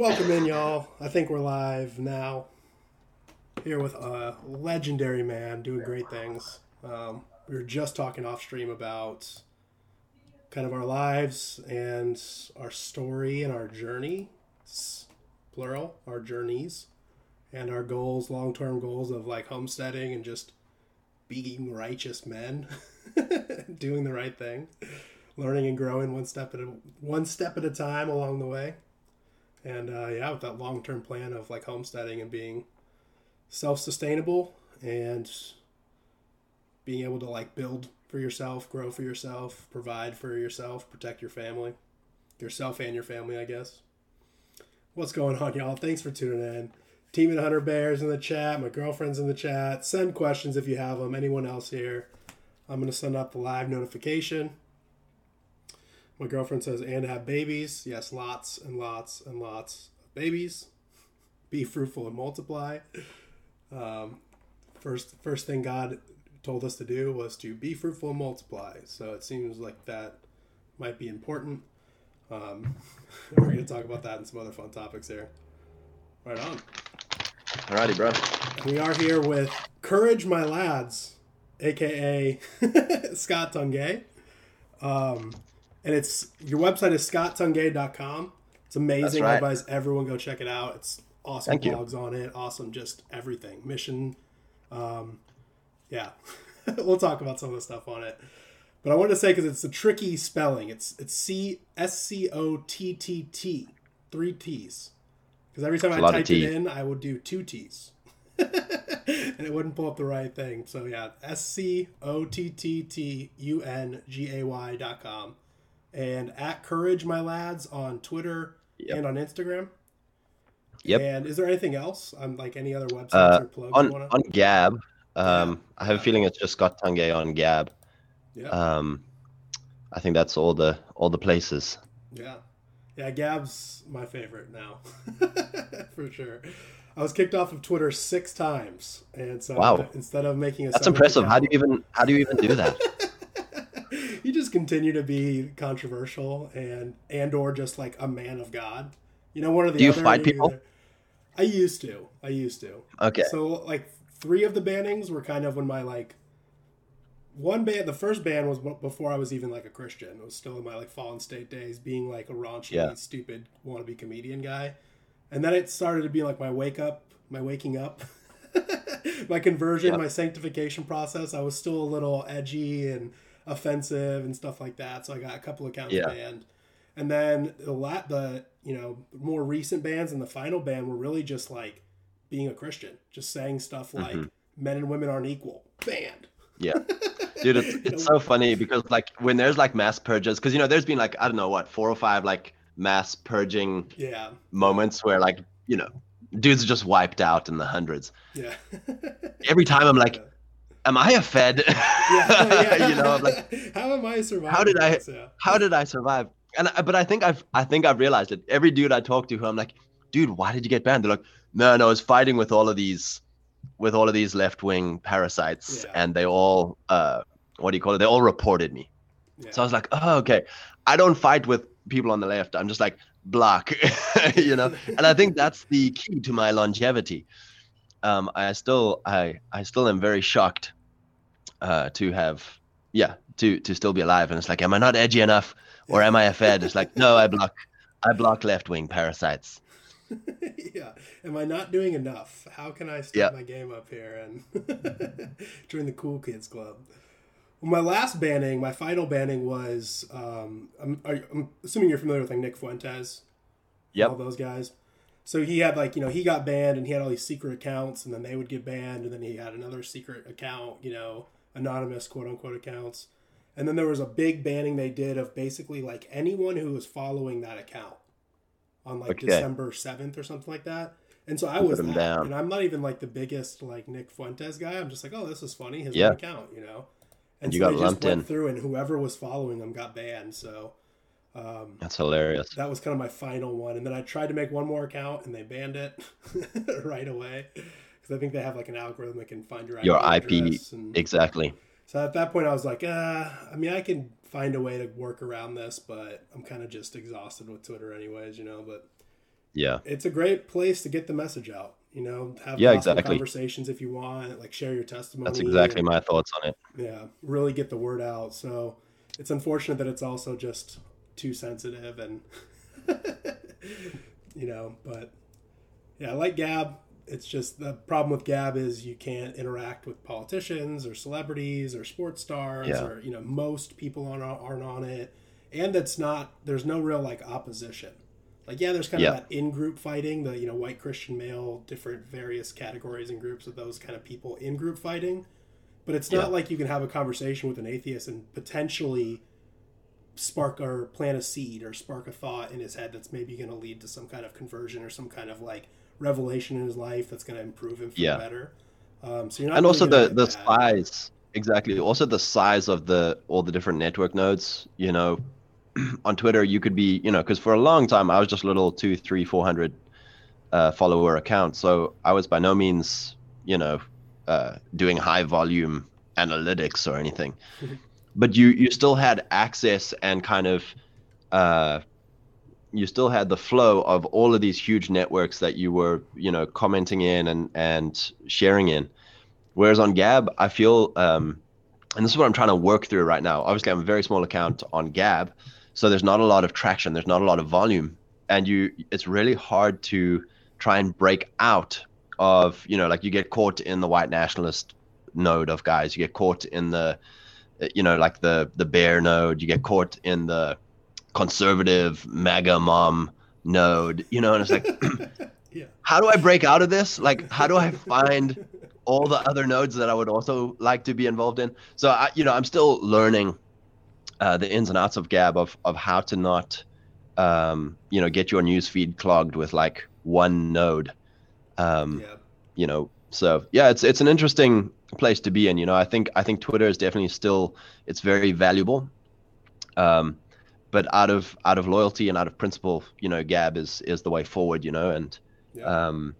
Welcome in, y'all. I think we're live now. Here with a legendary man doing great things. Um, we were just talking off stream about kind of our lives and our story and our journey, plural, our journeys, and our goals, long term goals of like homesteading and just being righteous men, doing the right thing, learning and growing one step at a one step at a time along the way and uh, yeah, with that long term plan of like homesteading and being self sustainable and being able to like build for yourself, grow for yourself, provide for yourself, protect your family, yourself and your family, I guess. What's going on, y'all? Thanks for tuning in. Team and Hunter Bears in the chat. My girlfriend's in the chat. Send questions if you have them. Anyone else here? I'm going to send out the live notification. My girlfriend says, and have babies. Yes, lots and lots and lots of babies. Be fruitful and multiply. Um, first, first thing God told us to do was to be fruitful and multiply. So it seems like that might be important. Um, we're going to talk about that and some other fun topics here. Right on. Alrighty, bro. We are here with Courage My Lads, aka Scott Tungay. Um, and it's your website is scotttungay.com. It's amazing. Right. I advise everyone go check it out. It's awesome Thank blogs you. on it. Awesome, just everything. Mission. Um, yeah, we'll talk about some of the stuff on it. But I wanted to say because it's a tricky spelling. It's it's C S C O T T T, three T's. Because every time I typed it in, I would do two T's, and it wouldn't pull up the right thing. So yeah, S C O T T T U N G A Y dot com and at Courage My Lads on Twitter yep. and on Instagram. Yep. And is there anything else on like any other websites uh, or plugs on on Gab? Um, yeah. I have a feeling it's just Scott Tungay on Gab. Yeah. Um, I think that's all the all the places. Yeah, yeah. Gab's my favorite now, for sure. I was kicked off of Twitter six times, and so wow. instead of making a that's impressive. Account, how do you even how do you even do that? you just continue to be controversial and and or just like a man of God. You know, one of the Do you fight people? I used to. I used to. Okay. So like three of the bannings were kind of when my like one band the first band was before I was even like a Christian. It was still in my like fallen state days, being like a raunchy, yeah. stupid wannabe comedian guy. And then it started to be like my wake up, my waking up, my conversion, my sanctification process. I was still a little edgy and offensive and stuff like that. So I got a couple accounts yeah. banned. And then the la- the you know more recent bands and the final band were really just like being a Christian, just saying stuff like mm-hmm. men and women aren't equal. Banned. Yeah. Dude, it's, it's so funny because like when there's like mass purges, because you know there's been like I don't know what four or five like mass purging yeah moments where like you know dudes are just wiped out in the hundreds. Yeah. Every time I'm like, am I a Fed? Yeah, yeah. you know, like how am I surviving? How did I? Yeah. How did I survive? And but I think I've I think I've realized it. Every dude I talk to, who I'm like, dude, why did you get banned? They're like, no, no, I was fighting with all of these, with all of these left wing parasites, yeah. and they all, uh, what do you call it? They all reported me. So I was like, oh, okay. I don't fight with people on the left. I'm just like block, you know. and I think that's the key to my longevity um, I still I I still am very shocked uh, to have yeah to to still be alive. And it's like, am I not edgy enough, or am I a fed? It's like, no, I block I block left wing parasites. yeah, am I not doing enough? How can I step yep. my game up here and join the cool kids club? Well, my last banning, my final banning was um, I'm, I'm assuming you're familiar with like Nick Fuentes, yep. all those guys. So he had like you know he got banned and he had all these secret accounts and then they would get banned and then he had another secret account you know anonymous quote unquote accounts and then there was a big banning they did of basically like anyone who was following that account on like okay. December seventh or something like that. And so I was that, down. and I'm not even like the biggest like Nick Fuentes guy. I'm just like, oh, this is funny, his yeah. account, you know. And you so got they just went in. through, and whoever was following them got banned. So um, That's hilarious. That was kind of my final one, and then I tried to make one more account, and they banned it right away because I think they have like an algorithm that can find your IP your IP and, exactly. So at that point, I was like, uh, I mean, I can find a way to work around this, but I'm kind of just exhausted with Twitter, anyways, you know. But Yeah. it's a great place to get the message out. You know, have Yeah, exactly. conversations if you want, like share your testimony. That's exactly and- my thoughts on it. yeah, really get the word out. So it's unfortunate that it's also just too sensitive and you know, but yeah, I like Gab. It's just the problem with Gab is you can't interact with politicians or celebrities or sports stars Yeah. or you know most people aren't aren't on it, and it's not there's no real like opposition. Like yeah, there's kind Yeah. of that in group fighting, the you know white Christian male, different various categories and groups of those kind of people in group fighting, but it's not Yeah. like you can have a conversation with an atheist and potentially spark or plant a seed or spark a thought in his head that's maybe going to lead to some kind of conversion or some kind of like revelation in his life that's going to improve him for Yeah. better. Um, so you're not and also the the that. size exactly also the size of the all the different network nodes you know on twitter you could be you know because for a long time i was just a little two three four hundred uh, follower account so i was by no means you know uh, doing high volume analytics or anything but you you still had access and kind of uh, you still had the flow of all of these huge networks that you were you know commenting in and and sharing in. Whereas on gab i feel um and this is what i'm trying to work through right now. Obviously i'm a very small account on gab so there's not a lot of traction there's not a lot of volume and you it's really hard to try and break out of you know like you get caught in the white nationalist node of guys you get caught in the you know like the the bear node you get caught in the conservative MAGA mom node you know and it's like yeah. how do I break out of this? Like, how do I find all the other nodes that I would also like to be involved in? So, I, you know, I'm still learning uh, the ins and outs of Gab of of how to not, um, you know, get your news feed clogged with like one node. Um, Yeah. you know, so yeah, it's it's an interesting place to be in. You know, I think I think Twitter is definitely still it's very valuable. Um, but out of out of loyalty and out of principle, you know, Gab is is the way forward. You know, and Yeah. um,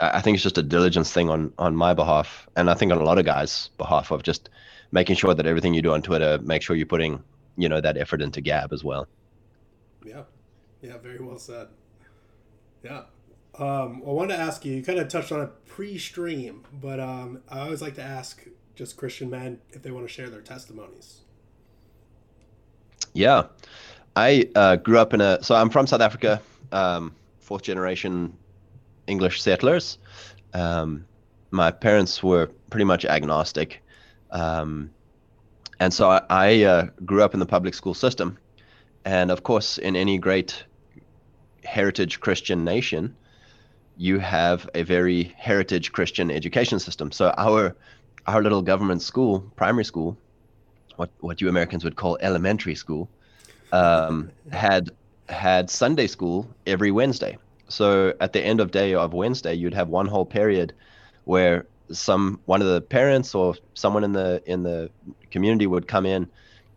I I think it's just a diligence thing on on my behalf, and I think on a lot of guys' behalf of just making sure that everything you do on Twitter, make sure you're putting you know that effort into Gab as well. Yeah. Yeah, very well said. Yeah. Um, I wanted to ask you, you kind of touched on it pre stream, but um, I always like to ask just Christian men if they want to share their testimonies. Yeah, I uh, grew up in a. So I'm from South Africa, um, fourth generation English settlers. Um, my parents were pretty much agnostic, um, and so I, I uh, grew up in the public school system. And of course, in any great heritage Christian nation, you have a very heritage Christian education system. So our our little government school, primary school, what what you Americans would call elementary school, um, had had Sunday school every Wednesday. So at the end of day of Wednesday, you'd have one whole period where some one of the parents or someone in the in the community would come in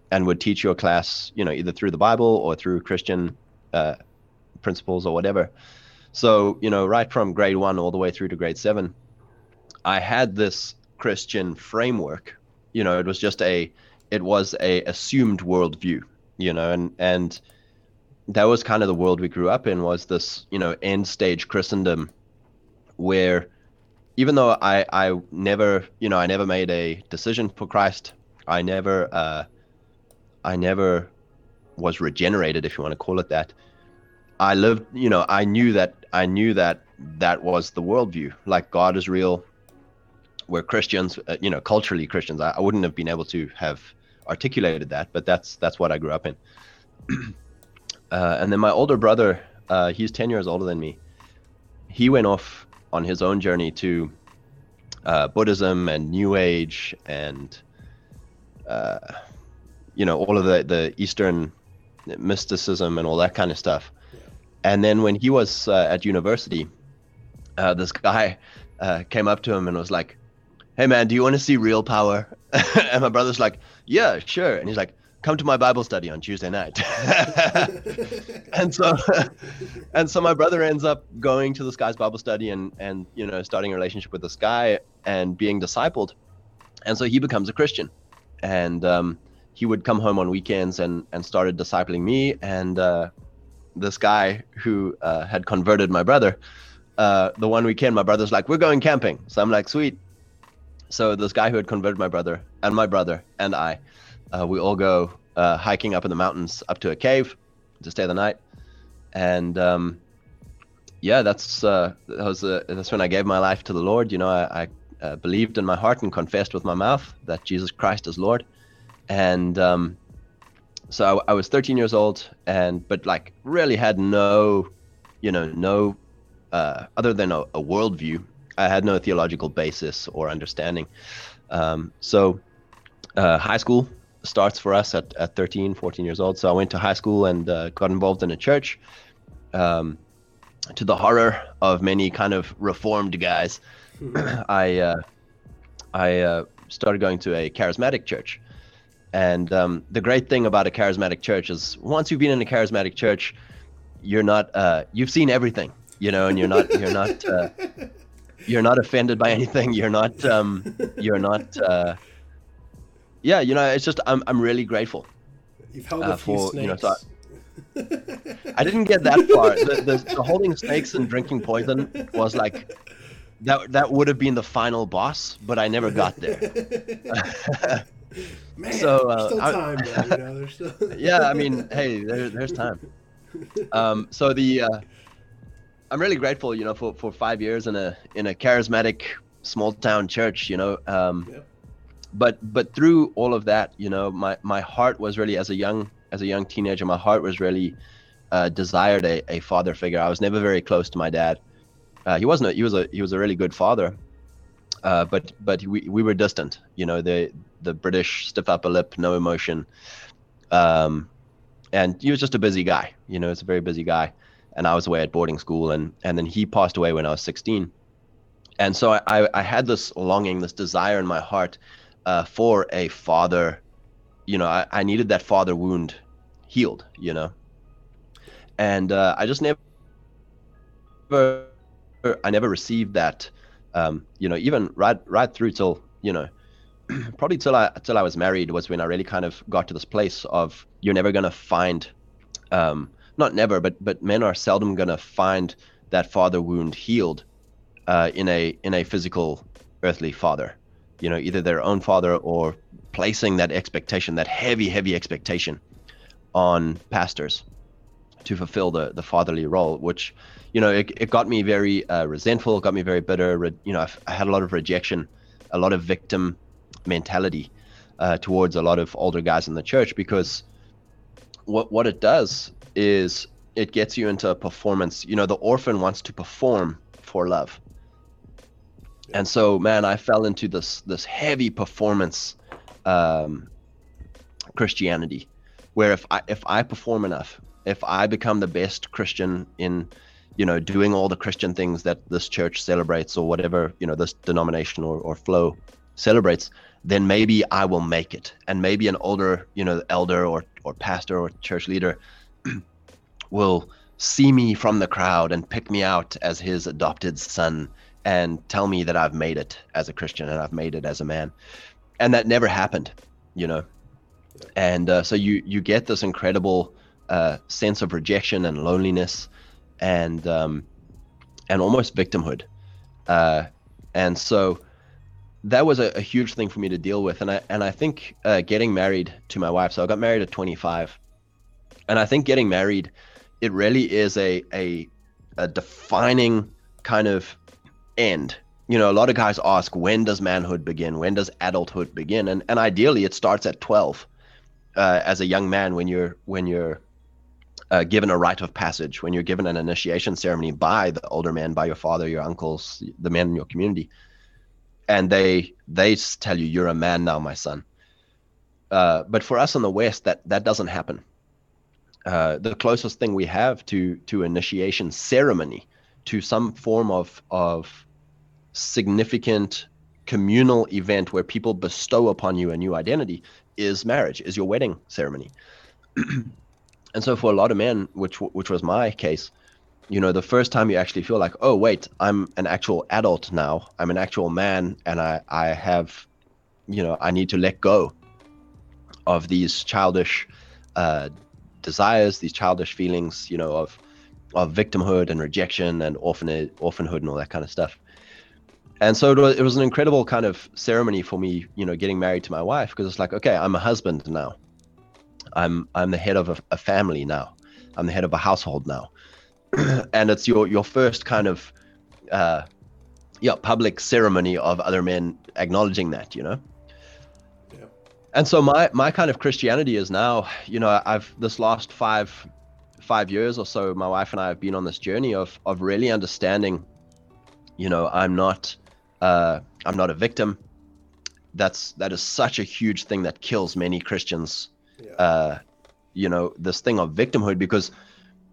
and would teach your class, you know, either through the Bible or through Christian uh, principles or whatever. So you know, right from grade one all the way through to grade seven, I had this Christian framework. You know, it was just a it was a assumed worldview. You know, and and that was kind of the world we grew up in was this you know end stage Christendom, where even though I I never you know I never made a decision for Christ, I never uh, I never was regenerated if you want to call it that. I lived, you know, I knew that I knew that that was the worldview. Like God is real. We're Christians, uh, you know, culturally Christians. I, I wouldn't have been able to have articulated that, but that's that's what I grew up in. uh, and then my older brother, uh, he's ten years older than me. He went off on his own journey to uh, Buddhism and New Age and uh, you know all of the the Eastern mysticism and all that kind of stuff. And then when he was uh, at university, uh, this guy uh, came up to him and was like, "Hey man, do you want to see real power?" and my brother's like, "Yeah, sure." And he's like, "Come to my Bible study on Tuesday night." and so, and so my brother ends up going to this guy's Bible study and and you know starting a relationship with this guy and being discipled, and so he becomes a Christian, and um, he would come home on weekends and and started discipling me and. Uh, this guy who uh, had converted my brother. Uh, the one weekend, my brother's like, "We're going camping," so I'm like, "Sweet." So this guy who had converted my brother and my brother and I, uh, we all go uh, hiking up in the mountains up to a cave to stay the night, and um, yeah, that's uh, that was uh, that's when I gave my life to the Lord. You know, I, I believed in my heart and confessed with my mouth that Jesus Christ is Lord, and um, so I, I, was 13 years old, and but like really had no, you know, no uh, other than a, a worldview. I had no theological basis or understanding. Um, so uh, high school starts for us at, at 13, 14 years old. So I went to high school and uh, got involved in a church. Um, to the horror of many kind of reformed guys, mm-hmm. I uh, I uh, started going to a charismatic church. And um, the great thing about a charismatic church is once you've been in a charismatic church, you're not uh, you've seen everything, you know, and you're not you're not uh, you're not offended by anything. You're not um, you're not uh, yeah, you know, it's just I'm I'm really grateful. You've held uh, a few for, snakes. You know, so I didn't get that far. The, the, the, holding snakes and drinking poison was like that. That would have been the final boss, but I never got there. Man, so uh, still time, I, though, you know, still... yeah, I mean, hey, there, there's time. Um, so the uh, I'm really grateful, you know, for, for five years in a in a charismatic small town church, you know. Um, yep. But but through all of that, you know, my my heart was really as a young as a young teenager, my heart was really uh, desired a, a father figure. I was never very close to my dad. Uh, he wasn't. A, he was a he was a really good father, uh, but but we, we were distant. You know the the British stiff upper lip, no emotion, um, and he was just a busy guy. You know, it's a very busy guy. And I was away at boarding school, and and then he passed away when I was 16. And so I I, had this longing, this desire in my heart uh, for a father you know, I, I needed that father wound healed, you know, and uh, I just never, I never received that, um, you know, even right right through till you know, probably till I till I was married was when I really kind of got to this place of you're never gonna find, um, not never, but but men are seldom gonna find that father wound healed, uh, in a in a physical earthly father, you know, either their own father or placing that expectation, that heavy, heavy expectation on pastors to fulfill the, the fatherly role, which, you know, it, it got me very uh, resentful, got me very bitter. Re- you know, I had a lot of rejection, a lot of victim mentality uh, towards a lot of older guys in the church because what, what it does is it gets you into a performance. You know, the orphan wants to perform for love. And so, man, I fell into this this heavy performance um, Christianity, where if I if I perform enough, if I become the best Christian in, you know, doing all the Christian things that this church celebrates or whatever you know this denomination or, or flow celebrates, then maybe I will make it, and maybe an older you know elder or or pastor or church leader will see me from the crowd and pick me out as his adopted son and tell me that I've made it as a Christian and I've made it as a man. And that never happened, you know. And uh, so you you get this incredible uh, sense of rejection and loneliness, and um, and almost victimhood, uh, and so that was a, a, huge thing for me to deal with. And I and I think uh, getting married to my wife. So I got married at 25, and I think getting married, it really is a a, a defining kind of end you know, a lot of guys ask, when does manhood begin? When does adulthood begin? And and ideally, it starts at 12, uh, as a young man when you're when you're uh, given a rite of passage, when you're given an initiation ceremony by the older men, by your father, your uncles, the men in your community, and they they tell you you're a man now, my son. Uh, but for us in the West, that that doesn't happen. Uh, the closest thing we have to to initiation ceremony, to some form of of significant communal event where people bestow upon you a new identity is marriage, is your wedding ceremony. and so for a lot of men, which which was my case, you know, the first time you actually feel like, oh wait, I'm an actual adult now. I'm an actual man, and I I have, you know, I need to let go of these childish uh, desires, these childish feelings, you know, of of victimhood and rejection and orphan orphanhood and all that kind of stuff. And so it was, it was an incredible kind of ceremony for me, you know, getting married to my wife because it's like, okay, I'm a husband now. I'm I'm the head of a, a family now. I'm the head of a household now, and it's your your first kind of uh, yeah public ceremony of other men acknowledging that, you know. Yeah. And so my my kind of Christianity is now, you know, I've this last five five years or so, my wife and I have been on this journey of of really understanding, you know, I'm not uh, I'm not a victim. That's that is such a huge thing that kills many Christians. Yeah. Uh, you know, this thing of victimhood because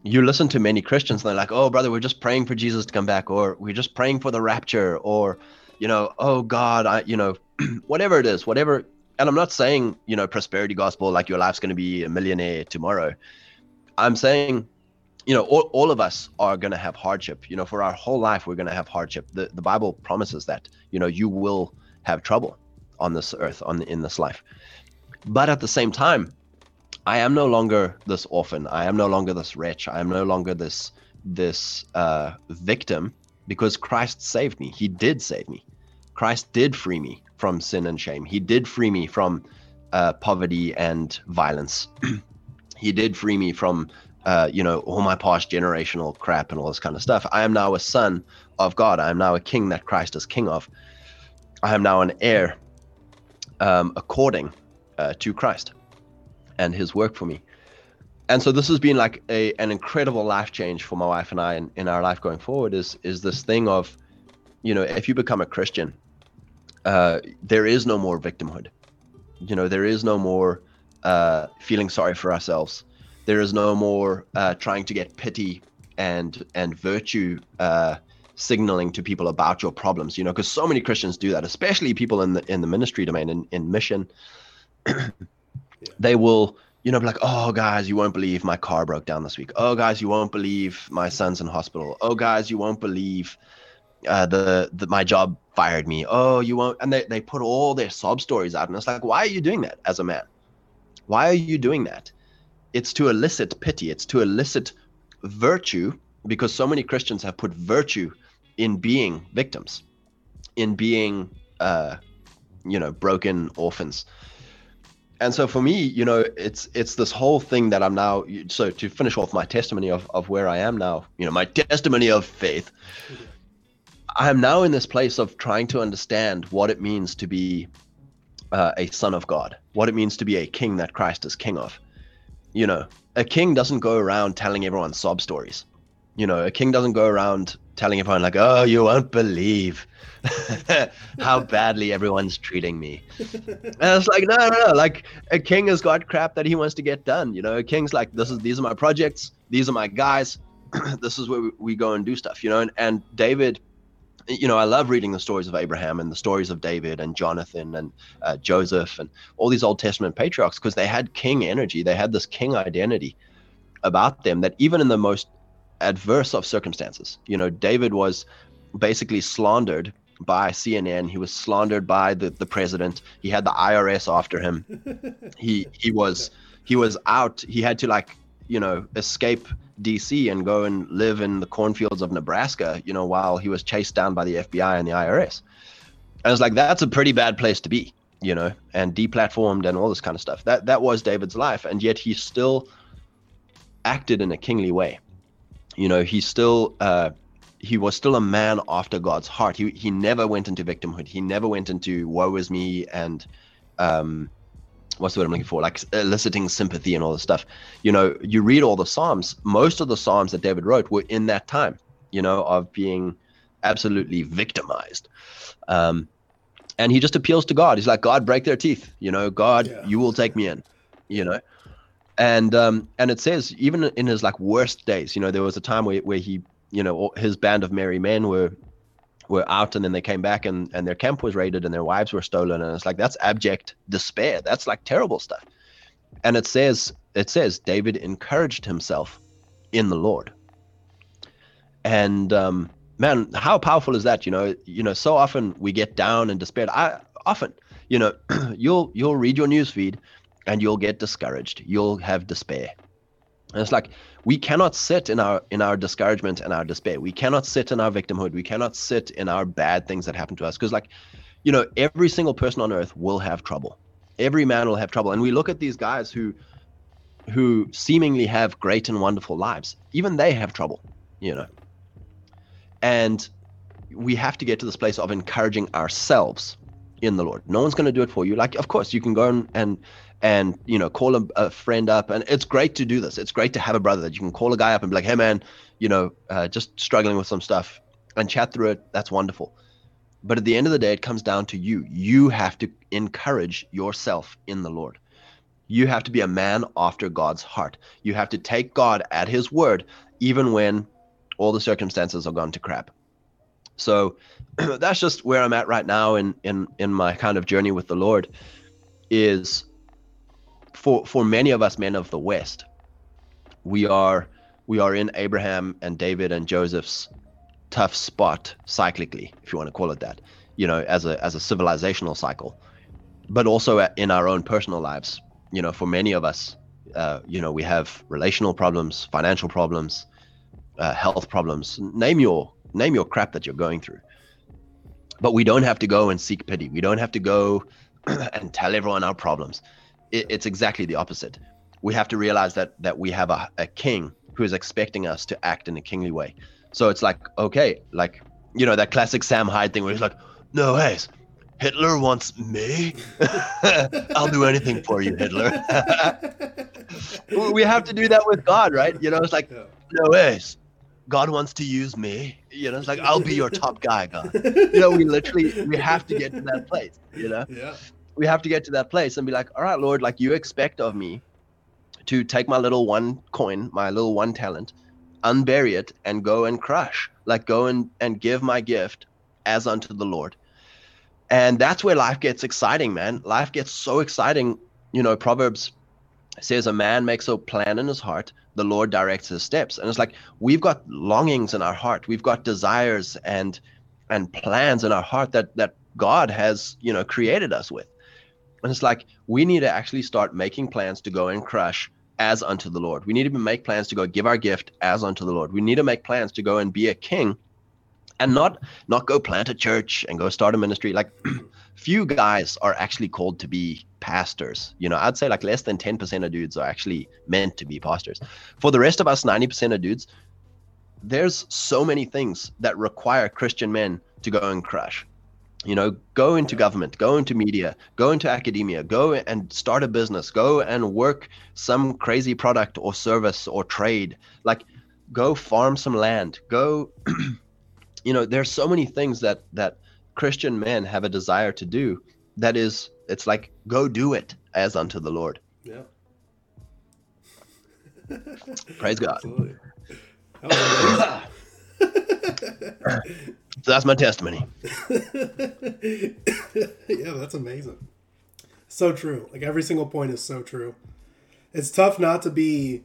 you listen to many Christians and they're like, "Oh, brother, we're just praying for Jesus to come back," or "We're just praying for the rapture," or you know, "Oh God, I," you know, whatever it is, whatever. And I'm not saying you know prosperity gospel like your life's going to be a millionaire tomorrow. I'm saying, you know, all, all of us are going to have hardship. You know, for our whole life, we're going to have hardship. The the Bible promises that. You know, you will have trouble on this earth, on in this life. But at the same time, I am no longer this orphan. I am no longer this wretch. I am no longer this this uh, victim because Christ saved me. He did save me. Christ did free me from sin and shame. He did free me from uh, poverty and violence. he did free me from uh, you know all my past generational crap and all this kind of stuff. I am now a son of God. I am now a king that Christ is king of. I am now an heir um, according uh, to Christ and his work for me. And so this has been like a an incredible life change for my wife and I in, in our life going forward is is this thing of, you know, if you become a Christian, uh, there is no more victimhood. You know, there is no more uh, feeling sorry for ourselves. There is no more uh, trying to get pity and and virtue uh, signaling to people about your problems. You know, because so many Christians do that, especially people in the in the ministry domain in, in mission. They will, you know, be like, "Oh, guys, you won't believe my car broke down this week. Oh, guys, you won't believe my son's in hospital. Oh, guys, you won't believe uh, the, the my job fired me. Oh, you won't." And they they put all their sob stories out, and it's like, why are you doing that as a man? Why are you doing that? It's to elicit pity. It's to elicit virtue because so many Christians have put virtue in being victims, in being, uh, you know, broken orphans. And so for me, you know, it's it's this whole thing that I'm now. So to finish off my testimony of of where I am now, you know, my testimony of faith. I am now in this place of trying to understand what it means to be uh, a son of God, what it means to be a king that Christ is king of. You know, a king doesn't go around telling everyone sob stories. You know, a king doesn't go around telling everyone like, "Oh, you won't believe how badly everyone's treating me." And it's like, no, no, no. Like a king has got crap that he wants to get done. You know, a king's like, "This is these are my projects. These are my guys. this is where we, we go and do stuff." You know, and, and David you know, I love reading the stories of Abraham and the stories of David and Jonathan and uh, Joseph and all these Old Testament patriarchs because they had king energy. They had this king identity about them that even in the most adverse of circumstances, you know, David was basically slandered by CNN. He was slandered by the, the president. He had the IRS after him. he he was he was out. He had to like you know escape DC and go and live in the cornfields of Nebraska, you know, while he was chased down by the FBI and the IRS. And it's like that's a pretty bad place to be, you know, and deplatformed and all this kind of stuff. That that was David's life, and yet he still acted in a kingly way. You know, he still uh, he was still a man after God's heart. He he never went into victimhood. He never went into woe is me and um, what's the word I'm looking for? Like eliciting sympathy and all this stuff. You know, you read all the Psalms, most of the Psalms that David wrote were in that time, you know, of being absolutely victimized. Um, and he just appeals to God. He's like, God, break their teeth. You know, God, Yeah. you will take me in. You know, and um, and it says even in his like worst days, you know, there was a time where where he, you know, his band of merry men were were out and then they came back and, and their camp was raided and their wives were stolen. And it's like that's abject despair. That's like terrible stuff. And it says it says david encouraged himself in the lord. And um, man how powerful is that? You know you know so often we get down and despaired. I often you know you'll you'll read your news feed and you'll get discouraged you'll have despair And it's like we cannot sit in our in our discouragement and our despair. We cannot sit in our victimhood. We cannot sit in our bad things that happen to us. Because like, you know, every single person on earth will have trouble. Every man will have trouble. And we look at these guys who who seemingly have great and wonderful lives. Even they have trouble, you know. And we have to get to this place of encouraging ourselves in the Lord. No one's going to do it for you. Like, of course, you can go and and, and you know call a, a, friend up, and it's great to do this. It's great to have a brother that you can call a guy up and be like, "Hey, man, you know, uh, just struggling with some stuff," and chat through it. That's wonderful. But at the end of the day, it comes down to you. You have to encourage yourself in the Lord. You have to be a man after God's heart. You have to take God at His word, even when all the circumstances are gone to crap. So that's just where I'm at right now in in in my kind of journey with the Lord is for for many of us men of the West, we are we are in Abraham and David and Joseph's tough spot cyclically, if you want to call it that, you know, as a as a civilizational cycle, but also in our own personal lives. You know, for many of us, uh, you know, we have relational problems, financial problems, uh, health problems. Name your name your crap that you're going through. But we don't have to go and seek pity. We don't have to go and tell everyone our problems. It, it's exactly the opposite. We have to realize that that we have a, a king who is expecting us to act in a kingly way. So it's like, okay, like you know that classic Sam Hyde thing where he's like, "No, hey, Hitler wants me. I'll do anything for you, Hitler." we have to do that with God, right? You know, it's like, no ways. God wants to use me. You know, it's like I'll be your top guy, God. You know, we literally we have to get to that place. You know, yeah. We have to get to that place and be like, all right, Lord, like you expect of me to take my little one coin, my little one talent, unbury it, and go and crush, like go and and give my gift as unto the Lord. And that's where life gets exciting, man. Life gets so exciting. You know, Proverbs says a man makes a plan in his heart the lord directs his steps and it's like we've got longings in our heart we've got desires and and plans in our heart that that god has you know created us with and it's like we need to actually start making plans to go and crush as unto the lord we need to make plans to go give our gift as unto the lord we need to make plans to go and be a king and not not go plant a church and go start a ministry like few guys are actually called to be pastors. You know, I'd say like less than 10% of dudes are actually meant to be pastors. For the rest of us, 90% of dudes, there's so many things that require Christian men to go and crush. You know, go into government, go into media, go into academia, go and start a business, go and work some crazy product or service or trade. Like, go farm some land, go, you know, there's so many things that, that, Christian men have a desire to do that is it's like go do it as unto the Lord. Yeah. Praise God. so that's my testimony. yeah, that's amazing. So true. Like every single point is so true. It's tough not to be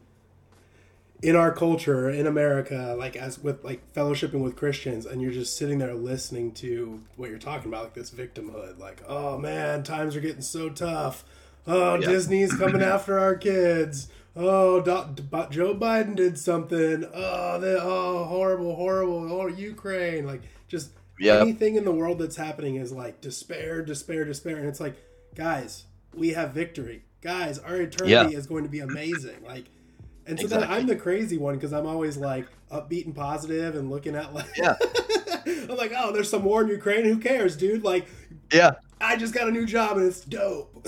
in our culture in America, like as with like fellowshipping with Christians, and you're just sitting there listening to what you're talking about, like this victimhood, like, oh man, times are getting so tough. Oh, yeah. Disney's coming after our kids. Oh, Do- Joe Biden did something. Oh, the oh horrible, horrible. Oh, Ukraine. Like just yeah. anything in the world that's happening is like despair, despair, despair, and it's like, guys, we have victory. Guys, our eternity yeah. is going to be amazing. Like and so exactly. then I'm the crazy one because I'm always like upbeat and positive and looking at like yeah. I'm like, oh, there's some war in Ukraine. Who cares, dude? Like, yeah, I just got a new job and it's dope.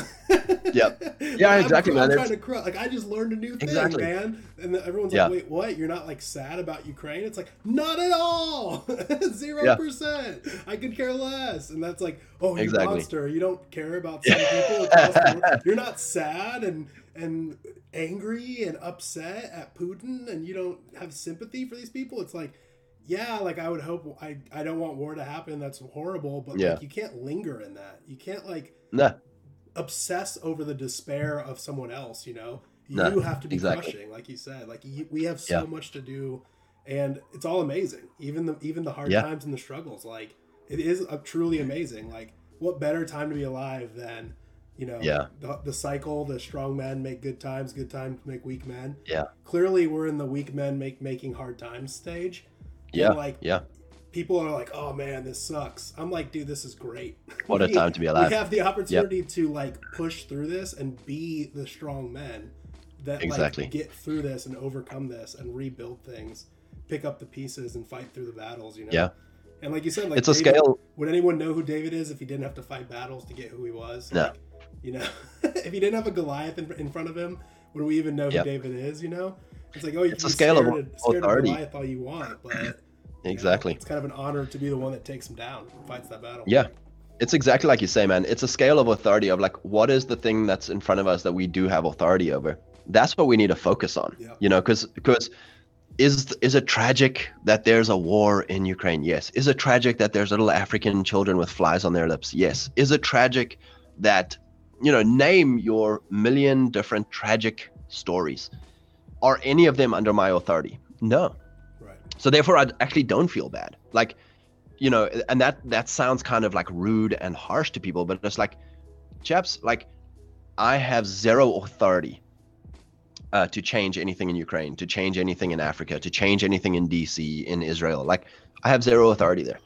yep. Yeah, exactly, I'm, man. I'm trying to crush. Like, I just learned a new thing, exactly. man. And everyone's yeah. like, wait, what? You're not like sad about Ukraine? It's like, not at all. Zero yeah. percent. I could care less. And that's like, oh, you exactly. monster. You don't care about some people. You're not sad and and angry and upset at Putin and you don't have sympathy for these people, it's like, yeah, like I would hope I I don't want war to happen. That's horrible, but yeah. like you can't linger in that. You can't like nah. obsess over the despair of someone else. You know, you nah, have to be exactly. crushing, like you said. Like you, we have so yeah. much to do, and it's all amazing. Even the even the hard yeah. times and the struggles, like it is uh, truly amazing. Like what better time to be alive than You know, Yeah. the, the cycle, the strong men make good times, good times make weak men. Yeah. Clearly, we're in the weak men make making hard times stage. And, Yeah. like Yeah. people are like, "Oh man, this sucks." I'm like, "Dude, this is great." What a time to be alive. We have the opportunity to like push through this and be the strong men that Exactly. like get through this and overcome this and rebuild things, pick up the pieces and fight through the battles. You know. Yeah. And like you said, like It's a scale. Would anyone know who David is if he didn't have to fight battles to get who he was? No. Like, you know, if he didn't have a Goliath in, in front of him, would we even know who Yeah. David is? You know, it's like oh, you It's can a scale of authority. of Goliath all you want, but you know, Exactly. it's kind of an honor to be the one that takes him down, fights that battle. Yeah. It's exactly like you say, man. It's a scale of authority of like, what is the thing that's in front of us that we do have authority over? That's what we need to focus on. Yeah. You know, because because is is it tragic that there's a war in Ukraine? Yes. Is it tragic that there's little African children with flies on their lips? Yes. Is it tragic that you know name your million different tragic stories? Are any of them under my authority? No. So therefore i actually don't feel bad. Like you know and that that sounds kind of like rude and harsh to people but it's like chaps like i have zero authority uh, to change anything in ukraine to change anything in africa to change anything in dc in israel. Like i have zero authority there.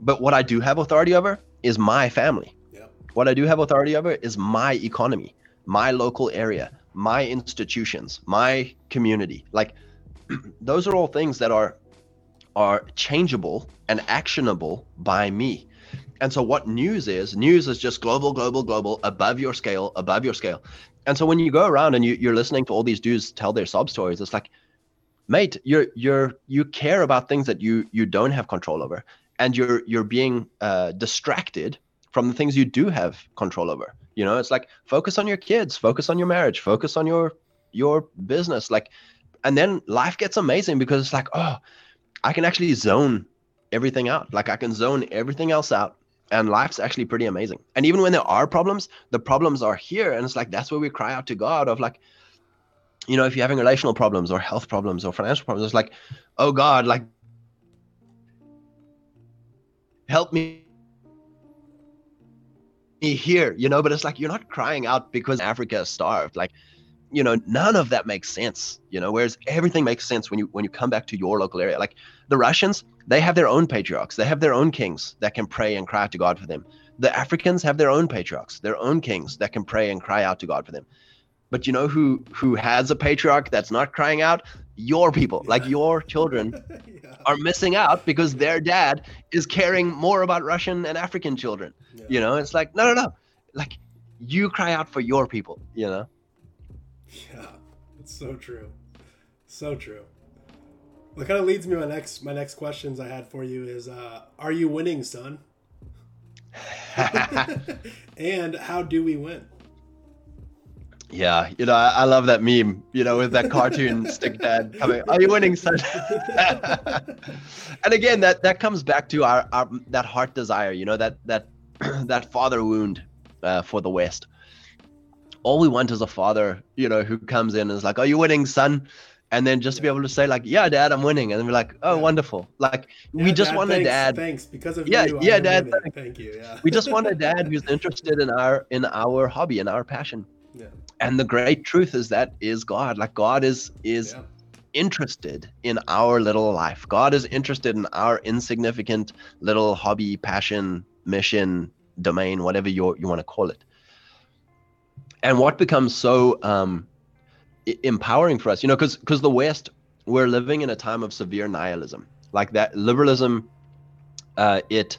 But what i do have authority over is my family. Yep. what i do have authority over is my economy my local area my institutions my community. Like those are all things that are are changeable and actionable by me. And so what news is news is just global global global above your scale above your scale. And so when you go around and you, you're listening to all these dudes tell their sob stories it's like mate you're you're you care about things that you you don't have control over. And you're you're being uh, distracted from the things you do have control over. You know it's like focus on your kids focus on your marriage focus on your your business. Like and then life gets amazing because it's like oh i can actually zone everything out. Like i can zone everything else out and life's actually pretty amazing. And even when there are problems the problems are here and it's like that's where we cry out to god of like you know if you're having relational problems or health problems or financial problems it's like oh god like help me here you know? But it's like you're not crying out because africa is starved. Like you know none of that makes sense you know whereas everything makes sense when you when you come back to your local area. Like the russians they have their own patriarchs. They have their own kings that can pray and cry out to god for them. The africans have their own patriarchs their own kings that can pray and cry out to god for them. But you know who who has a patriarch that's not crying out? Your people. Like your children yeah. are missing out because their dad is caring more about russian and african children. Yeah. you know it's like no no no. Like you cry out for your people you know Yeah, it's so true, so true. What kind of leads me to my next my next questions I had for you is, uh, are you winning, son? and how do we win? Yeah, you know, I, I love that meme, you know, with that cartoon stick dad coming. Are you winning, son? and again, that that comes back to our, our that heart desire, you know, that that that father wound uh, for the West. All we want is a father, you know, who comes in and is like, "Are you winning, son?" And then just to be able to say like, "Yeah, dad, I'm winning," and then we're like, "Oh, Yeah. wonderful!" Like Yeah, we just Dad, want thanks, a dad. Thanks because of Yeah, you. Yeah, am Dad, winning. Thank you. Yeah. We just want a dad who's interested in our in our hobby and our passion. Yeah. And the great truth is that is God. Like God is is Yeah. interested in our little life. God is interested in our insignificant little hobby, passion, mission, domain, whatever you you want to call it. And what becomes so um, empowering for us, you know, because because the West, we're living in a time of severe nihilism. Like that liberalism, uh, it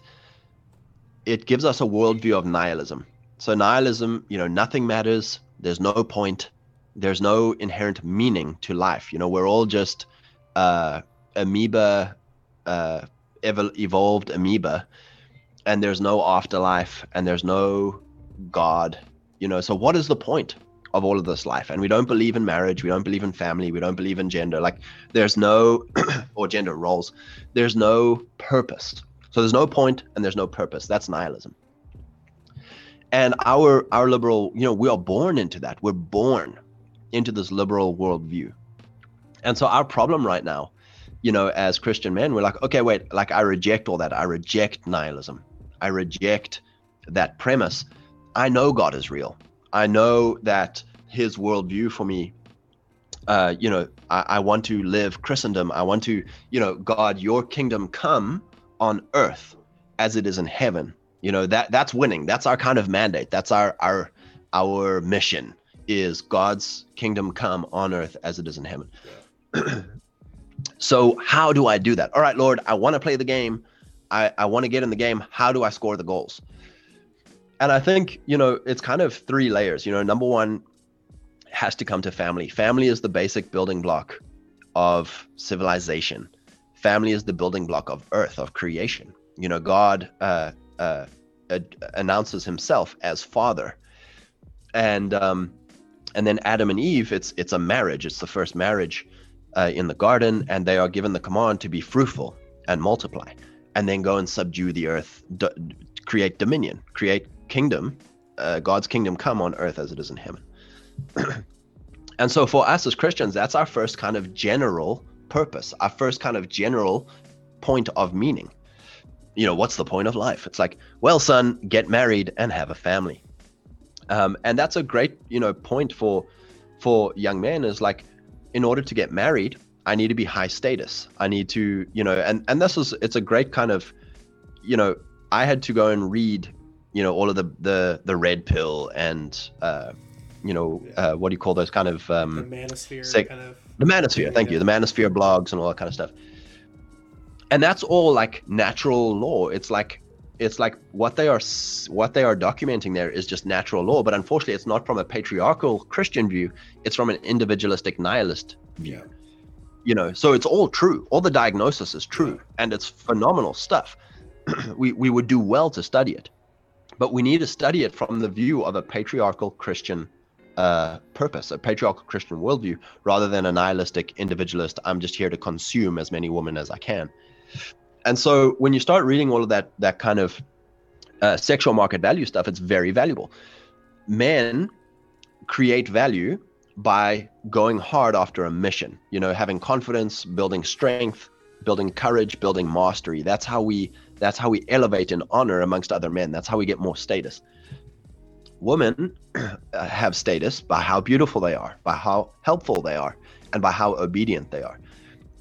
it gives us a worldview of nihilism. So nihilism, you know, nothing matters. There's no point. There's no inherent meaning to life. You know, we're all just uh, amoeba, uh, ev- evolved amoeba, and there's no afterlife, and there's no God. You know, so what is the point of all of this life? And we don't believe in marriage. We don't believe in family. We don't believe in gender. Like, there's no, or gender roles. There's no purpose. So there's no point and there's no purpose. That's nihilism. And our our liberal, you know, we are born into that. We're born into this liberal worldview. And so our problem right now, you know, as Christian men, we're like, okay, wait, like I reject all that. I reject nihilism. I reject that premise. I know God is real. I know that His worldview for me. Uh, you know, I, I want to live Christendom. I want to, you know, God, Your kingdom come on earth as it is in heaven. You know that that's winning. That's our kind of mandate. That's our our our mission is God's kingdom come on earth as it is in heaven. so how do I do that? All right, Lord, I want to play the game. I, I want to get in the game. How do I score the goals? And I think, you know, it's kind of three layers. You know, number one has to come to family. Family is the basic building block of civilization. Family is the building block of earth, of creation. You know, God uh, uh, announces himself as father. And um, and then Adam and Eve, it's it's a marriage. It's the first marriage uh, in the garden, and they are given the command to be fruitful and multiply, and then go and subdue the earth, create dominion, create kingdom, uh, God's kingdom come on earth as it is in heaven. and so for us as Christians, that's our first kind of general purpose, our first kind of general point of meaning. You know, what's the point of life? It's like, well, son, get married and have a family um, and that's a great you know point for for young men is like in order to get married i need to be high status i need to you know and and this is it's a great kind of you know i had to go and read you know all of the the the red pill and uh you know uh, what do you call those kind of um the manosphere sec- kind of the manosphere thank you. The manosphere blogs and all that kind of stuff. And that's all like natural law. It's like it's like what they are what they are documenting there is just natural law. But unfortunately it's not from a patriarchal christian view. It's from an individualistic nihilist view. Yeah. you know so it's all true. All the diagnosis is true. And it's phenomenal stuff. We we would do well to study it but we need to study it from the view of a patriarchal christian uh, purpose, a patriarchal Christian worldview, rather than a nihilistic individualist. I'm just here to consume as many women as I can and so when you start reading all of that that kind of uh, sexual market value stuff, it's very valuable. Men create value by going hard after a mission. You know, having confidence, building strength, building courage, building mastery. That's how we that's how we elevate and honor amongst other men. That's how we get more status. Women have status by how beautiful they are, by how helpful they are, and by how obedient they are.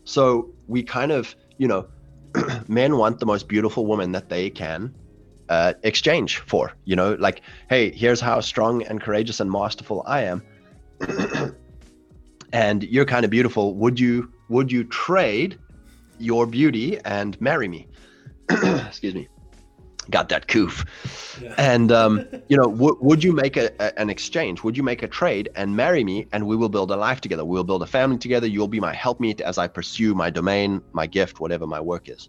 So we kind of, you know, men want the most beautiful woman that they can uh, exchange for. You know, like, hey, here's how strong and courageous and masterful I am, and you're kind of beautiful. Would you would you trade your beauty and marry me? Excuse me. Got that coof. Yeah. And um, you know, w- would you make a, a, an exchange? Would you make a trade and marry me, and we will build a life together? We'll build a family together. You'll be my helpmeet as I pursue my domain, my gift, whatever my work is.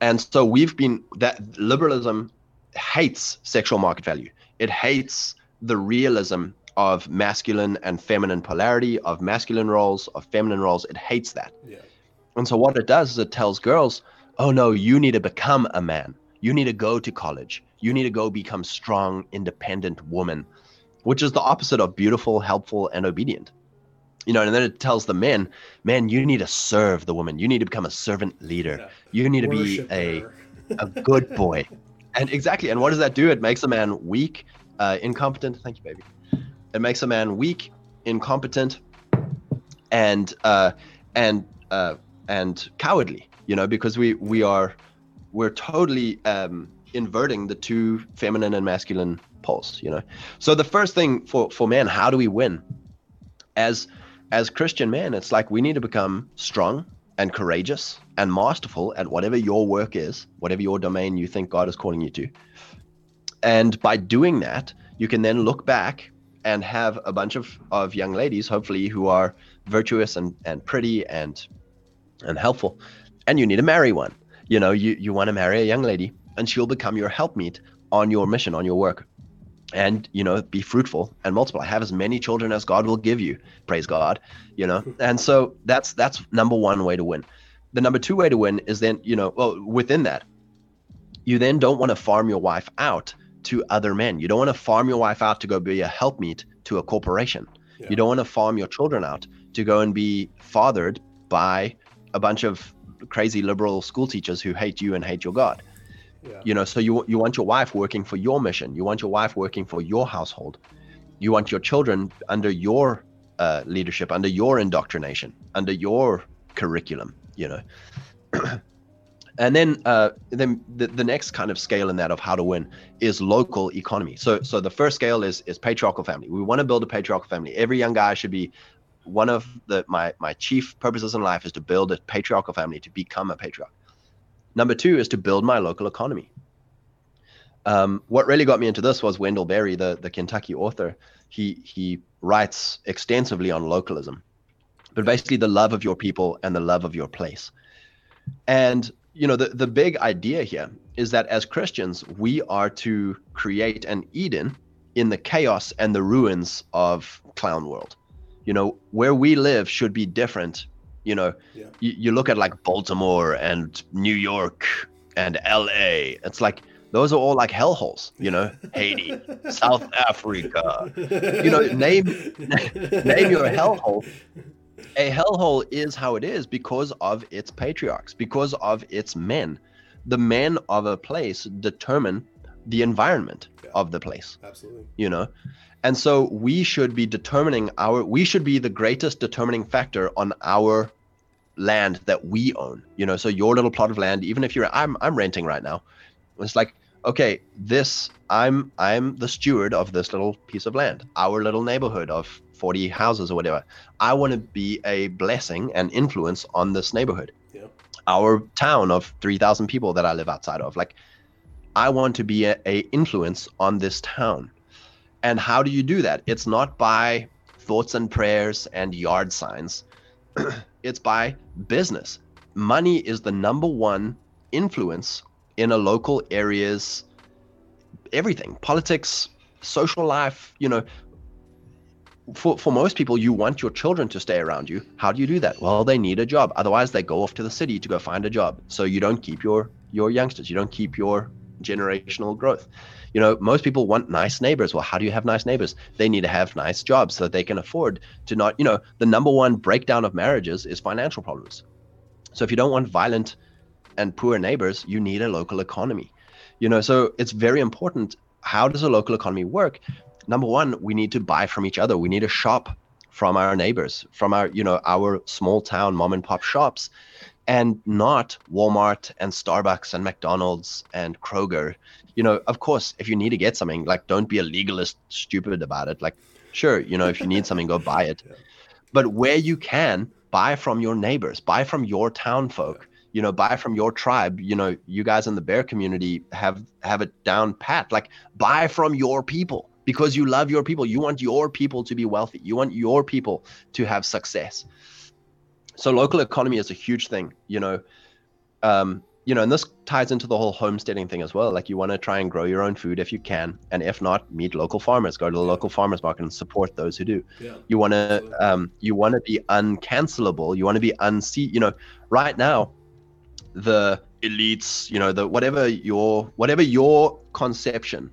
And so we've been that liberalism hates sexual market value. It hates the realism of masculine and feminine polarity, of masculine roles, of feminine roles. It hates that. Yeah. And so what it does is it tells girls, oh no, you need to become a man. You need to go to college. You need to go become strong, independent woman, which is the opposite of beautiful, helpful, and obedient. You know, and then it tells the men, man, you need to serve the woman. You need to become a servant leader. Yeah. You need to be a a good boy. And exactly. And what does that do? It makes a man weak, uh, incompetent. Thank you, baby. It makes a man weak, incompetent, and uh, and uh, and cowardly you know because we we are we're totally um, inverting the two feminine and masculine poles you know. So the first thing for for men how do we win? As as christian men it's like we need to become strong and courageous and masterful at whatever your work is whatever your domain you think god is calling you to. And by doing that you can then look back and have a bunch of, of young ladies hopefully who are virtuous and, and pretty and and helpful and you need to marry one. You know, you, you want to marry a young lady and she'll become your helpmeet on your mission, on your work. And, you know, be fruitful and multiply. Have as many children as God will give you. Praise God. You know, and so that's that's number one way to win. The number two way to win is then, you know, well, within that, you then don't want to farm your wife out to other men. You don't want to farm your wife out to go be a helpmeet to a corporation. Yeah. You don't want to farm your children out to go and be fathered by a bunch of crazy liberal school teachers who hate you and hate your God. Yeah. You know, so you you want your wife working for your mission. You want your wife working for your household. You want your children under your uh, leadership, under your indoctrination, under your curriculum. You know. and then uh, then the, the next kind of scale in that of how to win is local economy so so the first scale is is patriarchal family we want to build a patriarchal family every young guy should be one of the my my chief purposes in life is to build a patriarchal family to become a patriarch. Number two is to build my local economy. Um, what really got me into this was wendell berry the the kentucky author. He he writes extensively on localism but basically the love of your people and the love of your place. And you know the, the big idea here is that as christians we are to create an eden in the chaos and the ruins of clown world you know where we live should be different you know Yeah. you, you look at like baltimore and new york and la it's like those are all like hellholes you know haiti south africa you know name name your hellhole a hellhole is how it is because of its patriarchs, because of its men. The men of a place determine the environment Yeah. of the place, Absolutely. you know? And so we should be determining our, we should be the greatest determining factor on our land that we own, you know? So your little plot of land, even if you're, I'm, I'm renting right now. It's like, okay, this, I'm, I'm the steward of this little piece of land, our little neighborhood of 40 houses or whatever. I want to be a blessing and influence on this neighborhood. Yeah. Our town of 3,000 people that I live outside of. Like, I want to be a, a influence on this town. And how do you do that? It's not by thoughts and prayers and yard signs. it's by business. Money is the number one influence in a local area's everything politics social life you know for, for most people you want your children to stay around you how do you do that well they need a job otherwise they go off to the city to go find a job so you don't keep your your youngsters you don't keep your generational growth. You know most people want nice neighbors. Well how do you have nice neighbors? They need to have nice jobs so that they can afford to not you know the number one breakdown of marriages is financial problems. So if you don't want violent and poor neighbors you need a local economy. You know so it's very important how does a local economy work? Number one we need to buy from each other. We need to shop from our neighbors from our you know our small town mom and pop shops and not walmart and starbucks and mcdonald's and kroger. You know of course if you need to get something like don't be a legalist stupid about it. Like sure you know if you need something go buy it. Yeah. but where you can buy from your neighbors buy from your town folk you know buy from your tribe. You know you guys in the bear community have have it down pat. Like buy from your people because you love your people. You want your people to be wealthy. You want your people to have success so local economy is a huge thing you know um you know and this ties into the whole homesteading thing as well. Like you want to try and grow your own food if you can and if not meet local farmers. Go to the local farmers market and support those who do. Yeah. you want to um you want to be uncancelable. You want to be unsee you know right now the elites you know the whatever your whatever your conception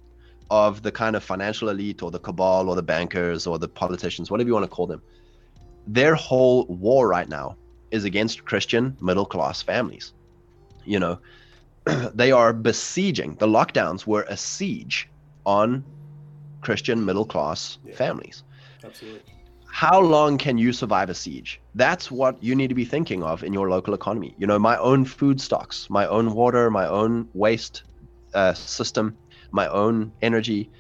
of the kind of financial elite or the cabal or the bankers or the politicians whatever you want to call them their whole war right now is against christian middle class families you know they are besieging the lockdowns were a siege on christian middle class Yeah. families Absolutely. how long can you survive a siege? That's what you need to be thinking of in your local economy. You know, my own food stocks, my own water, my own waste uh, system, my own energy,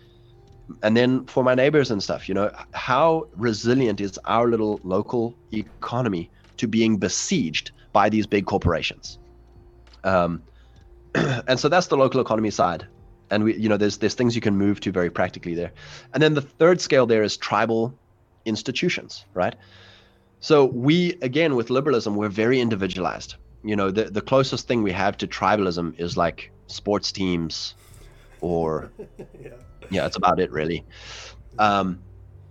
and then for my neighbors and stuff. You know, how resilient is our little local economy to being besieged by these big corporations? Um, and so that's the local economy side and we you know there's there's things you can move to very practically there and then the third scale there is tribal institutions right so we again with liberalism we're very individualized you know the, the closest thing we have to tribalism is like sports teams or yeah. Yeah that's about it really. Um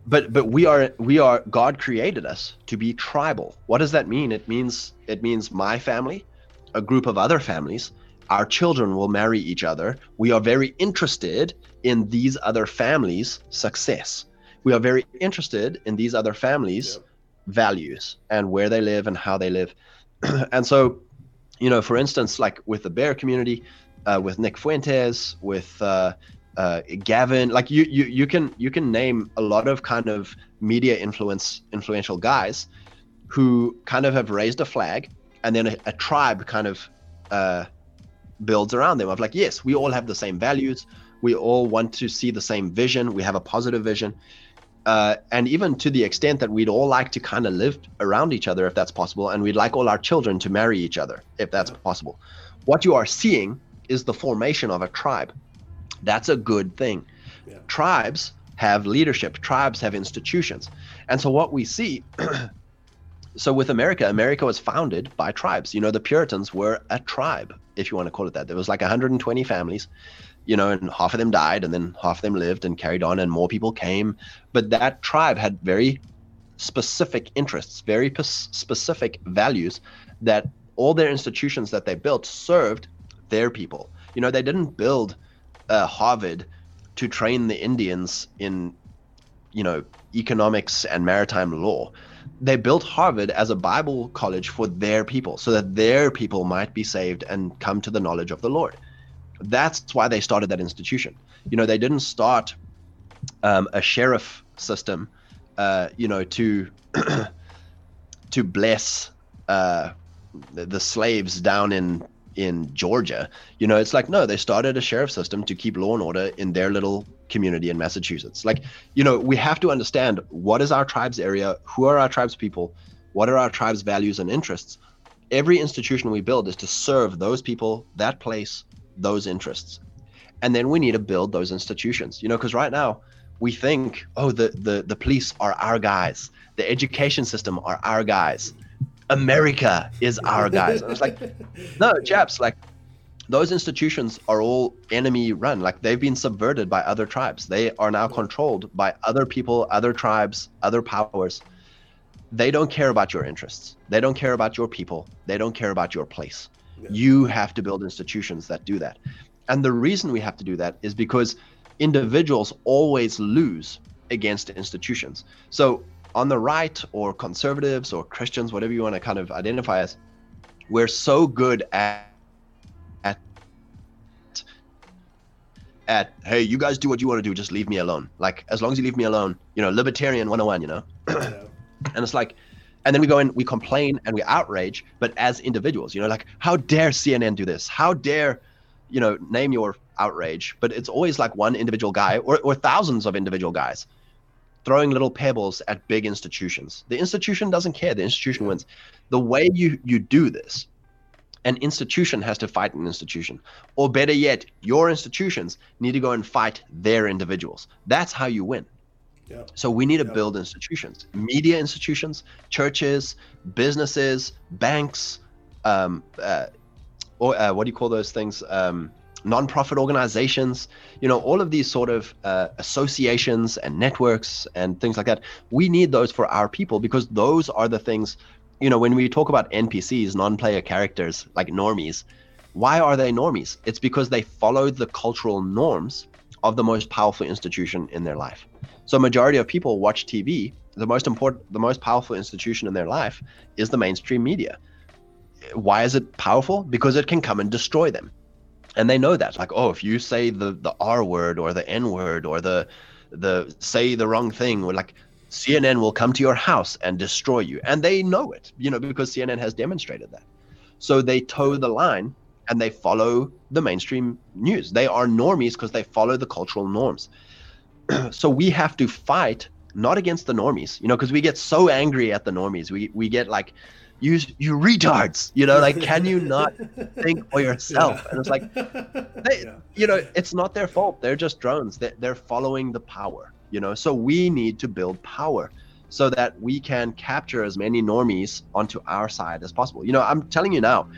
but but we are we are god created us to be tribal. What does that mean? It means it means my family a group of other families our children will marry each other. We are very interested in these other families success. We are very interested in these other families Yep. values and where they live and how they live. And so you know for instance like with the bear community uh, with Nick Fuentes, with uh, uh, Gavin. Like you, you, you can you can name a lot of kind of media influence influential guys who kind of have raised a flag, and then a, a tribe kind of uh, builds around them. Of like, yes, we all have the same values. We all want to see the same vision. We have a positive vision. Uh, and even to the extent that we'd all like to kind of live around each other if that's possible, and we'd like all our children to marry each other if that's possible. What you are seeing is the formation of a tribe. That's a good thing. Yeah. Tribes have leadership, tribes have institutions. And so what we see so with America, America was founded by tribes. You know, the Puritans were a tribe, if you want to call it that. There was like 120 families, you know, and half of them died, and then half of them lived and carried on, and more people came. But that tribe had very specific interests, very p- specific values that all their institutions that they built served their people. You know, they didn't build uh, Harvard to train the Indians in, you know, economics and maritime law they built Harvard as a Bible college for their people so that their people might be saved and come to the knowledge of the Lord. That's why they started that institution. You know, they didn't start um, a sheriff system, uh, you know, to to bless uh, the, the slaves down in in Georgia. You know, it's like no, they started a sheriff system to keep law and order in their little community in Massachusetts. Like, you know, we have to understand what is our tribe's area, who are our tribe's people, what are our tribe's values and interests. Every institution we build is to serve those people, that place, those interests. And then we need to build those institutions. You know, because right now we think, oh, the the the police are our guys, the education system are our guys America is our guys. And it's like, no, chaps, like those institutions are all enemy run. Like they've been subverted by other tribes. They are now controlled by other people, other tribes, other powers. They don't care about your interests. They don't care about your people. They don't care about your place. Yeah. You have to build institutions that do that. And the reason we have to do that is because individuals always lose against institutions. So on the right or conservatives or Christians, whatever you want to kind of identify as, we're so good at at at hey, you guys do what you want to do, just leave me alone. Like as long as you leave me alone, you know, libertarian 101, you know. and it's like and then we go in, we complain and we outrage, but as individuals, you know, like how dare CNN do this? How dare, you know, name your outrage? But it's always like one individual guy or, or thousands of individual guys throwing little pebbles at big institutions. The institution doesn't care. The institution wins. The way you you do this, an institution has to fight an institution, or better yet, your institutions need to go and fight their individuals. That's how you win. Yeah. So we need to yeah. build institutions, media institutions, churches, businesses, banks, um, uh, or uh, what do you call those things? Um, nonprofit organizations, you know, all of these sort of uh, associations and networks and things like that. We need those for our people because those are the things, you know, when we talk about NPCs, non player characters, like normies, why are they normies? It's because they follow the cultural norms of the most powerful institution in their life. So, majority of people watch TV. The most important, the most powerful institution in their life is the mainstream media. Why is it powerful? Because it can come and destroy them and they know that like oh if you say the the r word or the n word or the the say the wrong thing or like cnn will come to your house and destroy you. And they know it you know because cnn has demonstrated that. So they toe the line and they follow the mainstream news. They are normies because they follow the cultural norms. So we have to fight not against the normies you know because we get so angry at the normies. We we get like you you retards you know like can you not think for yourself? Yeah. and it's like they, yeah. you know it's not their fault. They're just drones. They're, they're following the power you know? So we need to build power so that we can capture as many normies onto our side as possible. You know i'm telling you now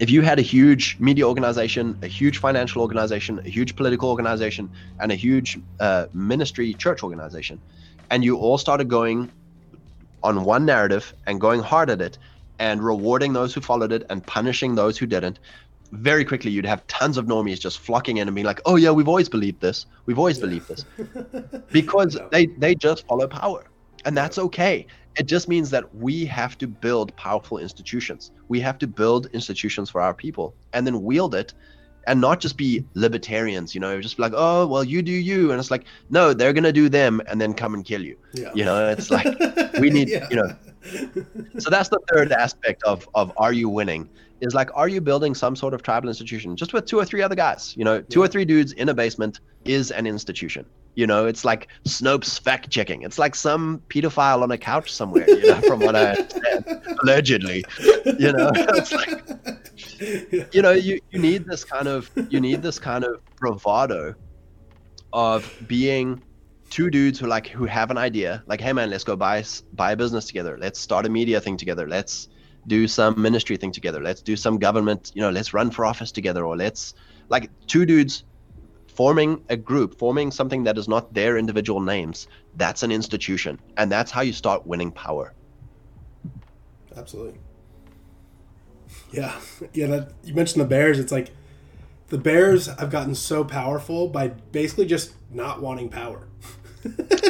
if you had a huge media organization a huge financial organization a huge political organization and a huge uh, ministry church organization and you all started going on one narrative and going hard at it and rewarding those who followed it and punishing those who didn't, very quickly you'd have tons of normies just flocking in and being like, "Oh yeah, we've always believed this. We've always yeah. believed this," because they they just follow power, and that's okay. It just means that we have to build powerful institutions. We have to build institutions for our people and then wield it and not just be libertarians, you know, just be like, oh, well, you do you. And it's like, no, they're going to do them and then come and kill you. Yeah. You know, it's like, we need, Yeah. you know, so that's the third aspect of, of are you winning is like, are you building some sort of tribal institution just with two or three other guys? You know, two or three dudes in a basement is an institution. You know, it's like Snopes fact checking. It's like some pedophile on a couch somewhere, you know, from what I understand, allegedly. You know, it's like, you know you, you need this kind of you need this kind of bravado of being two dudes who like who have an idea like hey man let's go buy buy a business together let's start a media thing together let's do some ministry thing together let's do some government you know let's run for office together or let's like two dudes forming a group forming something that is not their individual names that's an institution and that's how you start winning power Absolutely. Yeah, yeah. That you mentioned the Bears. It's like the Bears have gotten so powerful by basically just not wanting power.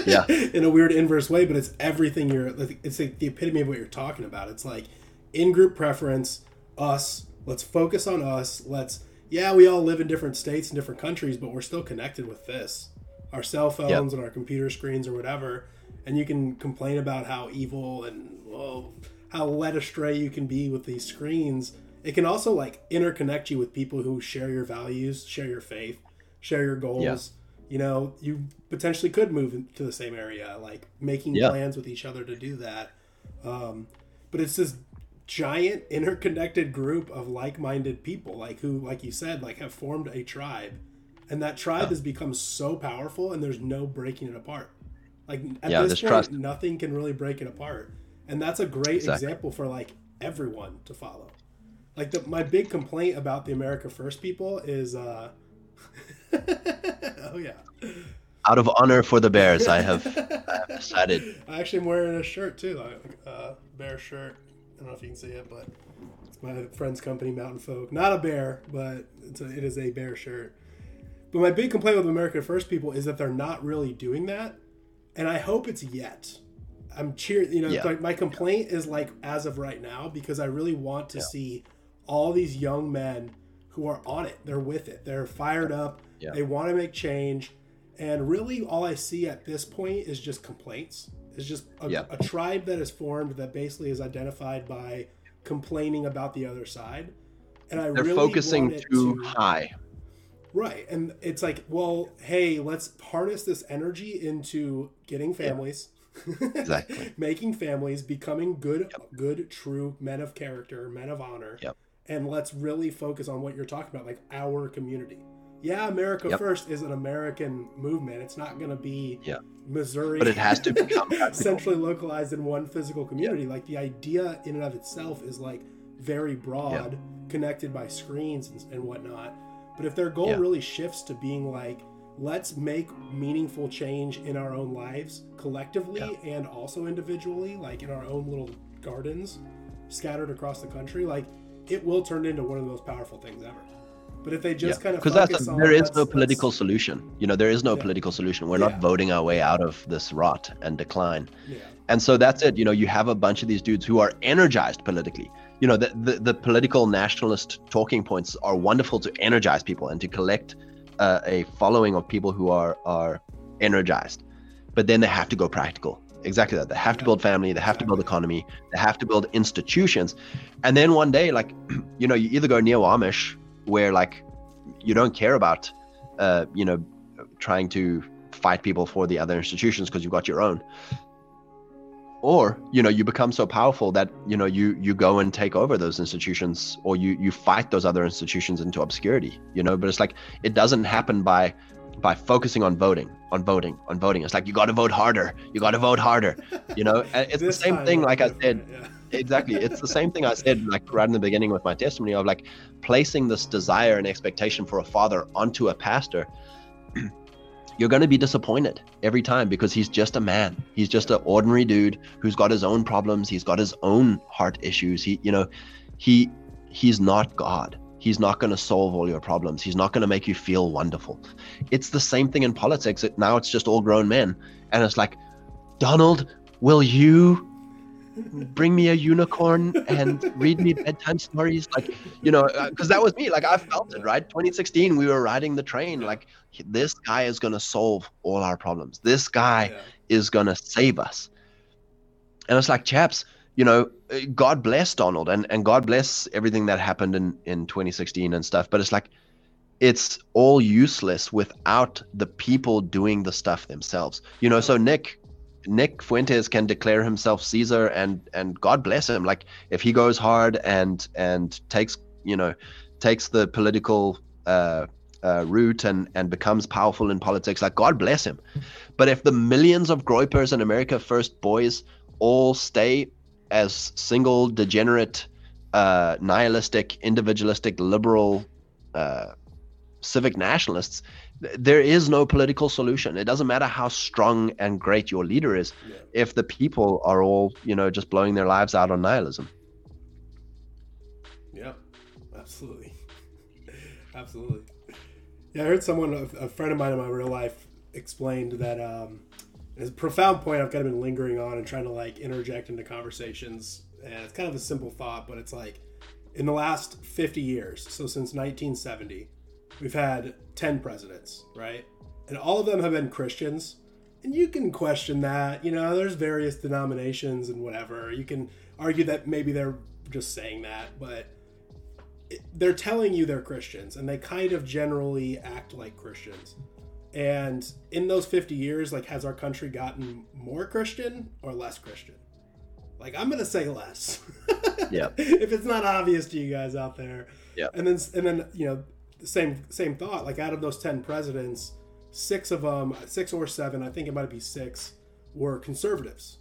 Yeah. in a weird inverse way, but it's everything you're. It's like the epitome of what you're talking about. It's like in-group preference, us. Let's focus on us. Let's. Yeah, we all live in different states and different countries, but we're still connected with this, our cell phones and our computer screens or whatever. And you can complain about how evil and well, how led astray you can be with these screens. It can also like interconnect you with people who share your values, share your faith, share your goals. You know, you potentially could move to the same area, like making Yeah. plans with each other to do that. Um, but it's this giant interconnected group of like-minded people, like who, like you said, like have formed a tribe, and that tribe has become so powerful, and there's no breaking it apart. Like at Yeah, this point, trust. nothing can really break it apart, and that's a great Exactly. example for like everyone to follow. Like the, my big complaint about the America First people is, uh, oh yeah, out of honor for the bears i have, I have decided I actually am wearing a shirt too, a uh, bear shirt. I don't know if you can see it, but it's my friend's company, Mountain Folk. Not a bear, but it's a, it is a bear shirt. But my big complaint with America First people is that they're not really doing that, and I hope it's yet. I'm cheer. You know, Yeah. like my complaint is like as of right now because I really want to Yeah. see all these young men who are on it. They're with it. They're fired up. Yeah. They want to make change. And really, all I see at this point is just complaints. It's just a, Yeah. a tribe that is formed that basically is identified by complaining about the other side. And I they're really focusing too to- high Right. And it's like, well, hey, let's harness this energy into getting families. Exactly. making families, becoming good good true men of character, men of honor. Yep. And let's really focus on what you're talking about, like our community. Yeah, America Yep. First is an American movement. It's not going to be Yeah. Missouri. But it has to become centrally localized in one physical community. Like the idea in and of itself is like very broad, connected by screens and, and whatnot. But if their goal really shifts to being like, let's make meaningful change in our own lives collectively and also individually, like in our own little gardens scattered across the country, like it will turn into one of the most powerful things ever. But if they just kind of because that's a, there is no political solution. You know there is no Yeah. political solution. We're Yeah. not voting our way out of this rot and decline. Yeah, and so that's it. You know you have a bunch of these dudes who are energized politically. You know the, the, the political nationalist talking points are wonderful to energize people and to collect uh, a following of people who are are energized. But then they have to go practical. Exactly that. They have to build family. They have to build economy. They have to build institutions. And then one day like you know you either go neo-amish where like you don't care about uh, you know trying to fight people for the other institutions because you've got your own. Or you know you become so powerful that you know you you go and take over those institutions or you you fight those other institutions into obscurity you know? But it's like it doesn't happen by by focusing on voting on voting on voting. It's like you got to vote harder you got to vote harder you know? And it's the same thing like i said. yeah. Exactly. It's the same thing i said like right in the beginning with my testimony of like placing this desire and expectation for a father onto a pastor. You're going to be disappointed every time because he's just a man. He's just an ordinary dude who's got his own problems. He's got his own heart issues. He you know he he's not god. He's not going to solve all your problems. He's not going to make you feel wonderful. It's the same thing in politics. It, now it's just all grown men. And it's like donald will you bring me a unicorn and read me bedtime stories like you know uh, because that was me like i felt it right? 2016 we were riding the train like this guy is going to solve all our problems. This guy yeah. is going to save us. And it's like chaps you know uh, god bless donald and, and god bless everything that happened in, in 2016 and stuff but it's like it's all useless without the people doing the stuff themselves. You know so nick Nick Fuentes can declare himself Caesar and and God bless him. Like if he goes hard and and takes you know takes the political uh, uh, route and and becomes powerful in politics, like God bless him. But if the millions of Groypers in America First boys all stay as single degenerate, uh, nihilistic, individualistic, liberal, uh, civic nationalists, there is no political solution. It doesn't matter how strong and great your leader is yeah. if the people are all, you know, just blowing their lives out on nihilism. Yeah, absolutely. absolutely. Yeah, I heard someone, a, friend of mine in my real life, explained that um, it's a profound point I've kind of been lingering on and trying to like interject into conversations. And it's kind of a simple thought, but it's like in the last 50 years, so since 1970, we've had 10 presidents, right? And all of them have been Christians. And you can question that. You know, there's various denominations and whatever. You can argue that maybe they're just saying that, but they're telling you they're Christians and they kind of generally act like Christians. And in those 50 years, like, has our country gotten more Christian or less Christian? Like, I'm going to say less. yeah. if it's not obvious to you guys out there. Yeah. And then, and then, you know, same same thought. Like out of those ten presidents, six of them, six or seven, I think it might be six, were conservatives.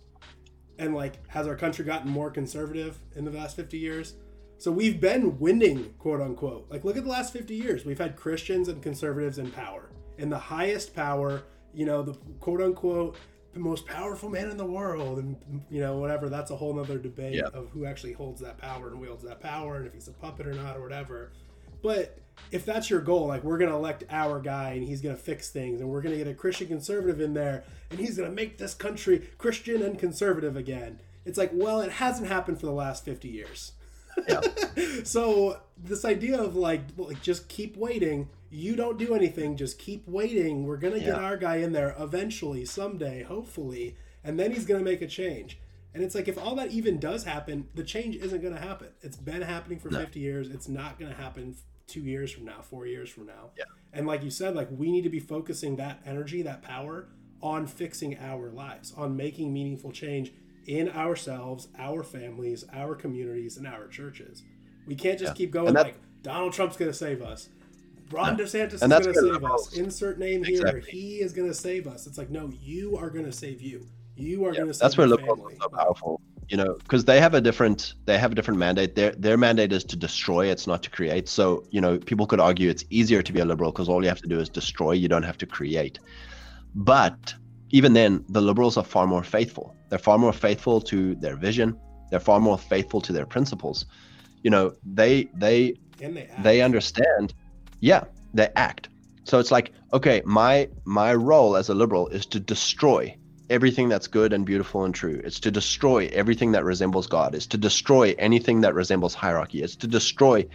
And like, has our country gotten more conservative in the last fifty years? So we've been winning, quote unquote. Like, look at the last fifty years. We've had Christians and conservatives in power, in the highest power. You know, the quote unquote the most powerful man in the world and you know whatever that's a whole nother debate yeah. of who actually holds that power and wields that power and if he's a puppet or not or whatever but if that's your goal, like we're gonna elect our guy and he's gonna fix things, and we're gonna get a Christian conservative in there, and he's gonna make this country Christian and conservative again. It's like, well, it hasn't happened for the last fifty years. Yeah. so this idea of like, like just keep waiting. You don't do anything. Just keep waiting. We're gonna yeah. get our guy in there eventually, someday, hopefully, and then he's gonna make a change. And it's like if all that even does happen, the change isn't going to happen. It's been happening for no. 50 years. It's not going to happen two years from now, four years from now. Yeah. And like you said, like we need to be focusing that energy, that power on fixing our lives, on making meaningful change in ourselves, our families, our communities, and our churches. We can't just yeah. keep going like Donald Trump's going to save us. Ron. DeSantis and is going to save us. Insert name exactly. here. He is going to save us. It's like, no, you are going to save you. You are yeah, going to save That's where liberals are so powerful you know because they have a different they have a different mandate. Their their mandate is to destroy it's not to create. So you know people could argue it's easier to be a liberal because all you have to do is destroy you don't have to create. But even then the liberals are far more faithful. They're far more faithful to their vision. They're far more faithful to their principles. You know they they they, they understand. Yeah they act. So it's like okay my my role as a liberal is to destroy everything that's good and beautiful and true. It's to destroy everything that resembles God. It's to destroy anything that resembles hierarchy. It's to destroy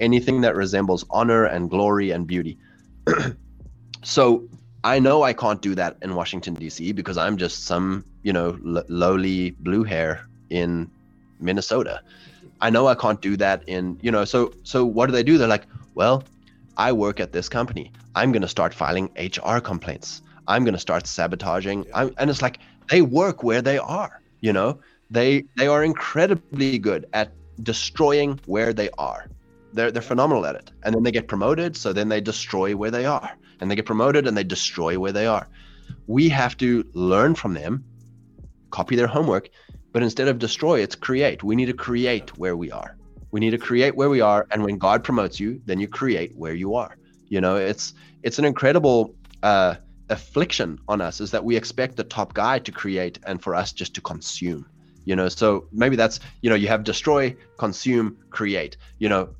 anything that resembles honor and glory and beauty. so I know I can't do that in Washington D.C. because I'm just some, you know, l- lowly blue hair in Minnesota. I know I can't do that in, you know, so so what do they do? They're like, well, I work at this company. I'm going to start filing HR complaints. I'm going to start sabotaging. I'm, and it's like they work where they are. You know, they they are incredibly good at destroying where they are. They're they're phenomenal at it. And then they get promoted, so then they destroy where they are. And they get promoted and they destroy where they are. We have to learn from them, copy their homework, but instead of destroy, it's create. We need to create where we are. We need to create where we are, and when God promotes you, then you create where you are. You know, it's it's an incredible uh, affliction on us is that we expect the top guy to create and for us just to consume you know? So maybe that's you know you have destroy consume create you know?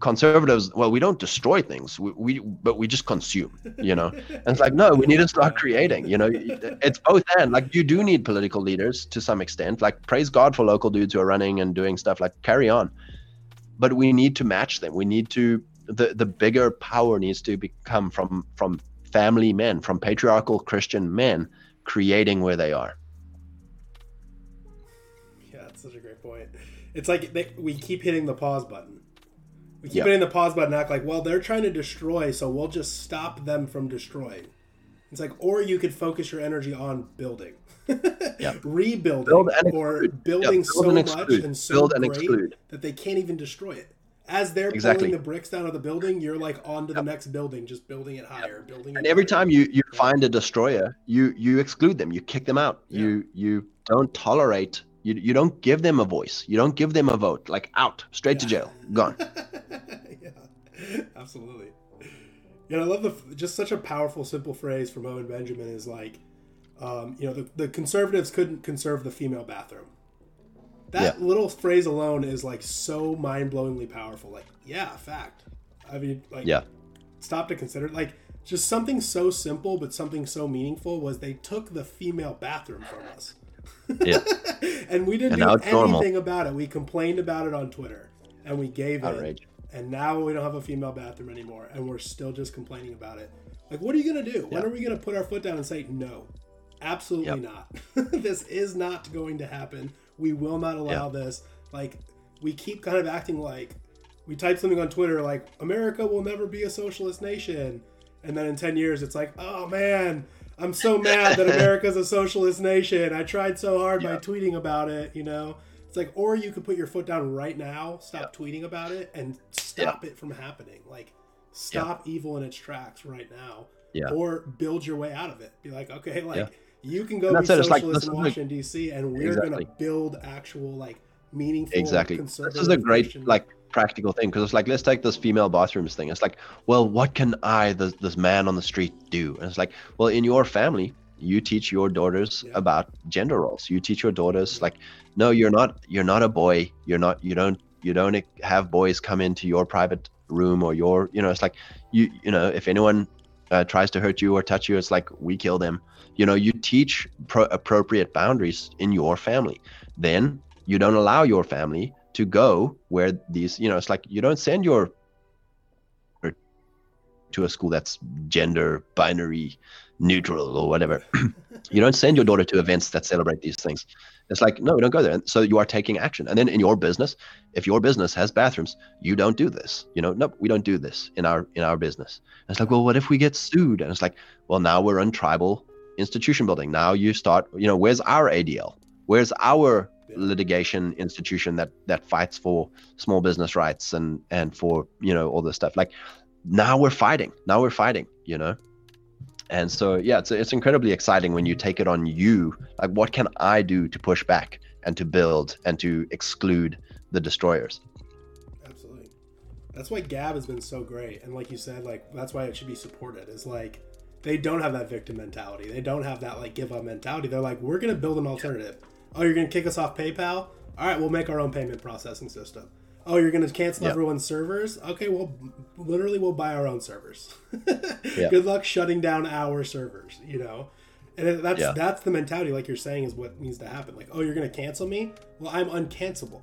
Conservatives well we don't destroy things. We, we but we just consume you know? And it's like no we need to start creating you know? It's both and. Like you do need political leaders to some extent. Like praise god for local dudes who are running and doing stuff. Like carry on. But we need to match them. We need to the the bigger power needs to become from from family men from patriarchal christian men creating where they are. Yeah that's such a great point. It's like they, we keep hitting the pause button. We keep Yep. hitting the pause button act like well they're trying to destroy so we'll just stop them from destroying. It's like or you could focus your energy on building. Rebuilding Build or building Yeah, build so much and so Build and great exclude. that they can't even destroy it as they're Exactly. pulling the bricks down of the building you're like on to the next building just building it higher building it and every higher. time you you find a destroyer you you exclude them you kick them out you you don't tolerate you, you don't give them a voice you don't give them a vote like out straight to jail gone yeah, absolutely. Yeah, I love the just such a powerful, simple phrase from Owen Benjamin is like, um, you know, the, the conservatives couldn't conserve the female bathroom. That Yeah. little phrase alone is like so mind blowingly powerful. Like, yeah, fact. I mean, like, yeah stop to consider. Like, just something so simple but something so meaningful was they took the female bathroom from us. yeah and we didn't And do it's normal. anything about it. We complained about it on Twitter, and we gave Outrage. it. And now we don't have a female bathroom anymore, and we're still just complaining about it. Like, what are you gonna do? When Yeah. are we gonna put our foot down and say no? Absolutely Yep. not. this is not going to happen. We will not allow this. Like, we keep kind of acting like we type something on Twitter like America will never be a socialist nation, and then in ten years it's like, oh man, I'm so mad that America's a socialist nation. I tried so hard by tweeting about it, you know. It's like, or you could put your foot down right now, stop tweeting about it, and stop it from happening. Like, stop evil in its tracks right now, Yeah. or build your way out of it. Be like, okay, like Yeah. You can go And be it. It's like, in Washington D.C., and we're Exactly. gonna build actual like meaningful, exactly this is a great like practical thing because it's like let's take this female bathrooms thing it's like well what can i this, this man on the street do and it's like well in your family you teach your daughters Yeah. about gender roles you teach your daughters like no you're not you're not a boy you're not you don't you don't have boys come into your private room or your you know it's like you you know if anyone uh, tries to hurt you or touch you it's like we kill them you know you teach pro- appropriate boundaries in your family. Then you don't allow your family to go where these you know it's like you don't send your to a school that's gender binary neutral or whatever you don't send your daughter to events that celebrate these things. It's like no don't go there. And so you are taking action. And then in your business if your business has bathrooms you don't do this. You know no we don't do this in our in our business. And it's like well what if we get sued? And it's like well now we're on tribal institution building. Now you start you know where's our adl where's our litigation institution that that fights for small business rights and and for you know all this stuff? Like now we're fighting now we're fighting you know and so yeah it's, it's incredibly exciting when you take it on you like what can i do to push back and to build and to exclude the destroyers Absolutely. That's why Gab has been so great. And like you said, like that's why it should be supported. Is like they don't have that victim mentality. They don't have that like give up mentality. They're like, we're gonna build an alternative. Oh, you're gonna kick us off PayPal? All right, we'll make our own payment processing system. Oh, you're gonna cancel Yeah. everyone's servers? Okay, well, literally, we'll buy our own servers. Yeah. Good luck shutting down our servers. You know. And that's Yeah. that's the mentality, like you're saying, is what needs to happen. Like, oh, you're gonna cancel me? Well, I'm uncancelable.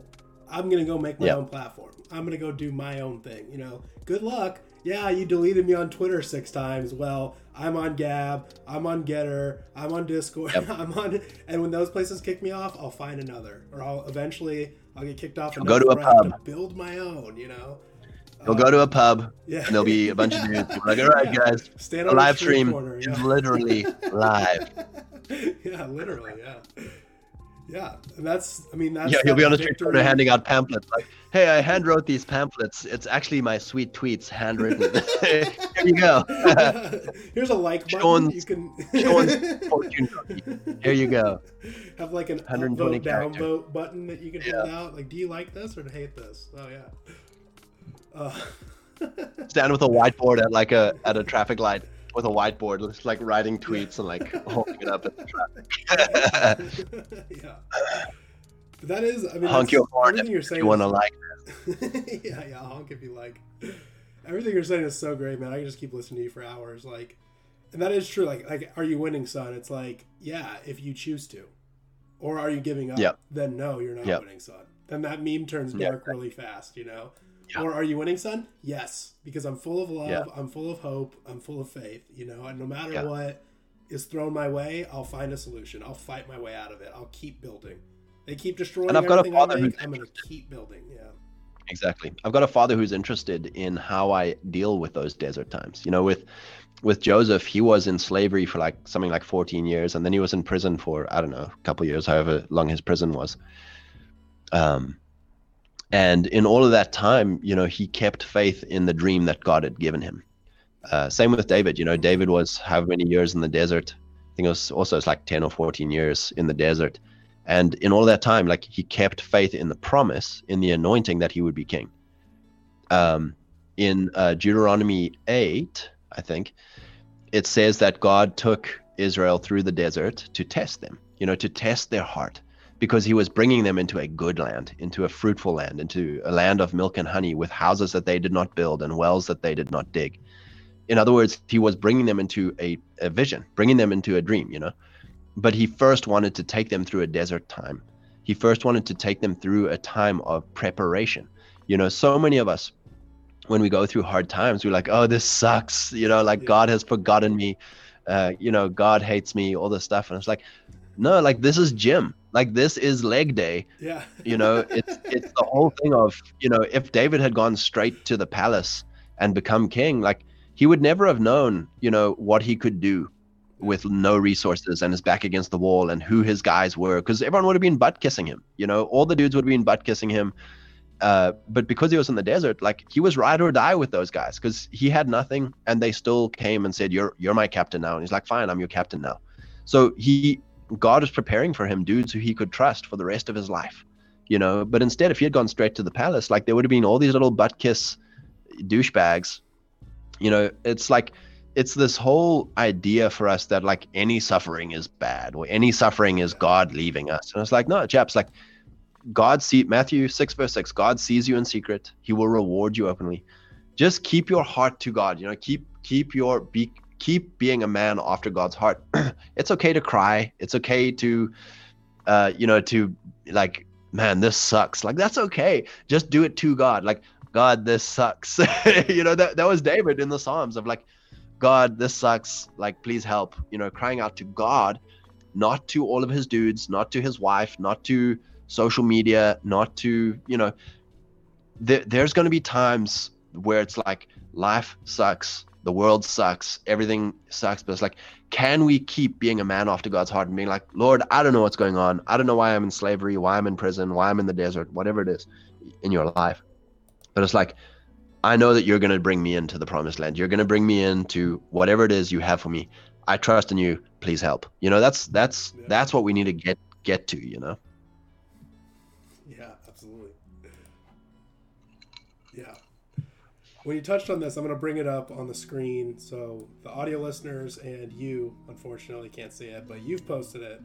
I'm gonna go make my Yeah. own platform. I'm gonna go do my own thing. You know, good luck. Yeah, you deleted me on Twitter six times. Well, I'm on Gab. I'm on Gettr. I'm on Discord. Yep. I'm on. And when those places kick me off, I'll find another, or I'll eventually I'll get kicked off. Go to a enough where I have pub. to build my own. You know. you'll go to a pub um, Yeah. and there'll be a bunch of dudes like all right Yeah. guys Stand the live stream corner, is literally live yeah, literally, yeah. Yeah, and that's. I mean, that's. yeah, you'll be on the street corner handing out pamphlets like, "Hey, I hand wrote these pamphlets. It's actually my sweet tweets handwritten. Here you go, Here's a like button. Sean's- you can Sean's fortune cookie. Here you go." have like an 120 upvote, downvote button that you can hold out. Like, do you like this or hate this? Oh yeah. Uh, Stand with a whiteboard at like a at a traffic light with a whiteboard, just like writing tweets and like holding it up at the traffic. yeah. That is. I mean, Honk your horn everything you're saying. you want to like yeah, yeah, I'll honk if you like. Everything you're saying is so great, man. I can just keep listening to you for hours. Like, and that is true. Like, like, are you winning, son? It's like, yeah, if you choose to, or are you giving up? Yep. Then no, you're not Yep. winning, son. Then that meme turns Yep. dark really fast, you know. Or are you winning, son? Yes, because I'm full of love. I'm full of hope. I'm full of faith. You know, and no matter what is thrown my way, I'll find a solution. I'll fight my way out of it. I'll keep building. They keep destroying And I've got a father who's I'm gonna keep building. Yeah. Exactly. I've got a father who's interested in how I deal with those desert times. You know, with with Joseph, he was in slavery for like something like 14 years, and then he was in prison for I don't know, a couple of years, however long his prison was. Um, and in all of that time, you know, he kept faith in the dream that God had given him. Uh, same with David. You know, David was how many years in the desert. I think it was also it's like 10 or 14 years in the desert. And in all that time, like he kept faith in the promise, in the anointing that he would be king. Um, in uh, Deuteronomy 8, I think, it says that God took Israel through the desert to test them, you know, to test their heart, because he was bringing them into a good land, into a fruitful land, into a land of milk and honey with houses that they did not build and wells that they did not dig. In other words, he was bringing them into a, a vision, bringing them into a dream, you know but he first wanted to take them through a desert time. He first wanted to take them through a time of preparation. You know, so many of us, when we go through hard times, we're like, oh, this sucks. You know, like. God has forgotten me. Uh, you know, God hates me, all this stuff. And it's like, no, like this is gym. Like this is leg day. Yeah. You know, it's it's the whole thing of, you know, if David had gone straight to the palace and become king, like he would never have known, you know, what he could do with no resources and his back against the wall and who his guys were because everyone would have been butt kissing him you know? All the dudes would have been butt kissing him. Uh, but because he was in the desert like he was ride or die with those guys because he had nothing and they still came and said you're you're my captain now. And he's like fine i'm your captain now. So he god was preparing for him dudes who he could trust for the rest of his life you know? But instead if he had gone straight to the palace like there would have been all these little butt kiss douchebags you know? It's like it's this whole idea for us that like any suffering is bad or any suffering is God leaving us. And it's like, no, chaps, like God see Matthew 6 verse 6, God sees you in secret, he will reward you openly. Just keep your heart to God, you know, keep keep your be keep being a man after God's heart. it's okay to cry. It's okay to uh, you know, to like, man, this sucks. Like that's okay. Just do it to God. Like, God, this sucks. you know, that that was David in the Psalms of like God, this sucks. Like, please help. You know, crying out to God, not to all of his dudes, not to his wife, not to social media, not to, you know, there, there's going to be times where it's like life sucks, the world sucks, everything sucks. But it's like, can we keep being a man after God's heart and being like, Lord, I don't know what's going on. I don't know why I'm in slavery, why I'm in prison, why I'm in the desert, whatever it is in your life. But it's like, I know that you're going to bring me into the promised land. You're going to bring me into whatever it is you have for me. I trust in you. Please help. You know, that's that's Yeah. that's what we need to get get to, you know. Yeah, absolutely. Yeah. When you touched on this, I'm going to bring it up on the screen so the audio listeners and you, unfortunately, can't see it, but you've posted it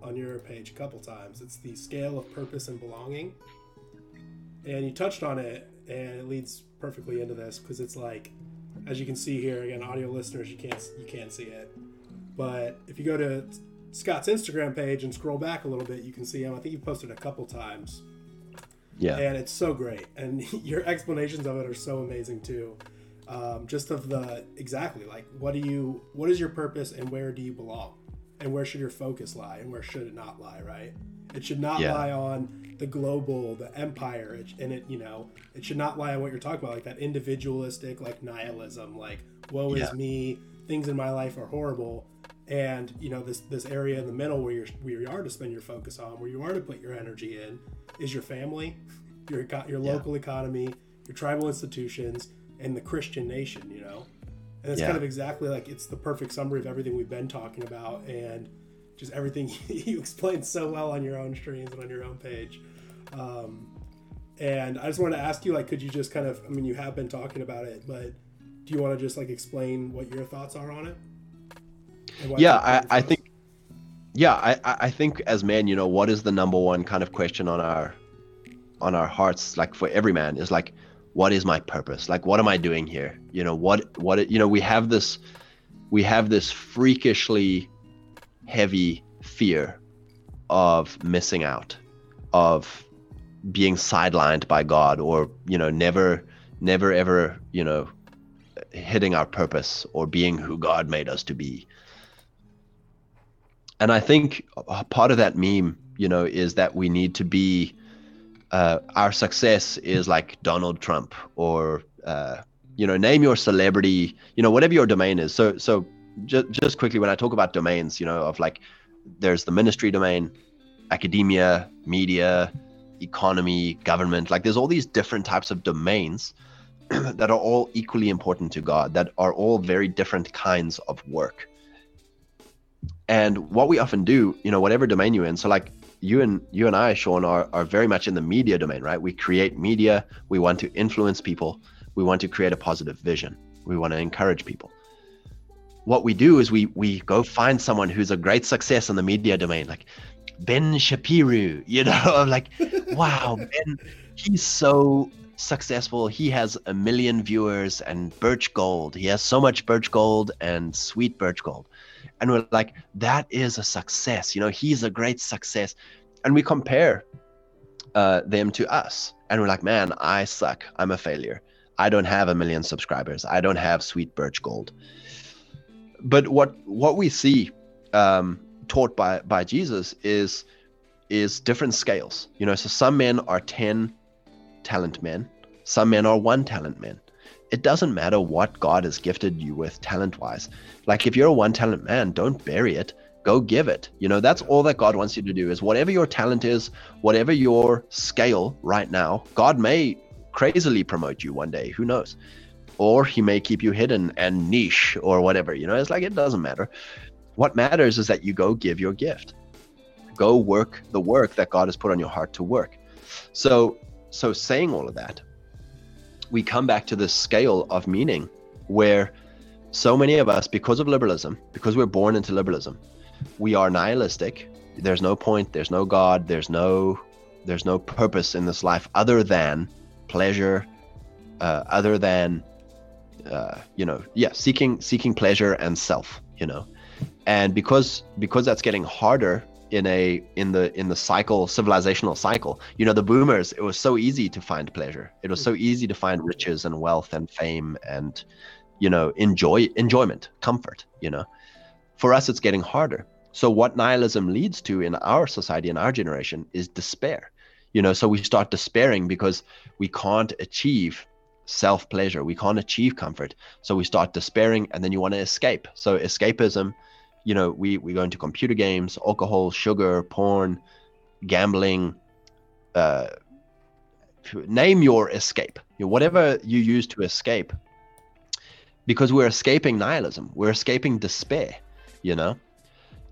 on your page a couple times. It's the scale of purpose and belonging. And you touched on it, and it leads perfectly into this because it's like, as you can see here, again, audio listeners, you can't you can't see it, but if you go to Scott's Instagram page and scroll back a little bit, you can see him. I think you posted a couple times. Yeah. and it's so great. And your explanations of it are so amazing too. Um, just of the exactly like what do you what is your purpose and where do you belong? And where should your focus lie and where should it not lie right it should not Yeah. lie on the global the empire it, and it you know it should not lie on what you're talking about like that individualistic like nihilism like woe Yeah. is me things in my life are horrible and you know this this area in the middle where you're where you are to spend your focus on where you are to put your energy in is your family your your Yeah. local economy your tribal institutions and the christian nation you know and it's Yeah. kind of exactly like it's the perfect summary of everything we've been talking about and just everything you explained so well on your own streams and on your own page. Um, and i just wanted to ask you like could you just kind of i mean you have been talking about it but do you want to just like explain what your thoughts are on it? And why it's yeah, I, I think yeah, I, I I think as men, you know, what is the number one kind of question on our on our hearts like for every man is like what is my purpose? Like what am i doing here? You know what what you know we have this we have this freakishly heavy fear of missing out of being sidelined by god or you know never never ever you know hitting our purpose or being who god made us to be. And i think part of that meme you know is that we need to be uh, our success is like Donald Trump or uh, you know name your celebrity you know whatever your domain is. So so just just quickly when I talk about domains you know of like there's the ministry domain academia media economy government like there's all these different types of domains that are all equally important to God that are all very different kinds of work and what we often do you know whatever domain you're in so like you and you and I, Sean, are are very much in the media domain, right? We create media. We want to influence people. We want to create a positive vision. We want to encourage people. What we do is we we go find someone who's a great success in the media domain, like Ben Shapiro. You know, like, wow, Ben, he's so successful. He has a million viewers and Birch Gold. He has so much Birch Gold and sweet Birch Gold. And we're like that is a success. You know he's a great success. And we compare uh, them to us. And we're like man i suck. I'm a failure. I don't have a million subscribers. I don't have sweet birch gold but what what we see um, taught by by jesus is is different scales you know so some men are 10 talent men some men are one talent men it doesn't matter what God has gifted you with talent wise. Like if you're a one talent man, don't bury it. Go give it. You know, that's all that God wants you to do is whatever your talent is, whatever your scale right now, God may crazily promote you one day. Who knows? Or he may keep you hidden and niche or whatever. You know, it's like it doesn't matter. What matters is that you go give your gift. Go work the work that God has put on your heart to work. So so saying all of that, we come back to this scale of meaning where so many of us, because of liberalism, because we're born into liberalism, we are nihilistic. There's no point, there's no God, there's no there's no purpose in this life other than pleasure, uh, other than uh, you know, yeah, seeking seeking pleasure and self, you know. And because because that's getting harder in a in the in the cycle civilizational cycle you know the boomers it was so easy to find pleasure. It was so easy to find riches and wealth and fame and you know enjoy enjoyment comfort you know. For us it's getting harder. So what nihilism leads to in our society in our generation is despair you know. So we start despairing because we can't achieve self pleasure we can't achieve comfort. So we start despairing and then you want to escape. So escapism you know, we, we go into computer games, alcohol, sugar, porn, gambling, uh, name your escape, you know, whatever you use to escape, because we're escaping nihilism, we're escaping despair, you know,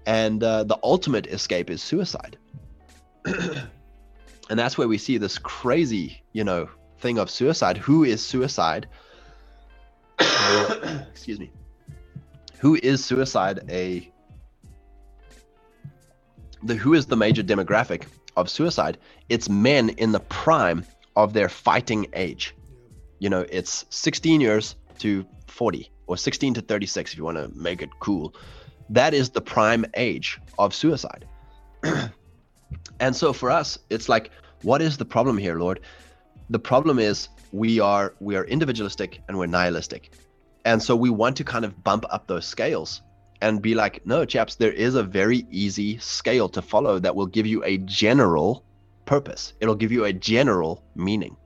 and uh, the ultimate escape is suicide. and that's where we see this crazy, you know, thing of suicide. Who is suicide? Excuse me. Who is suicide a the who is the major demographic of suicide? It's men in the prime of their fighting age. You know it's 16 years to 40 or 16 to 36 if you want to make it cool. That is the prime age of suicide. And so for us it's like what is the problem here lord the problem is we are we are individualistic and we're nihilistic and so we want to kind of bump up those scales and be like, no, chaps, there is a very easy scale to follow that will give you a general purpose. It'll give you a general meaning.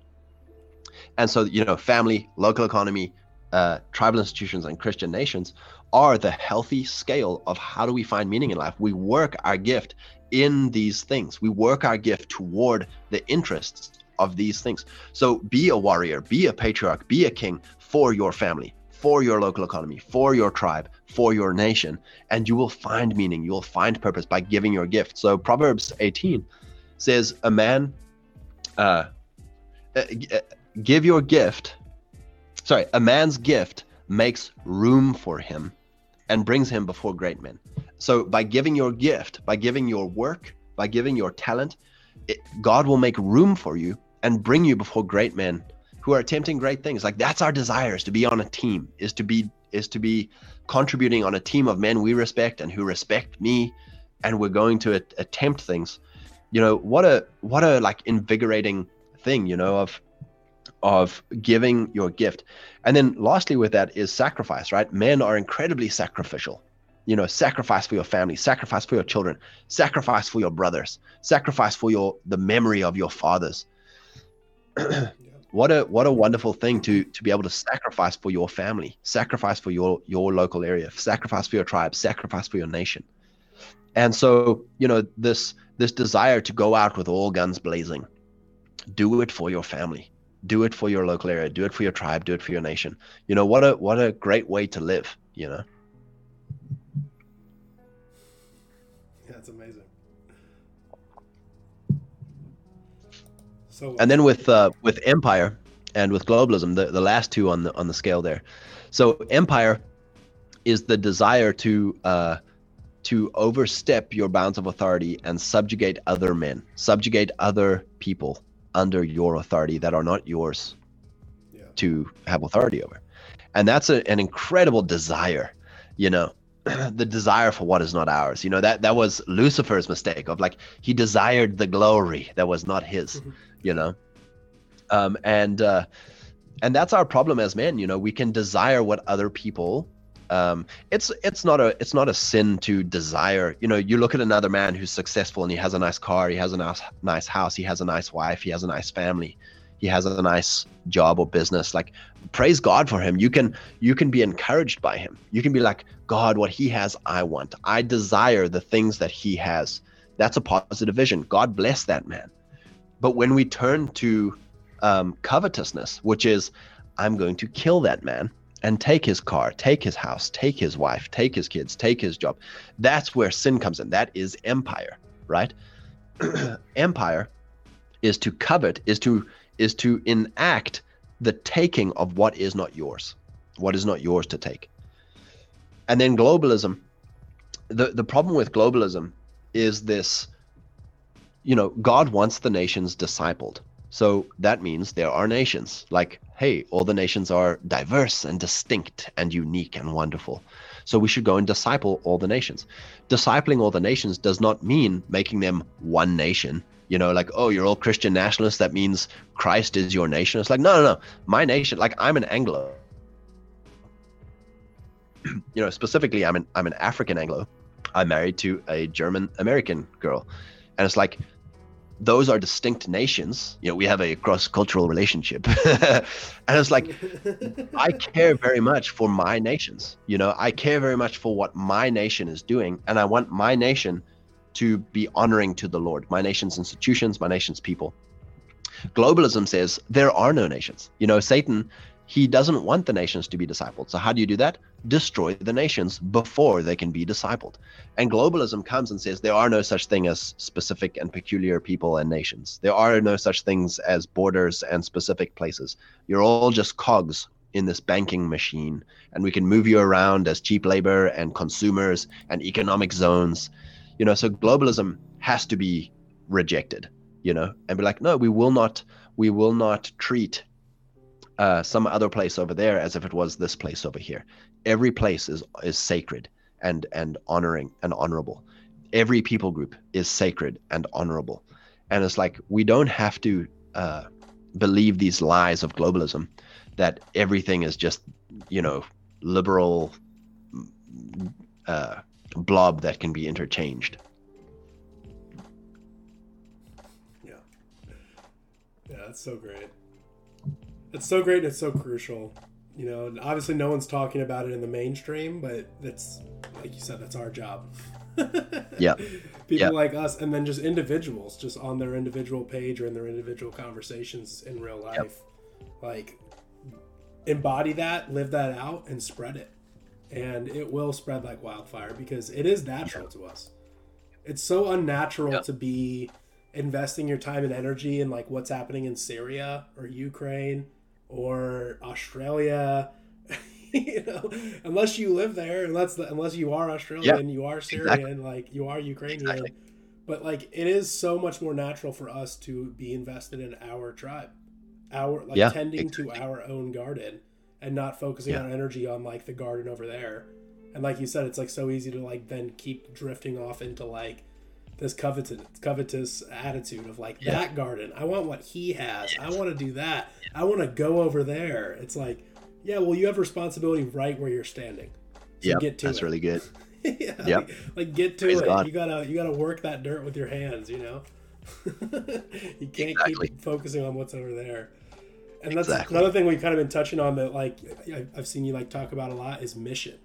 And so, you know, family, local economy, uh, tribal institutions, and Christian nations are the healthy scale of how do we find meaning in life. We work our gift in these things, we work our gift toward the interests of these things. So be a warrior, be a patriarch, be a king for your family, for your local economy, for your tribe, for your nation, and you will find meaning, you will find purpose by giving your gift. So Proverbs 18 says, "A man, uh, uh, uh, give your gift. Sorry, a man's gift makes room for him, and brings him before great men." So by giving your gift, by giving your work, by giving your talent, it, God will make room for you and bring you before great men who are attempting great things. Like that's our desire is to be on a team, is to be is to be contributing on a team of men we respect and who respect me, and we're going to a- attempt things. You know what a what a like invigorating thing. You know of of giving your gift, and then lastly with that is sacrifice. Right, men are incredibly sacrificial. You know, sacrifice for your family, sacrifice for your children, sacrifice for your brothers, sacrifice for your the memory of your fathers. what a what a wonderful thing to to be able to sacrifice for your family sacrifice for your your local area sacrifice for your tribe sacrifice for your nation. And so you know this this desire to go out with all guns blazing do it for your family do it for your local area do it for your tribe do it for your nation. You know what a what a great way to live you know So and then with uh, with empire and with globalism, the, the last two on the on the scale there. So empire is the desire to uh, to overstep your bounds of authority and subjugate other men, subjugate other people under your authority that are not yours yeah. to have authority over. And that's a, an incredible desire, you know, the desire for what is not ours. You know, that that was Lucifer's mistake of like he desired the glory that was not his. Mm-hmm you know? Um, and uh, and that's our problem as men you know? We can desire what other people um, it's it's not a it's not a sin to desire. You know you look at another man who's successful and he has a nice car he has a nice nice house he has a nice wife he has a nice family he has a nice job or business like praise god for him. You can you can be encouraged by him. You can be like god what he has i want. I desire the things that he has. That's a positive vision. God bless that man but when we turn to um, covetousness, which is, I'm going to kill that man and take his car, take his house, take his wife, take his kids, take his job, that's where sin comes in. That is empire, right? empire is to covet, is to is to enact the taking of what is not yours, what is not yours to take. And then globalism, the, the problem with globalism is this you know, God wants the nations discipled. So that means there are nations. Like, hey, all the nations are diverse and distinct and unique and wonderful. So we should go and disciple all the nations. Discipling all the nations does not mean making them one nation. You know, like, oh, you're all Christian nationalists. That means Christ is your nation. It's like, no, no, no. My nation, like, I'm an Anglo. you know, specifically, I'm an I'm an African Anglo. I'm married to a German American girl, and it's like those are distinct nations. You know, we have a cross cultural relationship. and it's like, I care very much for my nations. You know, I care very much for what my nation is doing. And I want my nation to be honoring to the Lord, my nation's institutions, my nation's people. Globalism says there are no nations. You know, Satan he doesn't want the nations to be discipled. So how do you do that? Destroy the nations before they can be discipled. And globalism comes and says there are no such thing as specific and peculiar people and nations. There are no such things as borders and specific places. You're all just cogs in this banking machine and we can move you around as cheap labor and consumers and economic zones. You know, so globalism has to be rejected, you know, and be like, no, we will not we will not treat uh, some other place over there as if it was this place over here. Every place is is sacred and and honoring and honorable. Every people group is sacred and honorable, and it's like we don't have to uh, believe these lies of globalism that everything is just you know liberal uh, blob that can be interchanged. Yeah, yeah, that's so great it's so great and it's so crucial. You know, obviously no one's talking about it in the mainstream, but that's like you said, that's our job. yeah. People yep. like us, and then just individuals, just on their individual page or in their individual conversations in real life, yep. like embody that, live that out, and spread it. And it will spread like wildfire because it is natural to us. It's so unnatural yep. to be investing your time and energy in like what's happening in Syria or Ukraine or Australia. you know, unless you live there, unless unless you are Australian, yeah, you are Syrian, exactly. like you are Ukrainian. Exactly. but like it is so much more natural for us to be invested in our tribe, our like Yeah, tending to our own garden and not focusing Yeah. our energy on like the garden over there. And like you said, it's like so easy to like then keep drifting off into like this covetous covetous attitude of like Yeah. that garden. I want what he has. I want to do that. I want to go over there. It's like, yeah, well, you have responsibility right where you're standing. So Yeah, get to that's it. really good. yeah, Yep. like, like, get to Praise it. God. You gotta you gotta work that dirt with your hands. You know, you can't Exactly. keep focusing on what's over there. And that's Exactly. another thing we've kind of been touching on that like I've seen you like talk about a lot is mission.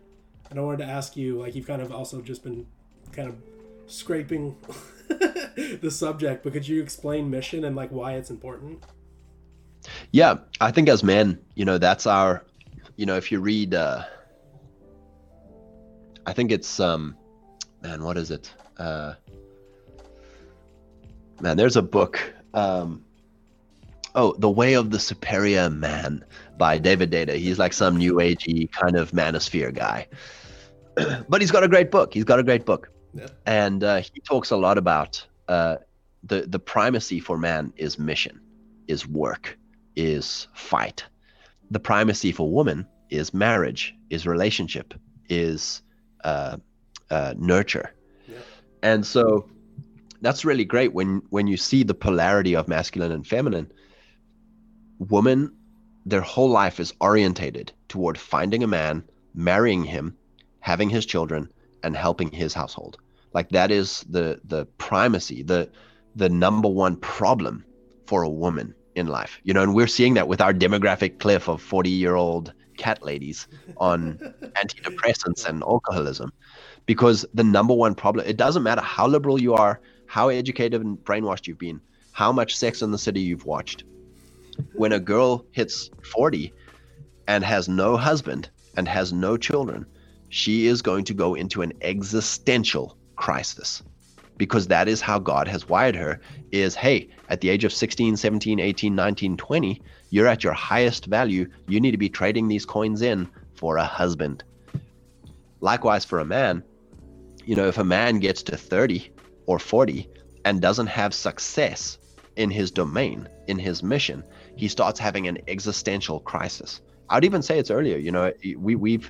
And I wanted to ask you like you've kind of also just been kind of scraping the subject, but could you explain mission and like why it's important? Yeah, I think as men, you know, that's our, you know, if you read, uh, I think it's, um, man, what is it? Uh, man, there's a book, um, oh, The Way of the Superior Man by David Deida. He's like some new agey kind of manosphere guy, but he's got a great book. He's got a great book, Yeah. and uh, he talks a lot about uh, the the primacy for man is mission, is work is fight. The primacy for woman is marriage, is relationship, is uh, uh, nurture. Yeah. And so that's really great when when you see the polarity of masculine and feminine. Woman, their whole life is orientated toward finding a man, marrying him, having his children, and helping his household. Like that is the the primacy, the the number one problem for a woman in life. You know, and we're seeing that with our demographic cliff of 40 year old cat ladies on antidepressants and alcoholism. Because the number one problem, it doesn't matter how liberal you are, how educated and brainwashed you've been, how much Sex in the City you've watched. When a girl hits 40 and has no husband and has no children, she is going to go into an existential crisis. Because that is how God has wired her is hey at the age of 16 17 18 19 20 you're at your highest value. You need to be trading these coins in for a husband. Likewise for a man you know if a man gets to 30 or 40 and doesn't have success in his domain in his mission he starts having an existential crisis. I'd even say it's earlier you know we we've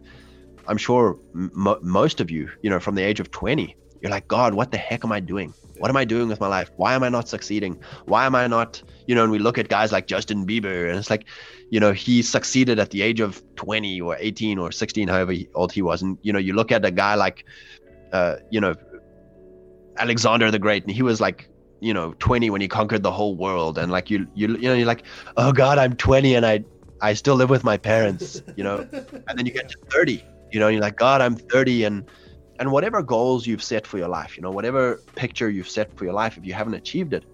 i'm sure m- most of you you know from the age of 20 you're like god what the heck am i doing? What am i doing with my life? Why am i not succeeding? Why am i not you know and we look at guys like justin bieber and it's like you know he succeeded at the age of 20 or 18 or 16 however old he was. And you know you look at a guy like uh you know alexander the great and he was like you know 20 when he conquered the whole world. And like you you you know you're like oh god i'm 20 and i i still live with my parents you know? And then you get to 30 you know you're like god i'm 30 and and whatever goals you've set for your life you know whatever picture you've set for your life if you haven't achieved it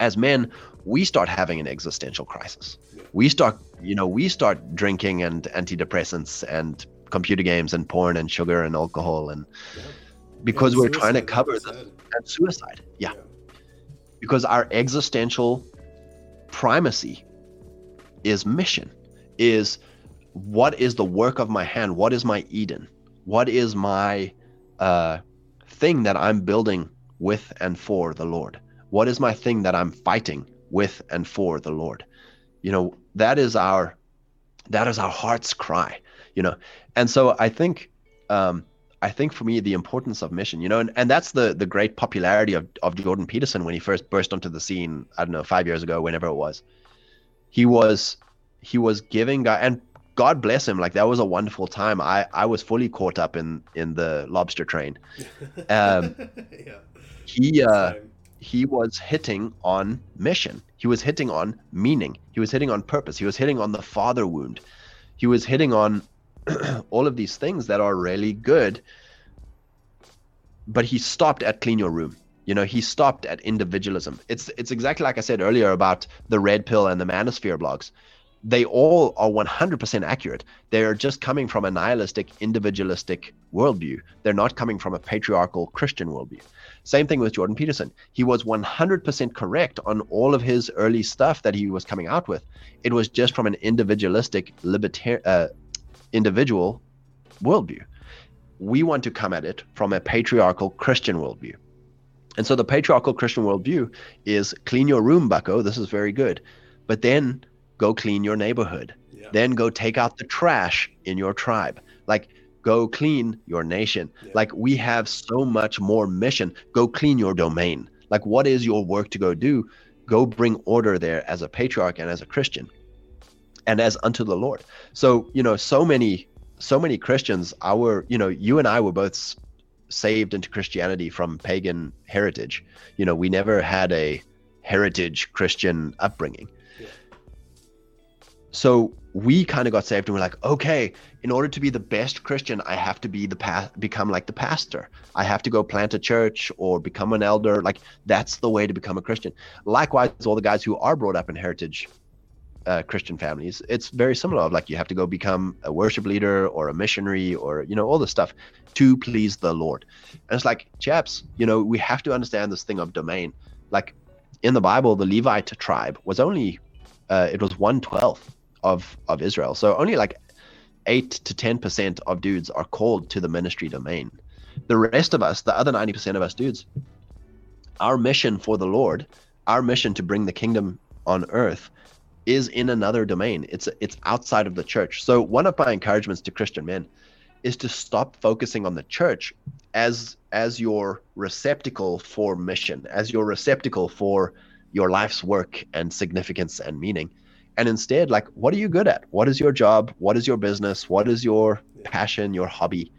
as men we start having an existential crisis we start you know we start drinking and antidepressants and computer games and porn and sugar and alcohol and Yeah. because And we're trying to cover the and suicide yeah Yeah. because our existential primacy is mission is what is the work of my hand what is my eden what is my uh, thing that i'm building with and for the lord. What is my thing that i'm fighting with and for the lord? You know that is our that is our heart's cry you know? And so i think um I think for me the importance of mission, you know, and, and that's the the great popularity of, of Jordan Peterson when he first burst onto the scene, I don't know, five years ago, whenever it was. He was he was giving guy and God bless him, like that was a wonderful time. I, I was fully caught up in in the lobster train. Um, yeah. He uh he was hitting on mission. He was hitting on meaning. He was hitting on purpose. He was hitting on the father wound. He was hitting on all of these things that are really good. But he stopped at clean your room. You know, he stopped at individualism. It's it's exactly like I said earlier about the red pill and the manosphere blogs. They all are 100% accurate. They are just coming from a nihilistic, individualistic worldview. They're not coming from a patriarchal Christian worldview. Same thing with Jordan Peterson. He was 100% correct on all of his early stuff that he was coming out with. It was just from an individualistic, libertarian, uh, individual worldview. We want to come at it from a patriarchal Christian worldview. And so the patriarchal Christian worldview is clean your room, bucko. This is very good. But then go clean your neighborhood. Yeah. Then go take out the trash in your tribe. Like, go clean your nation. Yeah. Like, we have so much more mission. Go clean your domain. Like, what is your work to go do? Go bring order there as a patriarch and as a Christian and as unto the Lord. So, you know, so many, so many Christians, our, you know, you and I were both saved into Christianity from pagan heritage. You know, we never had a heritage Christian upbringing. So we kind of got saved and we're like, okay, in order to be the best Christian, I have to be the pa- become like the pastor. I have to go plant a church or become an elder. Like that's the way to become a Christian. Likewise, all the guys who are brought up in heritage uh, Christian families, it's very similar. Of like you have to go become a worship leader or a missionary or you know all this stuff to please the Lord. And it's like, chaps, you know, we have to understand this thing of domain. Like in the Bible, the Levite tribe was only uh, it was one twelfth of of Israel, so only like eight to ten percent of dudes are called to the ministry domain. The rest of us, the other ninety percent of us dudes, our mission for the Lord, our mission to bring the kingdom on earth is in another domain. It's it's outside of the church. So one of my encouragements to Christian men is to stop focusing on the church as as your receptacle for mission, as your receptacle for your life's work and significance and meaning. And instead, like, what are you good at? What is your job? What is your business? What is your passion, your hobby?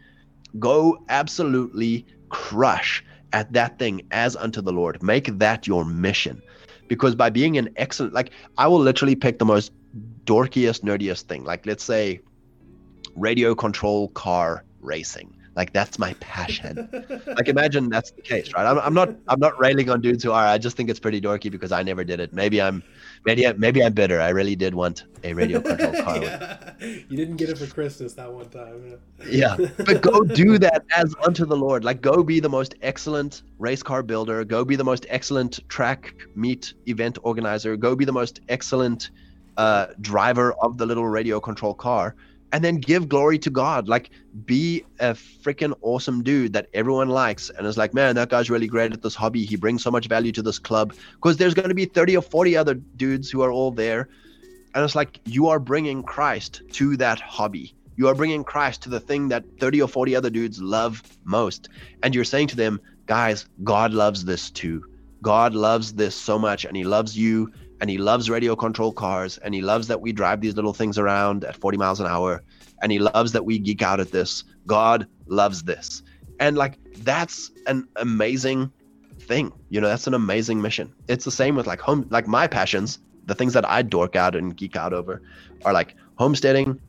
Go absolutely crush at that thing as unto the Lord. Make that your mission because by being an excellent like i will literally pick the most dorkiest nerdiest thing like let's say radio control car racing like that's my passion. Like imagine that's the case right? I'm, I'm not i'm not railing on dudes who are. I just think it's pretty dorky because i never did it. Maybe i'm maybe maybe i'm bitter. I really did want a radio control car yeah. You didn't get it for Christmas that one time. yeah. But go do that as unto the lord. Like go be the most excellent race car builder. Go be the most excellent track meet event organizer. Go be the most excellent uh, driver of the little radio control car and then give glory to god like be a freaking awesome dude that everyone likes and is like man that guy's really great at this hobby he brings so much value to this club because there's going to be 30 or 40 other dudes who are all there and it's like you are bringing Christ to that hobby. You are bringing Christ to the thing that 30 or 40 other dudes love most. And you're saying to them, guys, God loves this too. God loves this so much. And He loves you. And He loves radio control cars. And He loves that we drive these little things around at 40 miles an hour. And He loves that we geek out at this. God loves this. And like, that's an amazing thing. You know, that's an amazing mission. It's the same with like home, like my passions the things that I dork out and geek out over are like homesteading,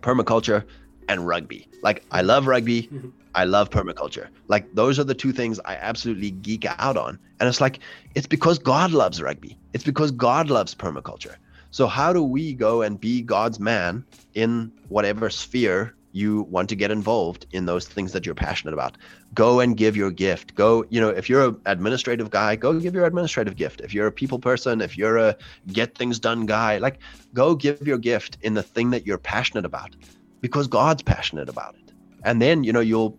permaculture, and rugby. Like I love rugby, Mhm. I love permaculture. Like those are the two things I absolutely geek out on. And it's like it's because God loves rugby. It's because God loves permaculture. So how do we go and be God's man in whatever sphere you want to get involved in those things that you're passionate about? Go and give your gift. Go, you know, if you're an administrative guy, go give your administrative gift. If you're a people person, if you're a get things done guy, like go give your gift in the thing that you're passionate about because God's passionate about it. And then, you know, you'll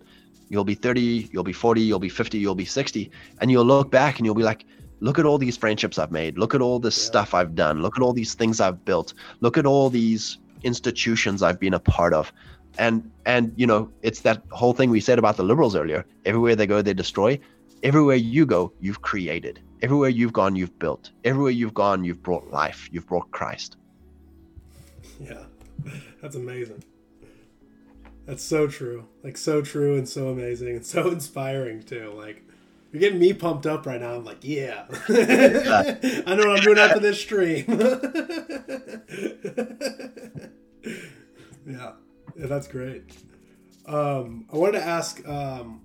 you'll be 30, you'll be 40, you'll be 50, you'll be 60, and you'll look back and you'll be like, look at all these friendships I've made. Look at all this Yeah. stuff I've done. Look at all these things I've built. Look at all these institutions I've been a part of. And and you know, it's that whole thing we said about the liberals earlier. Everywhere they go, they destroy. Everywhere you go, you've created. Everywhere you've gone, you've built. Everywhere you've gone, you've brought life. You've brought Christ. Yeah, that's amazing. That's so true. Like so true and so amazing and so inspiring too. Like you're getting me pumped up right now. I'm like, yeah. I know what I'm doing after this stream. yeah. Yeah, that's great. Um, I wanted to ask um,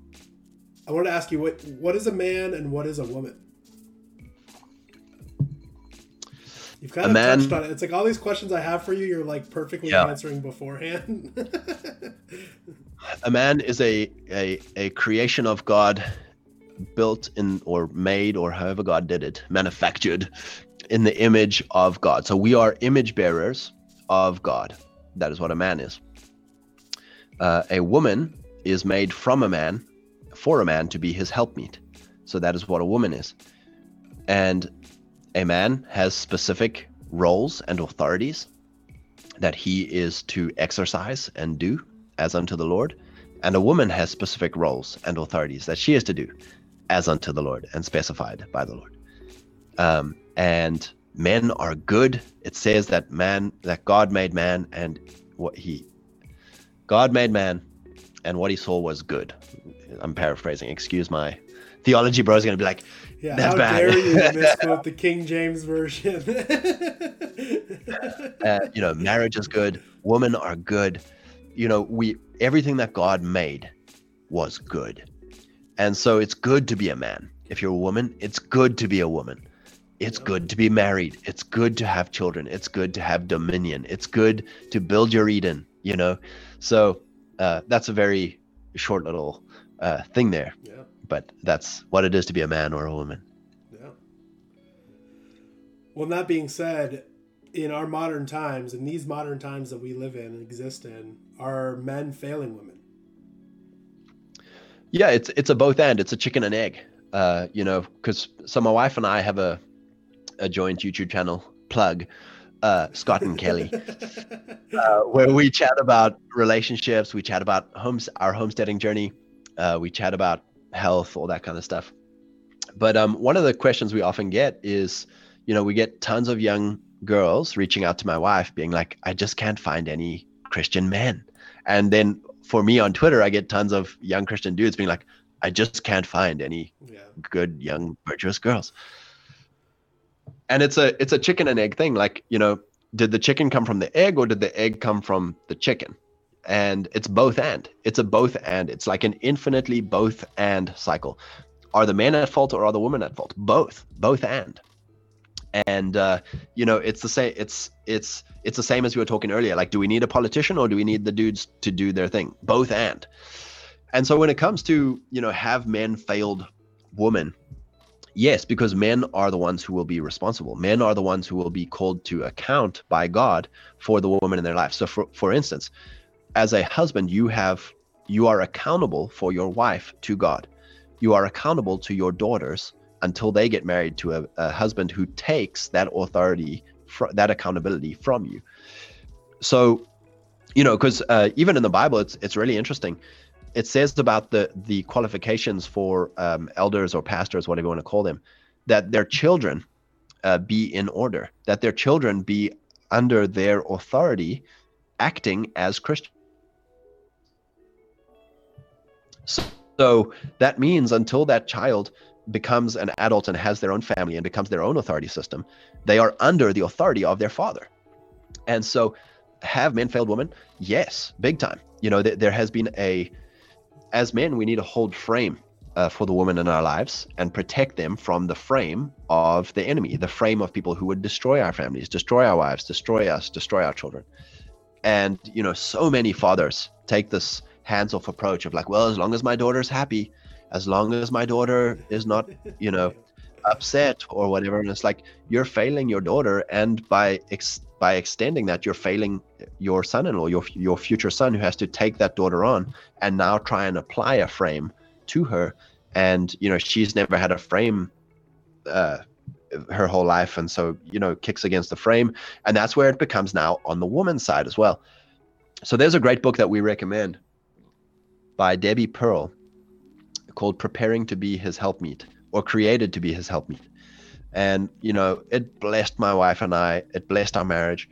I wanted to ask you what what is a man and what is a woman? You've kind A of man- touched on it. It's like all these questions I have for you, you're like perfectly Yeah. answering beforehand. a man is a, a a creation of God built in or made or however God did it, manufactured in the image of God. So we are image bearers of God. That is what a man is. Uh, a woman is made from a man for a man to be his helpmeet. So that is what a woman is. And a man has specific roles and authorities that he is to exercise and do as unto the Lord. And a woman has specific roles and authorities that she is to do as unto the Lord and specified by the Lord. Um, and men are good. It says that man, that God made man and what he, God made man and what he saw was good. I'm paraphrasing. Excuse my theology bro is going to be like, Yeah, That's how bad. dare you misquote the King James version? uh, you know, marriage is good. Women are good. You know, we everything that God made was good, and so it's good to be a man. If you're a woman, it's good to be a woman. It's good to be married. It's good to have children. It's good to have dominion. It's good to build your Eden. You know, so uh, that's a very short little uh, thing there, but that's what it is to be a man or a woman. yeah. Well, that being said, in our modern times, in these modern times that we live in and exist in, are men failing women? Yeah, it's it's a both and. It's a chicken and egg. Uh, you know, because so my wife and I have a a joint YouTube channel plug, uh, Scott and Kelly, uh, where we chat about relationships, we chat about homes, our homesteading journey, uh, we chat about health, all that kind of stuff. But um, one of the questions we often get is, you know, we get tons of young girls reaching out to my wife, being like, "I just can't find any Christian men," and then for me on Twitter, I get tons of young Christian dudes being like, "I just can't find any yeah, good young virtuous girls. And it's a it's a chicken and egg thing. Like you know did the chicken come from the egg or did the egg come from the chicken and it's both and. It's a both and. It's like an infinitely both and cycle. Are the men at fault or are the women at fault? Both. Both and. And uh, you know it's the same it's it's it's the same as we were talking earlier. Like do we need a politician or do we need the dudes to do their thing? Both and. And so when it comes to you know have men failed women? Yes because men are the ones who will be responsible. Men are the ones who will be called to account by god for the woman in their life. So for, for instance as a husband you have you are accountable for your wife to god. You are accountable to your daughters until they get married to a, a husband who takes that authority fr- that accountability from you. So you know because uh, even in the bible it's it's really interesting. It says about the the qualifications for um, elders or pastors, whatever you want to call them, that their children uh, be in order, that their children be under their authority, acting as Christians. So, so that means until that child becomes an adult and has their own family and becomes their own authority system, they are under the authority of their father. And so, have men failed women? Yes, big time. You know, th- there has been a as men, we need to hold frame uh, for the women in our lives and protect them from the frame of the enemy, the frame of people who would destroy our families, destroy our wives, destroy us, destroy our children. And, you know, so many fathers take this hands off approach of like, well, as long as my daughter's happy, as long as my daughter is not, you know, upset or whatever. And it's like, you're failing your daughter. And by, ex- by extending that, you're failing your son-in-law, your your future son, who has to take that daughter on and now try and apply a frame to her. And you know she's never had a frame uh, her whole life, and so you know kicks against the frame, and that's where it becomes now on the woman's side as well. So there's a great book that we recommend by Debbie Pearl called "Preparing to Be His Helpmeet" or "Created to Be His Helpmeet." and you know it blessed my wife and i it blessed our marriage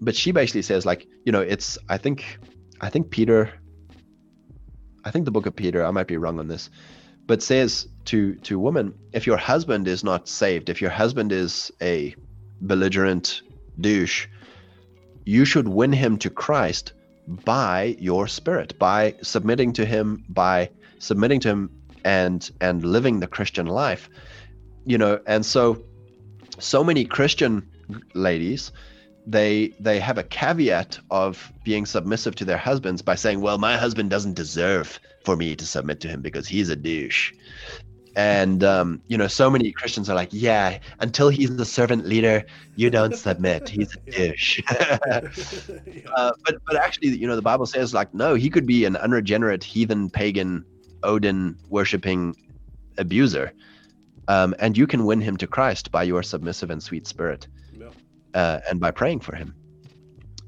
but she basically says like you know it's i think i think peter i think the book of peter i might be wrong on this but says to to women if your husband is not saved if your husband is a belligerent douche you should win him to christ by your spirit by submitting to him by submitting to him and and living the christian life you know and so so many christian ladies they they have a caveat of being submissive to their husbands by saying well my husband doesn't deserve for me to submit to him because he's a douche and um, you know so many christians are like yeah until he's the servant leader you don't submit. He's a douche. Uh, but but actually you know the bible says like no he could be an unregenerate heathen pagan odin worshipping abuser. Um, and you can win him to christ by your submissive and sweet spirit Yeah. uh, and by praying for him.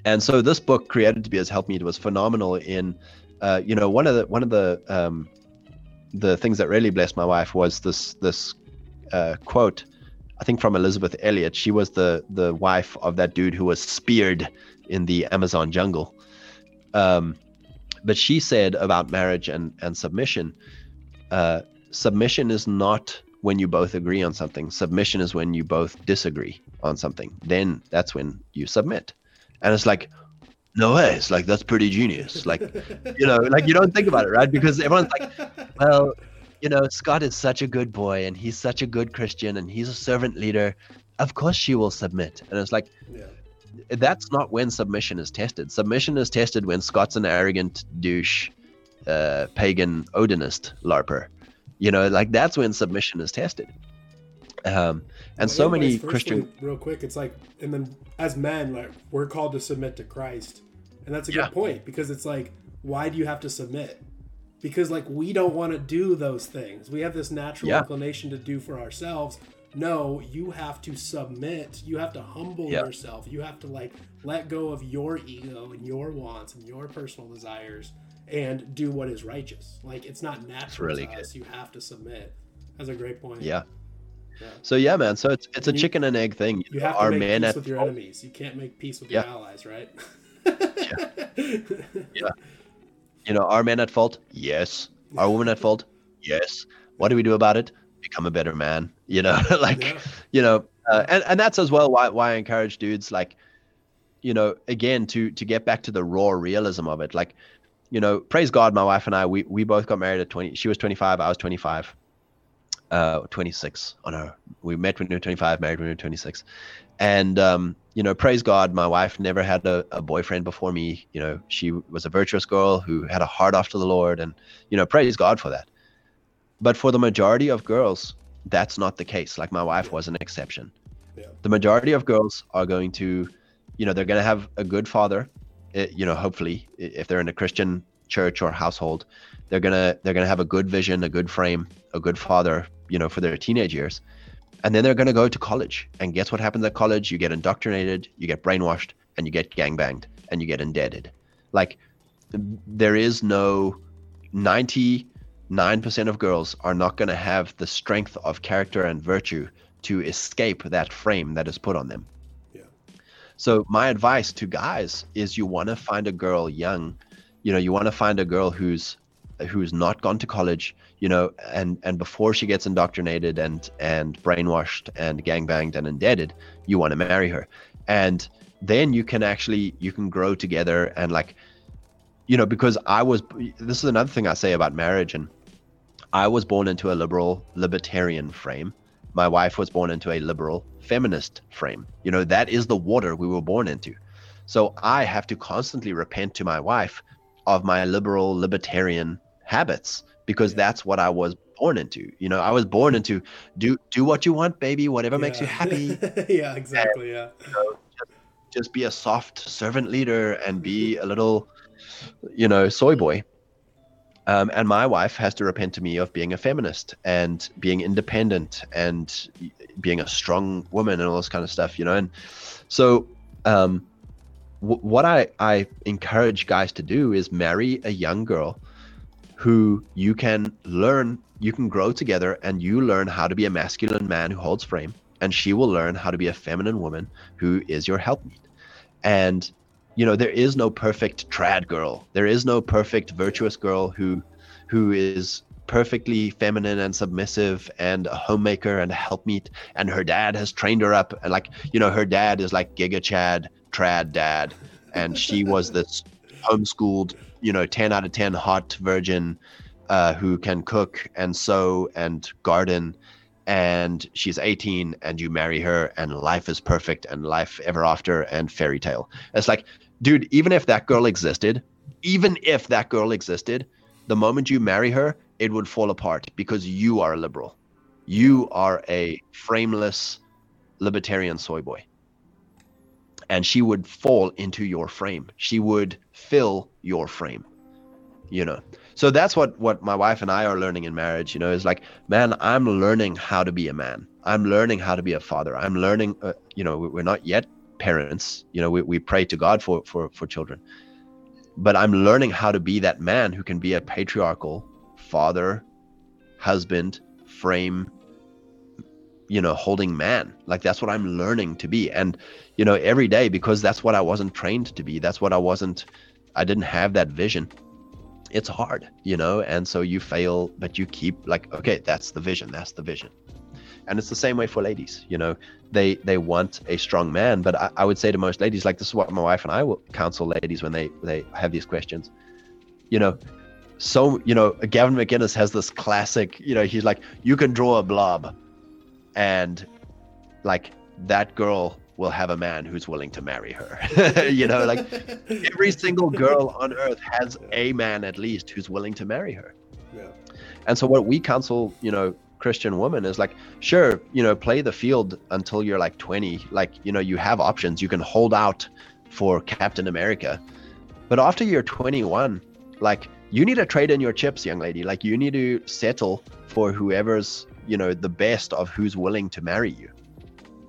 And so this book created to be as it was phenomenal in uh, you know one of the one of the um, the things that really blessed my wife was this this uh, quote i think from elisabeth elliot. She was the the wife of that dude who was speared in the amazon jungle. Um, but she said about marriage and and submission uh, submission is not when you both agree on something. Submission is when you both disagree on something. Then that's when you submit. And it's like no way. It's like that's pretty genius. Like you know like you don't think about it right? Because everyone's like well you know scott is such a good boy and he's such a good christian and he's a servant leader. Of course she will submit. And it's like Yeah. that's not when submission is tested. Submission is tested when scott's an arrogant douche uh, pagan odinist larper. You know like that's when submission is tested. Um and so many christian real quick it's like and then as men like we're called to submit to christ and that's a Yeah. good point because it's like why do you have to submit because like we don't want to do those things we have this natural Yeah. inclination to do for ourselves no you have to submit you have to humble Yeah. yourself you have to like let go of your ego and your wants and your personal desires and do what is righteous like it's not natural really to us you have to submit that's a great point yeah Yeah. so yeah man so it's it's a You- chicken and egg thing You have to make peace at with your enemies. You can't make peace with Yeah. your allies, right? you know are men at fault? Yes. Are women at fault? Yes. What do we do about it? Become a better man you know like Yeah. you know uh, and, and that's as well why, why i encourage dudes like you know again to to get back to the raw realism of it. Like you know praise god my wife and i we, we both got married at 20 she was 25 i was 25 uh 26 on her we met when we were 25 married when we were 26 and um you know praise god my wife never had a, a boyfriend before me. You know she was a virtuous girl who had a heart after the lord and you know praise god for that. But for the majority of girls that's not the case. Like my wife was an exception. Yeah. the majority of girls are going to you know they're going to have a good father eh, you know hopefully if they're in a christian church or household they're going to they're to have a good vision a good frame a good father you know for their teenage years. And then they're going to go to college. And guess what happens at college? You get indoctrinated you get brainwashed and you get gangbanged and you get indebted. Like there is no 99% of girls are not going to have the strength of character and virtue to escape that frame that is put on them. Yeah. so my advice to guys is you want to find a girl young. You know you want to find a girl who's Uh, who's not gone to college you know and and before she gets indoctrinated and and brainwashed and gangbanged and indebted you want to marry her. And then you can actually you can grow together and like you know because i was this is another thing i say about marriage and i was born into a liberal libertarian frame. My wife was born into a liberal feminist frame. You know that is the water we were born into. So i have to constantly repent to my wife of my liberal libertarian habits because Yeah. that's what i was born into you know i was born into do do what you want baby whatever makes you happy yeah, exactly. Yeah. just be a soft servant leader and be a little, you know, soy boy. Um, and my wife has to repent to me of being a feminist and being independent and being a strong woman and all this kind of stuff, you know. And so, um, w- what I, I encourage guys to do is marry a young girl who you can learn, you can grow together, and you learn how to be a masculine man who holds frame, and she will learn how to be a feminine woman who is your helpmeet. And you know, there is no perfect trad girl. There is no perfect virtuous girl who who is perfectly feminine and submissive and a homemaker and a helpmeet and her dad has trained her up and like you know her dad is like giga chad trad dad and she was this homeschooled you know 10 out of 10 hot virgin uh, who can cook and sew and garden. And she's 18 and you marry her and life is perfect and life ever after and fairy tale. It's like dude even if that girl existed even if that girl existed the moment you marry her it would fall apart because you are a liberal. You are a frameless libertarian soy boy. And she would fall into your frame. She would fill your frame you know? So that's what what my wife and i are learning in marriage you know is like man i'm learning how to be a man. I'm learning how to be a father. I'm learning uh, you know we're not yet parents you know we, we pray to god for for for children. But i'm learning how to be that man who can be a patriarchal father husband frame you know holding man. Like that's what i'm learning to be. And you know every day because that's what i wasn't trained to be that's what i wasn't i didn't have that vision it's hard you know? And so you fail but you keep like okay that's the vision that's the vision. And it's the same way for ladies you know? They they want a strong man but I, I would say to most ladies like this is what my wife and i will counsel ladies when they they have these questions. You know so you know gavin mcinnes has this classic you know he's like you can draw a blob and like that girl will have a man who's willing to marry her. you know, like every single girl on earth has a man at least who's willing to marry her. Yeah. And so what we counsel, you know, Christian women is like, sure, you know, play the field until you're like 20. Like, you know, you have options. You can hold out for Captain America. But after you're 21, like you need to trade in your chips, young lady. Like you need to settle for whoever's you know the best of who's willing to marry you.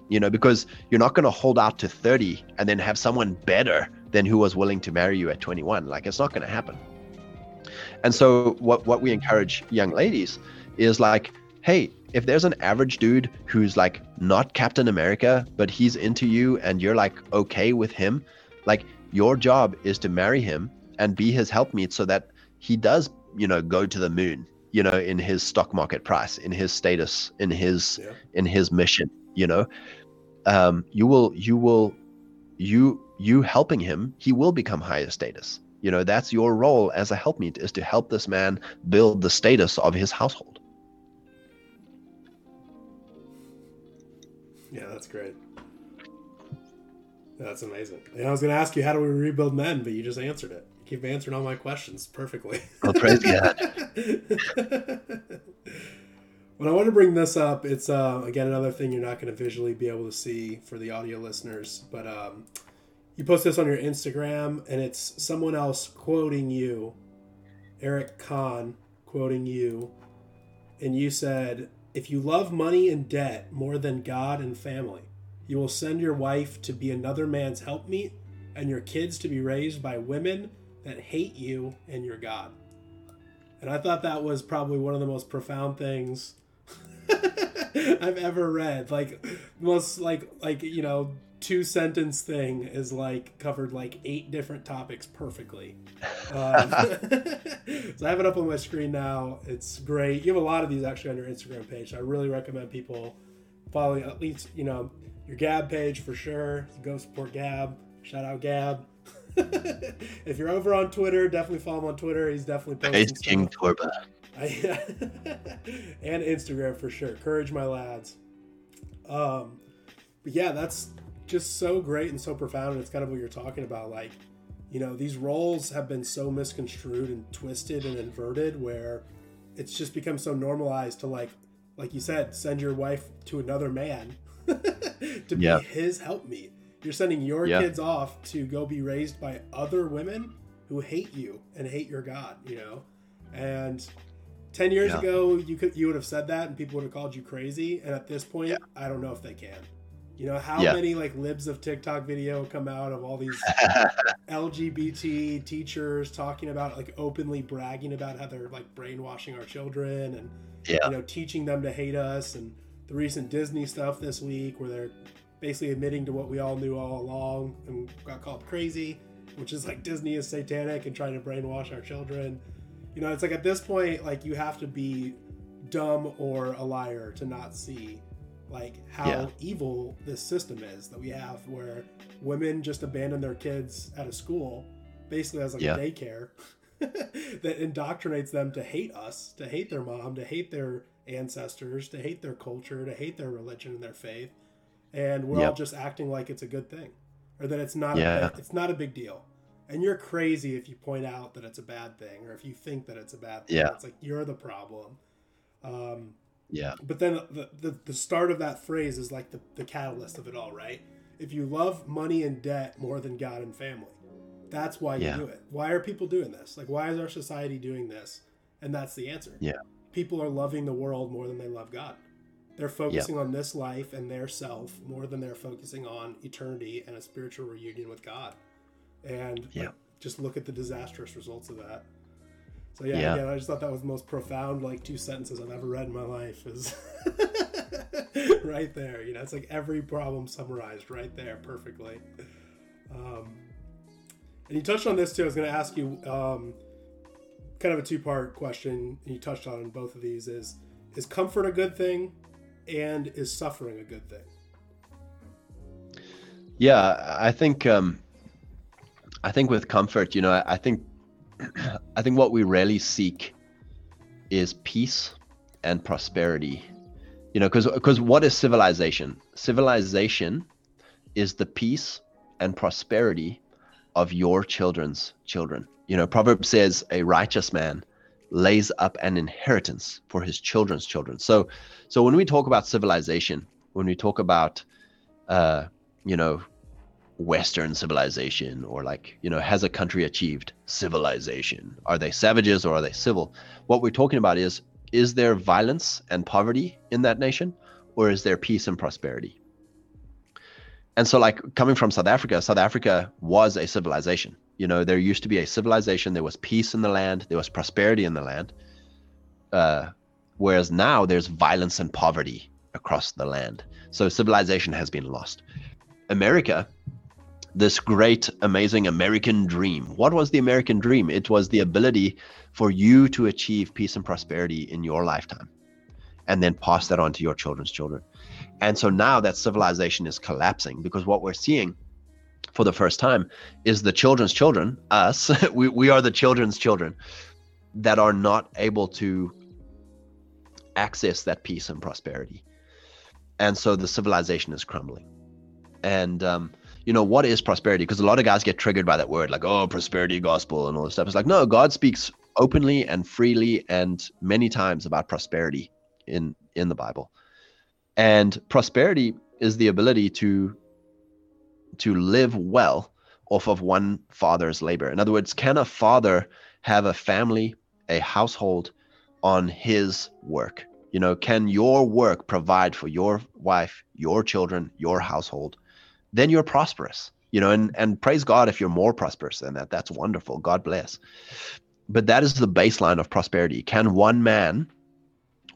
You know because you're not going to hold out to 30 and then have someone better than who was willing to marry you at 21 like it's not going to happen. And so what what we encourage young ladies is like hey if there's an average dude who's like not captain america but he's into you and you're like okay with him like your job is to marry him and be his helpmeet so that he does you know go to the moon you know in his stock market price in his status in his Yeah. in his mission you know um you will you will you you helping him he will become higher status you know that's your role as a helpmeet is to help this man build the status of his household Yeah, that's great. That's amazing. And I was going to ask you, how do we rebuild men? But you just answered it. Keep answering all my questions perfectly. oh praise god when I want to bring this up, it's uh, again another thing you're not going to visually be able to see for the audio listeners. But um, you post this on your Instagram, and it's someone else quoting you, Eric Kahn quoting you, and you said, "If you love money and debt more than God and family, you will send your wife to be another man's helpmeet, and your kids to be raised by women that hate you and your God." And I thought that was probably one of the most profound things I've ever read. Like most like like you know two sentence thing is like covered like eight different topics perfectly. Um, so I have it up on my screen now. It's great. You have a lot of these actually on your Instagram page. I really recommend people following at least you know your Gab page for sure. Go support Gab. Shout out Gab. if you're over on Twitter, definitely follow him on Twitter. He's definitely posting praise king torba and Instagram for sure. Courage, my lads. Um, but yeah, that's just so great and so profound. And it's kind of what you're talking about. Like, you know, these roles have been so misconstrued and twisted and inverted where it's just become so normalized to like, like you said, send your wife to another man to Yeah. be his helpmeet. You're sending your Yeah. kids off to go be raised by other women who hate you and hate your God, you know? And 10 years Yeah. ago, you could you would have said that and people would have called you crazy. And at this point, Yeah. I don't know if they can. You know, how many like libs of TikTok video come out of all these LGBT teachers talking about like openly bragging about how they're like brainwashing our children and Yeah. you know teaching them to hate us and the recent Disney stuff this week where they're basically admitting to what we all knew all along and got called crazy, which is like Disney is satanic and trying to brainwash our children. You know, it's like at this point, like you have to be dumb or a liar to not see like how Yeah. evil this system is that we have where women just abandon their kids at a school basically as like Yeah. a daycare that indoctrinates them to hate us to hate their mom to hate their ancestors to hate their culture to hate their religion and their faith and we're all just acting like it's a good thing or that it's not Yeah. a, it's not a big deal and you're crazy if you point out that it's a bad thing or if you think that it's a bad thing Yeah. it's like you're the problem um, yeah but then the, the, the start of that phrase is like the, the catalyst of it all, right? If you love money and debt more than God and family. That's why you Yeah. do it. Why are people doing this? Like, why is our society doing this? And that's the answer. Yeah. People are loving the world more than they love God. They're focusing on this life and their self more than they're focusing on eternity and a spiritual reunion with God. And like, Yeah. just look at the disastrous results of that. So yeah, Yeah. again, I just thought that was the most profound like two sentences I've ever read in my life is right there. You know, it's like every problem summarized right there perfectly. Um, and you touched on this too. I was going to ask you um, kind of a two part question. And you touched on both of these: is is comfort a good thing, and is suffering a good thing? Yeah, I think um, I think with comfort, you know, I, I think I think what we really seek is peace and prosperity. You know, because because what is civilization? Civilization is the peace and prosperity of your children's children. You know, Proverbs says a righteous man lays up an inheritance for his children's children. So so when we talk about civilization, when we talk about uh, you know, Western civilization or like, you know, has a country achieved civilization? Are they savages or are they civil? What we're talking about is is there violence and poverty in that nation or is there peace and prosperity? And so, like coming from South Africa, South Africa was a civilization. You know, there used to be a civilization. There was peace in the land. There was prosperity in the land. Uh, whereas now there's violence and poverty across the land. So civilization has been lost. America, this great, amazing American dream. What was the American dream? It was the ability for you to achieve peace and prosperity in your lifetime and then pass that on to your children's children. And so now that civilization is collapsing because what we're seeing for the first time is the children's children, us, we, we are the children's children that are not able to access that peace and prosperity. And so the civilization is crumbling. And, um, you know, what is prosperity? Because a lot of guys get triggered by that word, like, oh, prosperity gospel and all this stuff. It's like, no, God speaks openly and freely and many times about prosperity in in the Bible. And prosperity is the ability to to live well off of one father's labor. In other words, can a father have a family, a household on his work? You know, can your work provide for your wife, your children, your household? Then you're prosperous. You know, and and praise God if you're more prosperous than that. That's wonderful. God bless. But that is the baseline of prosperity. Can one man,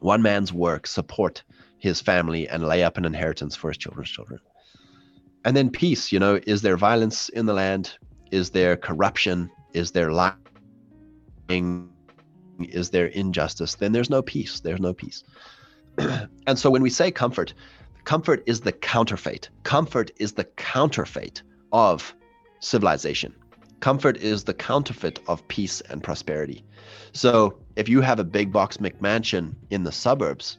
one man's work support his family and lay up an inheritance for his children's children? And then peace, you know, is there violence in the land? Is there corruption? Is there lying? Is there injustice? Then there's no peace. There's no peace. and so when we say comfort, comfort is the counterfeit. Comfort is the counterfeit of civilization. Comfort is the counterfeit of peace and prosperity. So if you have a big box McMansion in the suburbs,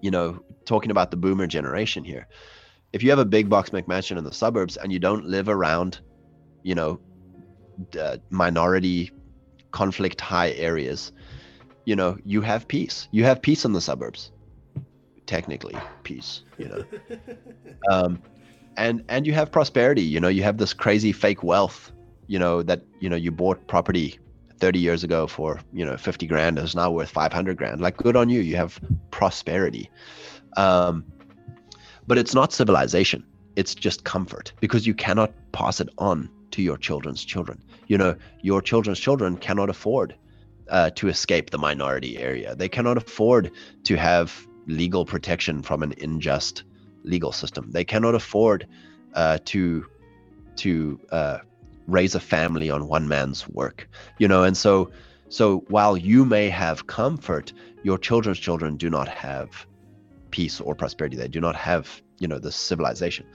you know, talking about the boomer generation here, if you have a big box McMansion in the suburbs and you don't live around, you know, uh, minority conflict high areas, you know, you have peace. You have peace in the suburbs. Technically, peace, you know. um, and and you have prosperity, you know, you have this crazy fake wealth, you know, that, you know, you bought property 30 years ago for, you know, 50 grand is now worth 500 grand. Like good on you, you have prosperity. Um, but it's not civilization. It's just comfort because you cannot pass it on to your children's children. You know your children's children cannot afford uh, to escape the minority area. They cannot afford to have legal protection from an unjust legal system. They cannot afford uh, to to uh, raise a family on one man's work you know? And so so while you may have comfort your children's children do not have peace or prosperity. They do not have you know this civilization.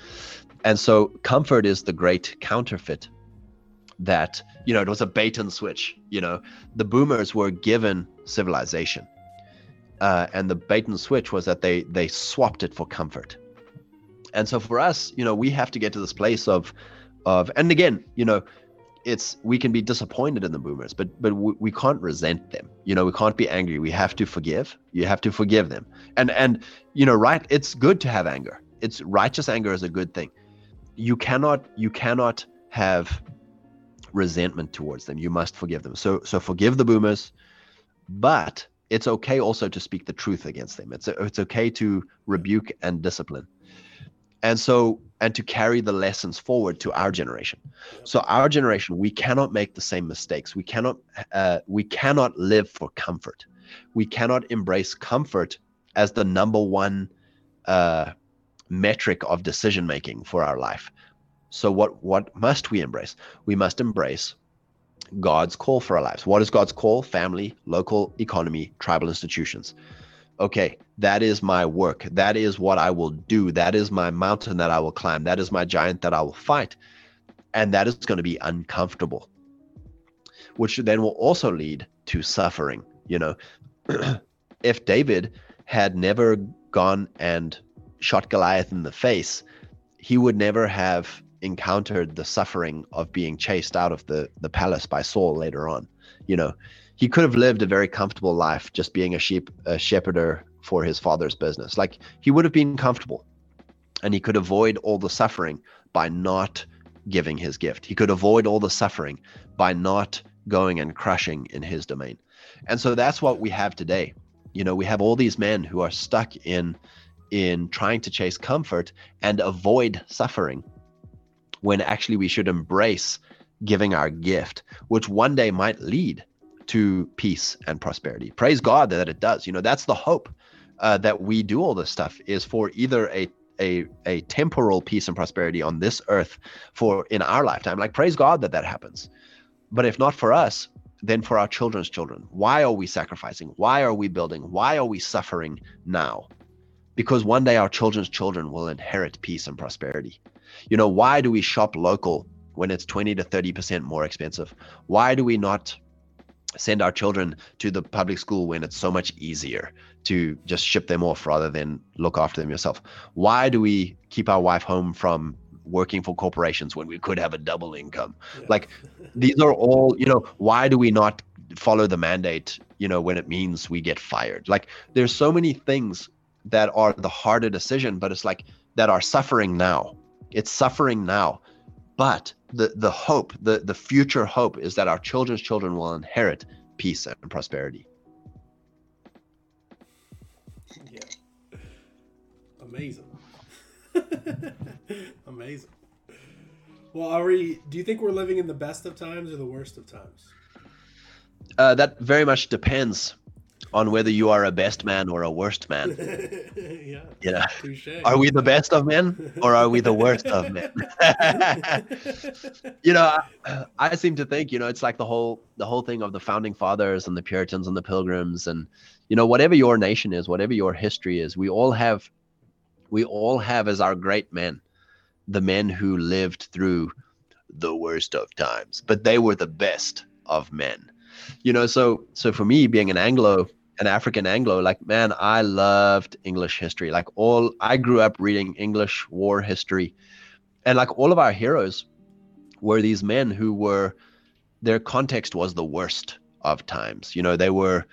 And so comfort is the great counterfeit that you know it was a bait and switch. You know the boomers were given civilization uh, and the bait and switch was that they they swapped it for comfort. And so for us you know we have to get to this place of of and again you know it's we can be disappointed in the boomers but but we, we can't resent them you know we can't be angry we have to forgive you have to forgive them and and you know right it's good to have anger it's righteous anger is a good thing you cannot you cannot have resentment towards them. You must forgive them. So so forgive the boomers, but it's okay also to speak the truth against them. It's it's okay to rebuke and discipline. And so and to carry the lessons forward to our generation. So our generation, we cannot make the same mistakes. We cannot uh, we cannot live for comfort. We cannot embrace comfort as the number one uh, metric of decision making for our life. So what what must we embrace? We must embrace God's call for our lives. What is God's call? Family, local economy, tribal institutions. Okay, that is my work. That is what I will do. That is my mountain that I will climb. That is my giant that I will fight. And that is going to be uncomfortable, which then will also lead to suffering. You know, if David had never gone and shot Goliath in the face, he would never have encountered the suffering of being chased out of the, the palace by Saul later on. You know, he could have lived a very comfortable life just being a sheep a shepherder for his father's business. Like he would have been comfortable and he could avoid all the suffering by not giving his gift. He could avoid all the suffering by not going and crushing in his domain. And so that's what we have today. You know, we have all these men who are stuck in in trying to chase comfort and avoid suffering when actually we should embrace giving our gift, which one day might lead to peace and prosperity. Praise God that it does. You know, that's the hope uh, that we do all this stuff is for either a a a temporal peace and prosperity on this earth for in our lifetime. Like praise God that that happens. But if not for us, then for our children's children. Why are we sacrificing? Why are we building? Why are we suffering now? Because one day our children's children will inherit peace and prosperity. You know, why do we shop local when it's 20 to 30% more expensive? Why do we not send our children to the public school when it's so much easier to just ship them off rather than look after them yourself? Why do we keep our wife home from working for corporations when we could have a double income? Yeah. Like these are all, you know, why do we not follow the mandate, you know, when it means we get fired? Like there's so many things that are the harder decision, but it's like that are suffering now it's suffering now. But the, the hope, the, the future hope is that our children's children will inherit peace and prosperity. Amazing. Amazing. Well, Ari, do you think we're living in the best of times or the worst of times? Uh, that very much depends on whether you are a best man or a worst man. yeah. You know, are we the best of men or are we the worst of men? you know, I, I, seem to think, you know, it's like the whole the whole thing of the founding fathers and the Puritans and the Pilgrims and you know, whatever your nation is, whatever your history is, we all have we all have as our great men the men who lived through the worst of times, but they were the best of men. You know so so for me being an anglo an african anglo like man i loved english history. Like all i grew up reading english war history. And like all of our heroes were these men who were their context was the worst of times. You know they were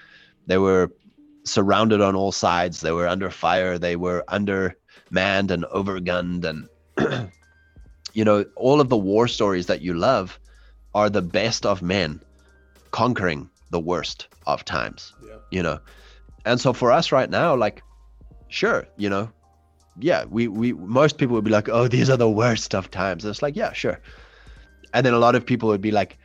they were surrounded on all sides. They were under fire. They were undermanned and overgunned and you know all of the war stories that you love are the best of men conquering the worst of times yeah. you know? And so for us right now like sure you know yeah we we most people would be like oh these are the worst of times. And it's like yeah sure. And then a lot of people would be like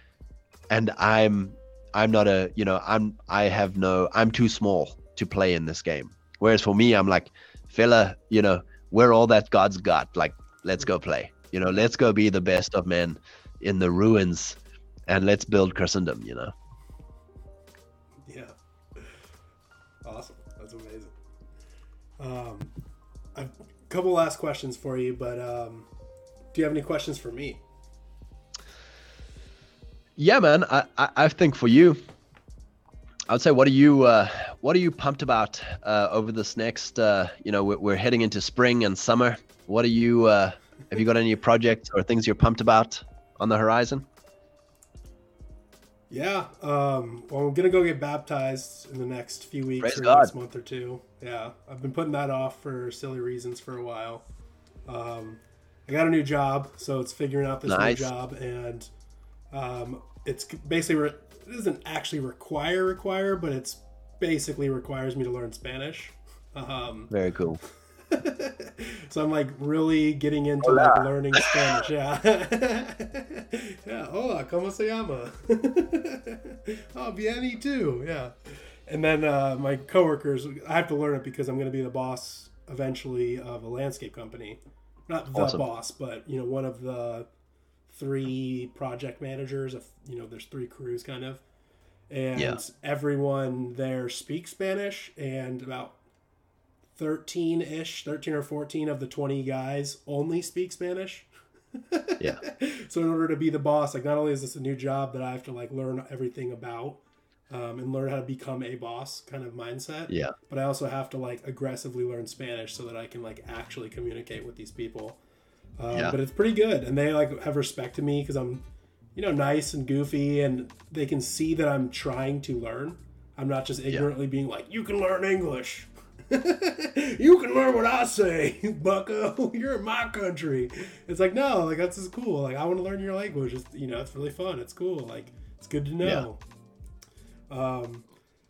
and i'm i'm not a you know i'm i have no i'm too small to play in this game. Whereas for me i'm like fella you know we're all that god's got like let's go play you know let's go be the best of men in the ruins and let's build Christendom, you know? Yeah. Awesome. That's amazing. Um, a couple last questions for you, but um, do you have any questions for me? Yeah, man. I, I, I think for you, I would say, what are you, uh, what are you pumped about uh, over this next? Uh, you know, we're, we're, heading into spring and summer. What are you? Uh, have you got any projects or things you're pumped about on the horizon? Yeah. Um, well, I'm gonna go get baptized in the next few weeks Praise or God. next month or two. Yeah, I've been putting that off for silly reasons for a while. Um, I got a new job, so it's figuring out this nice. new job, and Um, it's basically it doesn't actually require require, but it's basically requires me to learn Spanish. Um, Very cool. so I'm like really getting into like learning Spanish. Yeah. yeah. Hola, ¿cómo se llama? oh, bien too. Yeah. And then uh, my coworkers, I have to learn it because I'm going to be the boss eventually of a landscape company. Not the Awesome. boss, but you know, one of the three project managers. Of you know, there's three crews kind of, and Yeah. everyone there speaks Spanish, and about 13 ish, 13 or 14 of the 20 guys only speak Spanish. Yeah. so in order to be the boss, like not only is this a new job that I have to like learn everything about um, and learn how to become a boss kind of mindset, Yeah. but I also have to like aggressively learn Spanish so that I can like actually communicate with these people. Um, Yeah. But it's pretty good, and they like have respect to me because I'm, you know, nice and goofy, and they can see that I'm trying to learn. I'm not just ignorantly being like, "You can learn English." you can learn what I say, Bucko. You're in my country. It's like no, like that's just cool. Like I want to learn your language. It's you know, it's really fun. It's cool. Like it's good to know. Um,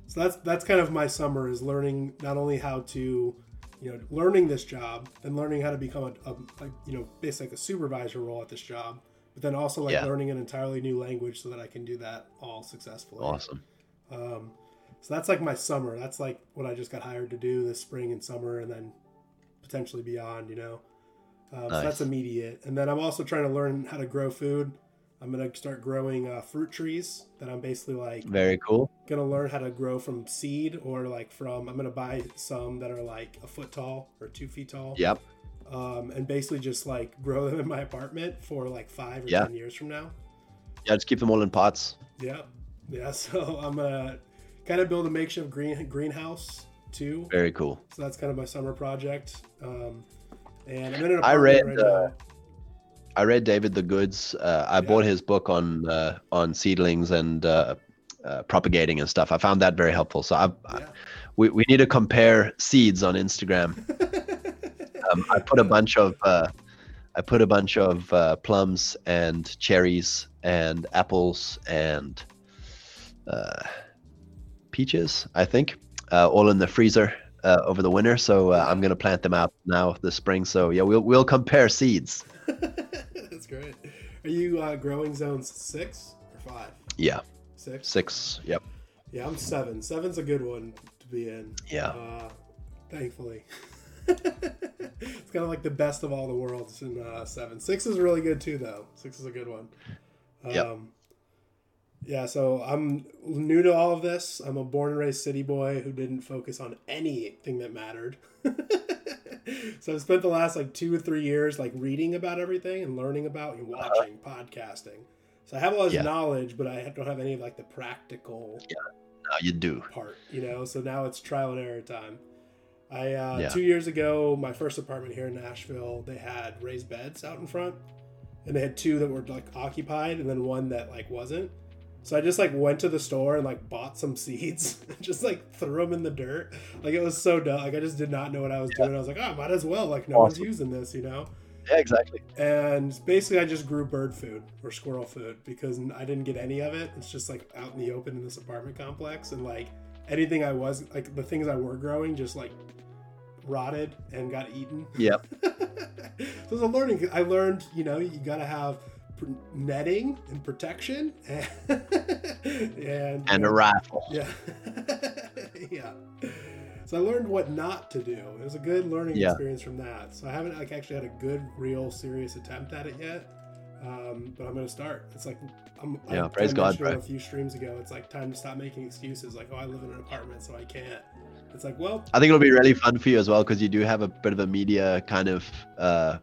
so that's that's kind of my summer is learning not only how to, you know, learning this job and learning how to become a, a like you know basically like a supervisor role at this job, but then also like Yeah. learning an entirely new language so that I can do that all successfully. Awesome. Um, so that's like my summer. That's like what I just got hired to do this spring and summer, and then potentially beyond. You know, um, so that's immediate. And then I'm also trying to learn how to grow food. I'm gonna start growing uh, fruit trees that I'm basically like Very cool. gonna learn how to grow from seed or like from. I'm gonna buy some that are like a foot tall or two feet tall. Yep. Um, and basically just like grow them in my apartment for like five or Yeah. ten years from now. Yeah, just keep them all in pots. Yeah, yeah. So I'm gonna kind of build a makeshift green greenhouse too. Very cool. So that's kind of my summer project. Um, and I'm in an I read, right uh. I read David the Goods. Uh, I bought his book on uh, on seedlings and uh, uh, propagating and stuff. I found that very helpful. So I, I, we, we need to compare seeds on Instagram. Um, I put a bunch of uh, I put a bunch of uh, plums and cherries and apples and uh, peaches. I think uh, all in the freezer uh, over the winter. So uh, I'm gonna plant them out now this spring. So yeah, we'll we'll compare seeds. Are you uh, growing zones six or five? Yeah, Six. six. Yep. Yeah, I'm seven. Seven's a good one to be in. Yeah. Uh, thankfully. it's kind of like the best of all the worlds in uh, seven. Six is really good too, though. Six is a good one. Um, Yep. Yeah, so I'm new to all of this. I'm a born and raised city boy who didn't focus on anything that mattered. so I've spent the last like two or three years like reading about everything and learning about and watching podcasting. So I have all this Yeah. knowledge, but I don't have any of like the practical No, you do. part, you know. So now it's trial and error time. I uh, Yeah. two years ago, my first apartment here in Nashville, they had raised beds out in front, and they had two that were like occupied, and then one that like wasn't. So I just like went to the store and like bought some seeds, and just like threw them in the dirt. Like it was so dumb. Like I just did not know what I was doing. I was like, oh, might as well. Like no one's using this, you know. Yeah, exactly. And basically, I just grew bird food or squirrel food because I didn't get any of it. It's just like out in the open in this apartment complex, and like anything I was like the things I were growing just like rotted and got eaten. Yep. so it was a learning. I learned, you know, you got to have netting and protection, and and, And a rifle. yeah, yeah. So I learned what not to do. It was a good learning Yeah. experience from that. So I haven't like actually had a good, real, serious attempt at it yet. Um, but I'm gonna start. It's like I'm. Yeah, I praise kinda God, bro. A few streams ago, it's like time to stop making excuses. Like, oh, I live in an apartment, so I can't. It's like, well, I think it'll be really fun for you as well because you do have a bit of a media kind of uh,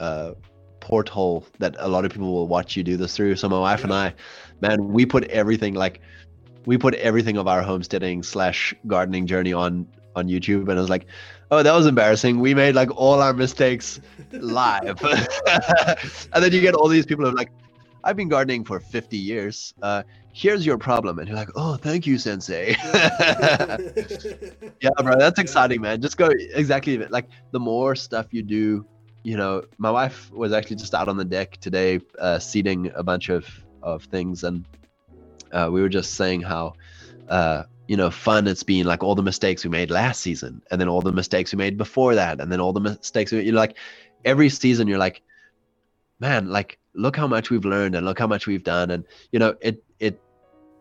uh, porthole that a lot of people will watch you do this through. So my wife and I, man, we put everything like we put everything of our homesteading slash gardening journey on on YouTube, and I was like, oh, that was embarrassing. We made like all our mistakes live, and then you get all these people who are like, I've been gardening for 50 years. Uh, here's your problem, and you're like, oh, thank you, sensei. Yeah, bro, that's exciting, man. Just go exactly like the more stuff you do. You know, my wife was actually just out on the deck today, uh, seeding a bunch of of things, and uh, we were just saying how uh, you know fun it's been like all the mistakes we made last season, and then all the mistakes we made before that, and then all the mistakes we, you know, like every season you're like, man, like look how much we've learned and look how much we've done, and you know it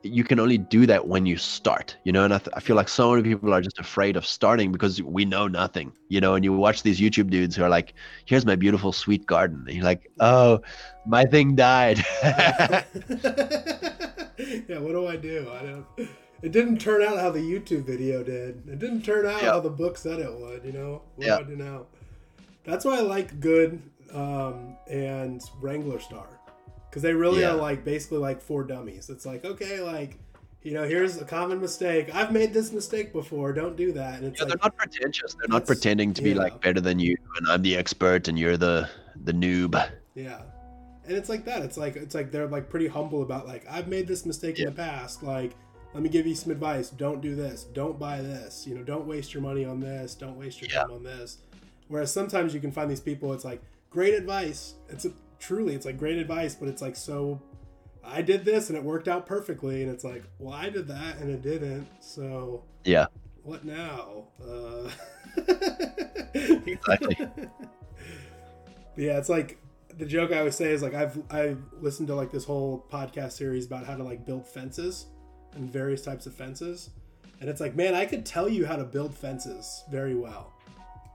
you can only do that when you start, you know. And I, th- I feel like so many people are just afraid of starting because we know nothing, you know. And you watch these YouTube dudes who are like, "Here's my beautiful sweet garden," and you're like, "Oh, my thing died." yeah, what do I do? I don't. It didn't turn out how the YouTube video did. It didn't turn out Yeah. how the book said it would. You know. What Yeah. do I do now? That's why I like Good um, and Wranglerstar because they really Yeah. are like basically like for dummies. It's like okay, like you know, here's a common mistake. I've made this mistake before. Don't do that. And it's Yeah, they're not pretentious. They're not pretending to be yeah. like better than you, and I'm the expert, and you're the the noob. Yeah. And it's like that. It's like it's like they're like pretty humble about like I've made this mistake Yeah. in the past. Like let me give you some advice. Don't do this. Don't buy this. You know, don't waste your money on this. Don't waste your Yeah. time on this. Whereas sometimes you can find these people it's like great advice. It's a, truly it's like great advice, but it's like so I did this and it worked out perfectly and it's like, well, I did that and it didn't. So Yeah, what now? Uh... Exactly. yeah, it's like the joke I always say is like I've I've listened to like this whole podcast series about how to like build fences and various types of fences, and it's like man, I could tell you how to build fences very well,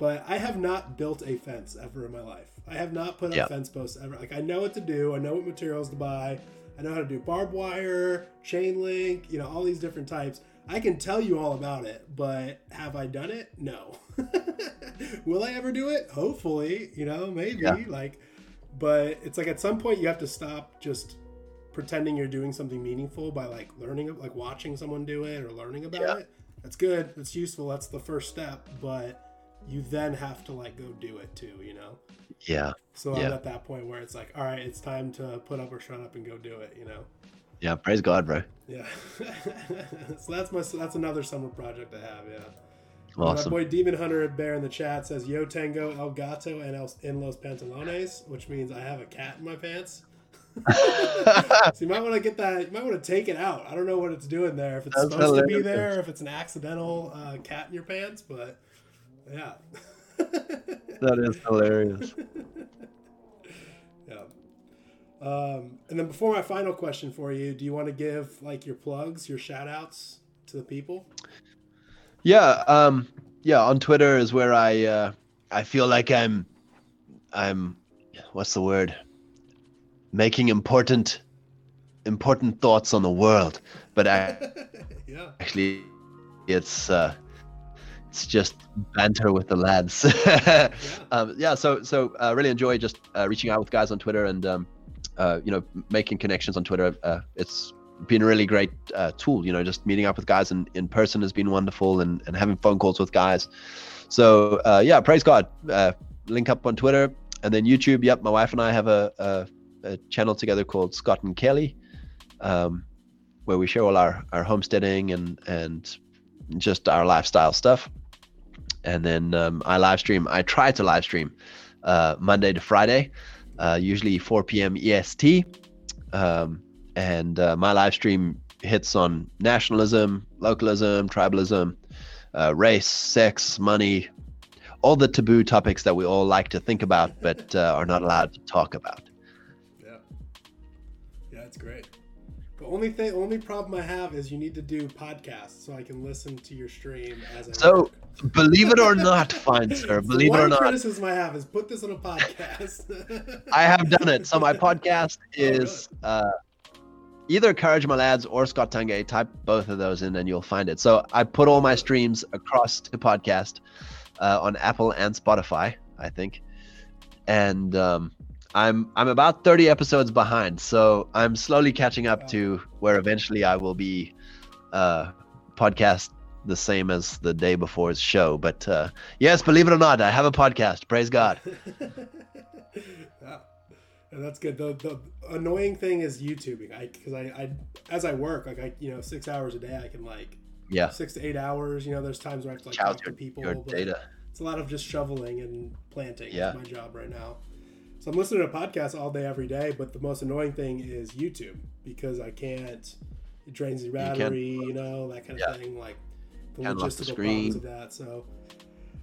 but I have not built a fence ever in my life. I have not put up Yeah. fence posts ever. Like I know what to do. I know what materials to buy. I know how to do barbed wire, chain link, you know, all these different types. I can tell you all about it, but have I done it? No. Will I ever do it? Hopefully, you know, maybe. Yeah. Like, but it's like at some point you have to stop just pretending you're doing something meaningful by like learning, like watching someone do it or learning about Yeah. it. That's good. That's useful. That's the first step. But you then have to like go do it too, you know? yeah, So I'm at that point where it's like, all right, it's time to put up or shut up and go do it, you know? yeah. Praise God, bro. Yeah. so that's my that's another summer project I have. Yeah. Awesome. My boy Demon Hunter Bear in the chat says Yo Tango El Gato and El, en los pantalones, which means I have a cat in my pants. so you might want to get that. You might want to take it out. I don't know what it's doing there. If it's That's supposed to be hilarious. there, if it's an accidental uh, cat in your pants, but yeah. that is hilarious. Yeah. Um, and then before my final question for you, do you want to give like your plugs, your shout outs to the people? Yeah, um, yeah. On Twitter is where I uh, I feel like I'm I'm what's the word? Making important important thoughts on the world, but I, yeah. actually it's uh, it's just banter with the lads. um, yeah, so so uh, really enjoy just uh, reaching out with guys on Twitter and um, uh, you know making connections on Twitter. Uh, it's been a really great uh, tool. You know, just meeting up with guys in, in person has been wonderful, and, and having phone calls with guys. So uh, yeah, praise God. Uh, link up on Twitter and then YouTube. Yep, my wife and I have a, a, a channel together called Scott and Kelly, um, where we share all our, our homesteading and and just our lifestyle stuff. And then um, I live stream. I try to live stream uh, Monday to Friday, uh, usually 4 p.m. EST. Um, and uh, my live stream hits on nationalism, localism, tribalism, uh, race, sex, money, all the taboo topics that we all like to think about but uh, are not allowed to talk about. Only thing, only problem I have is you need to do podcasts so I can listen to your stream as I So, work. believe it or not, fine sir, believe the it or not, criticism I have is put this on a podcast. I have done it. So my podcast Oh, is uh, either Courage My Lads or Scott Stuart. Type both of those in and you'll find it. So I put all my streams across to podcast uh, on Apple and Spotify, I think. And um, I'm I'm about 30 episodes behind, so I'm slowly catching up to where eventually I will be uh, podcast the same as the day before's show. But uh, yes, believe it or not, I have a podcast. Praise God. yeah. And that's good. The, the annoying thing is YouTubing. I because I, I as I work like I you know six hours a day I can like Yeah. six to eight hours. You know, there's times where I have to like Chow talk to people. your data. It's a lot of just shoveling and planting. Yeah. My job right now. So I'm listening to podcasts all day, every day. But the most annoying thing is YouTube because I can't. It drains the battery, you know, that kind of Yeah. thing. Like the Can't lock the logistical screen. problems of that. So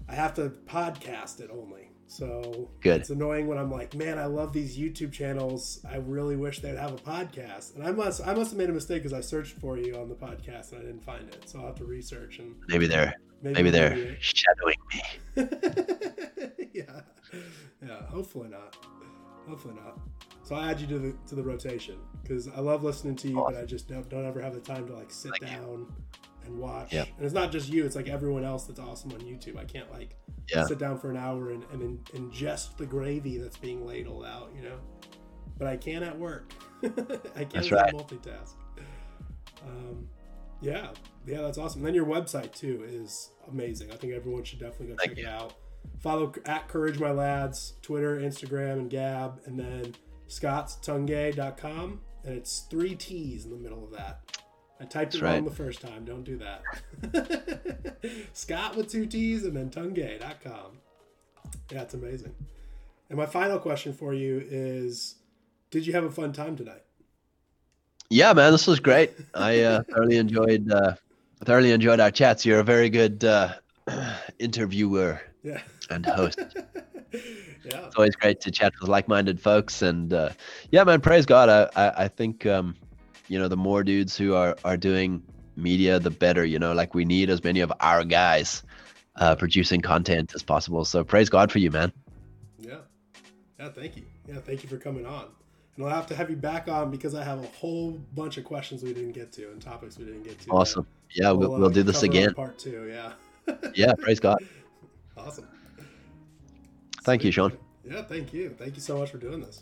I have to podcast it only. So Good. it's annoying when I'm like, man, I love these YouTube channels. I really wish they'd have a podcast. And I must, I must have made a mistake because I searched for you on the podcast and I didn't find it. So I'll have to research and Maybe they're maybe, maybe they're maybe- shadowing me. yeah, yeah. Hopefully not. Hopefully not. So I add you to the to the rotation because I love listening to you, but I just don't, don't ever have the time to like sit Thank you. And watch. Yeah. And it's not just you; it's like everyone else that's awesome on YouTube. I can't like Yeah. sit down for an hour and, and in, ingest the gravy that's being ladled out, you know. But I can at work. I can right. multitask. Um, yeah, yeah, that's awesome. then your website too is amazing. I think everyone should definitely go Thank check you. it out. Follow at Courage My Lads, Twitter, Instagram, and Gab, and then scottstuart.com. And it's three T's in the middle of that. I typed it That's wrong right. the first time. Don't do that. Scott with two T's and then tunge.com. Yeah, it's amazing. And my final question for you is Did you have a fun time tonight? Yeah, man, this was great. I uh, thoroughly enjoyed uh, thoroughly enjoyed our chats. You're a very good uh, interviewer Yeah. and host. yeah. It's always great to chat with like-minded folks, and uh, yeah, man, praise God. I I, I think um, you know the more dudes who are are doing media, the better. You know, like we need as many of our guys uh, producing content as possible. So praise God for you, man. Yeah. Yeah, thank you. Yeah, thank you for coming on. And I'll have to have you back on because I have a whole bunch of questions we didn't get to and topics we didn't get to. Awesome. Yeah, we'll, uh, we'll do this again. Part two, yeah. Yeah, praise God. Awesome. Thank you, Sean. Yeah, thank you. Thank you so much for doing this.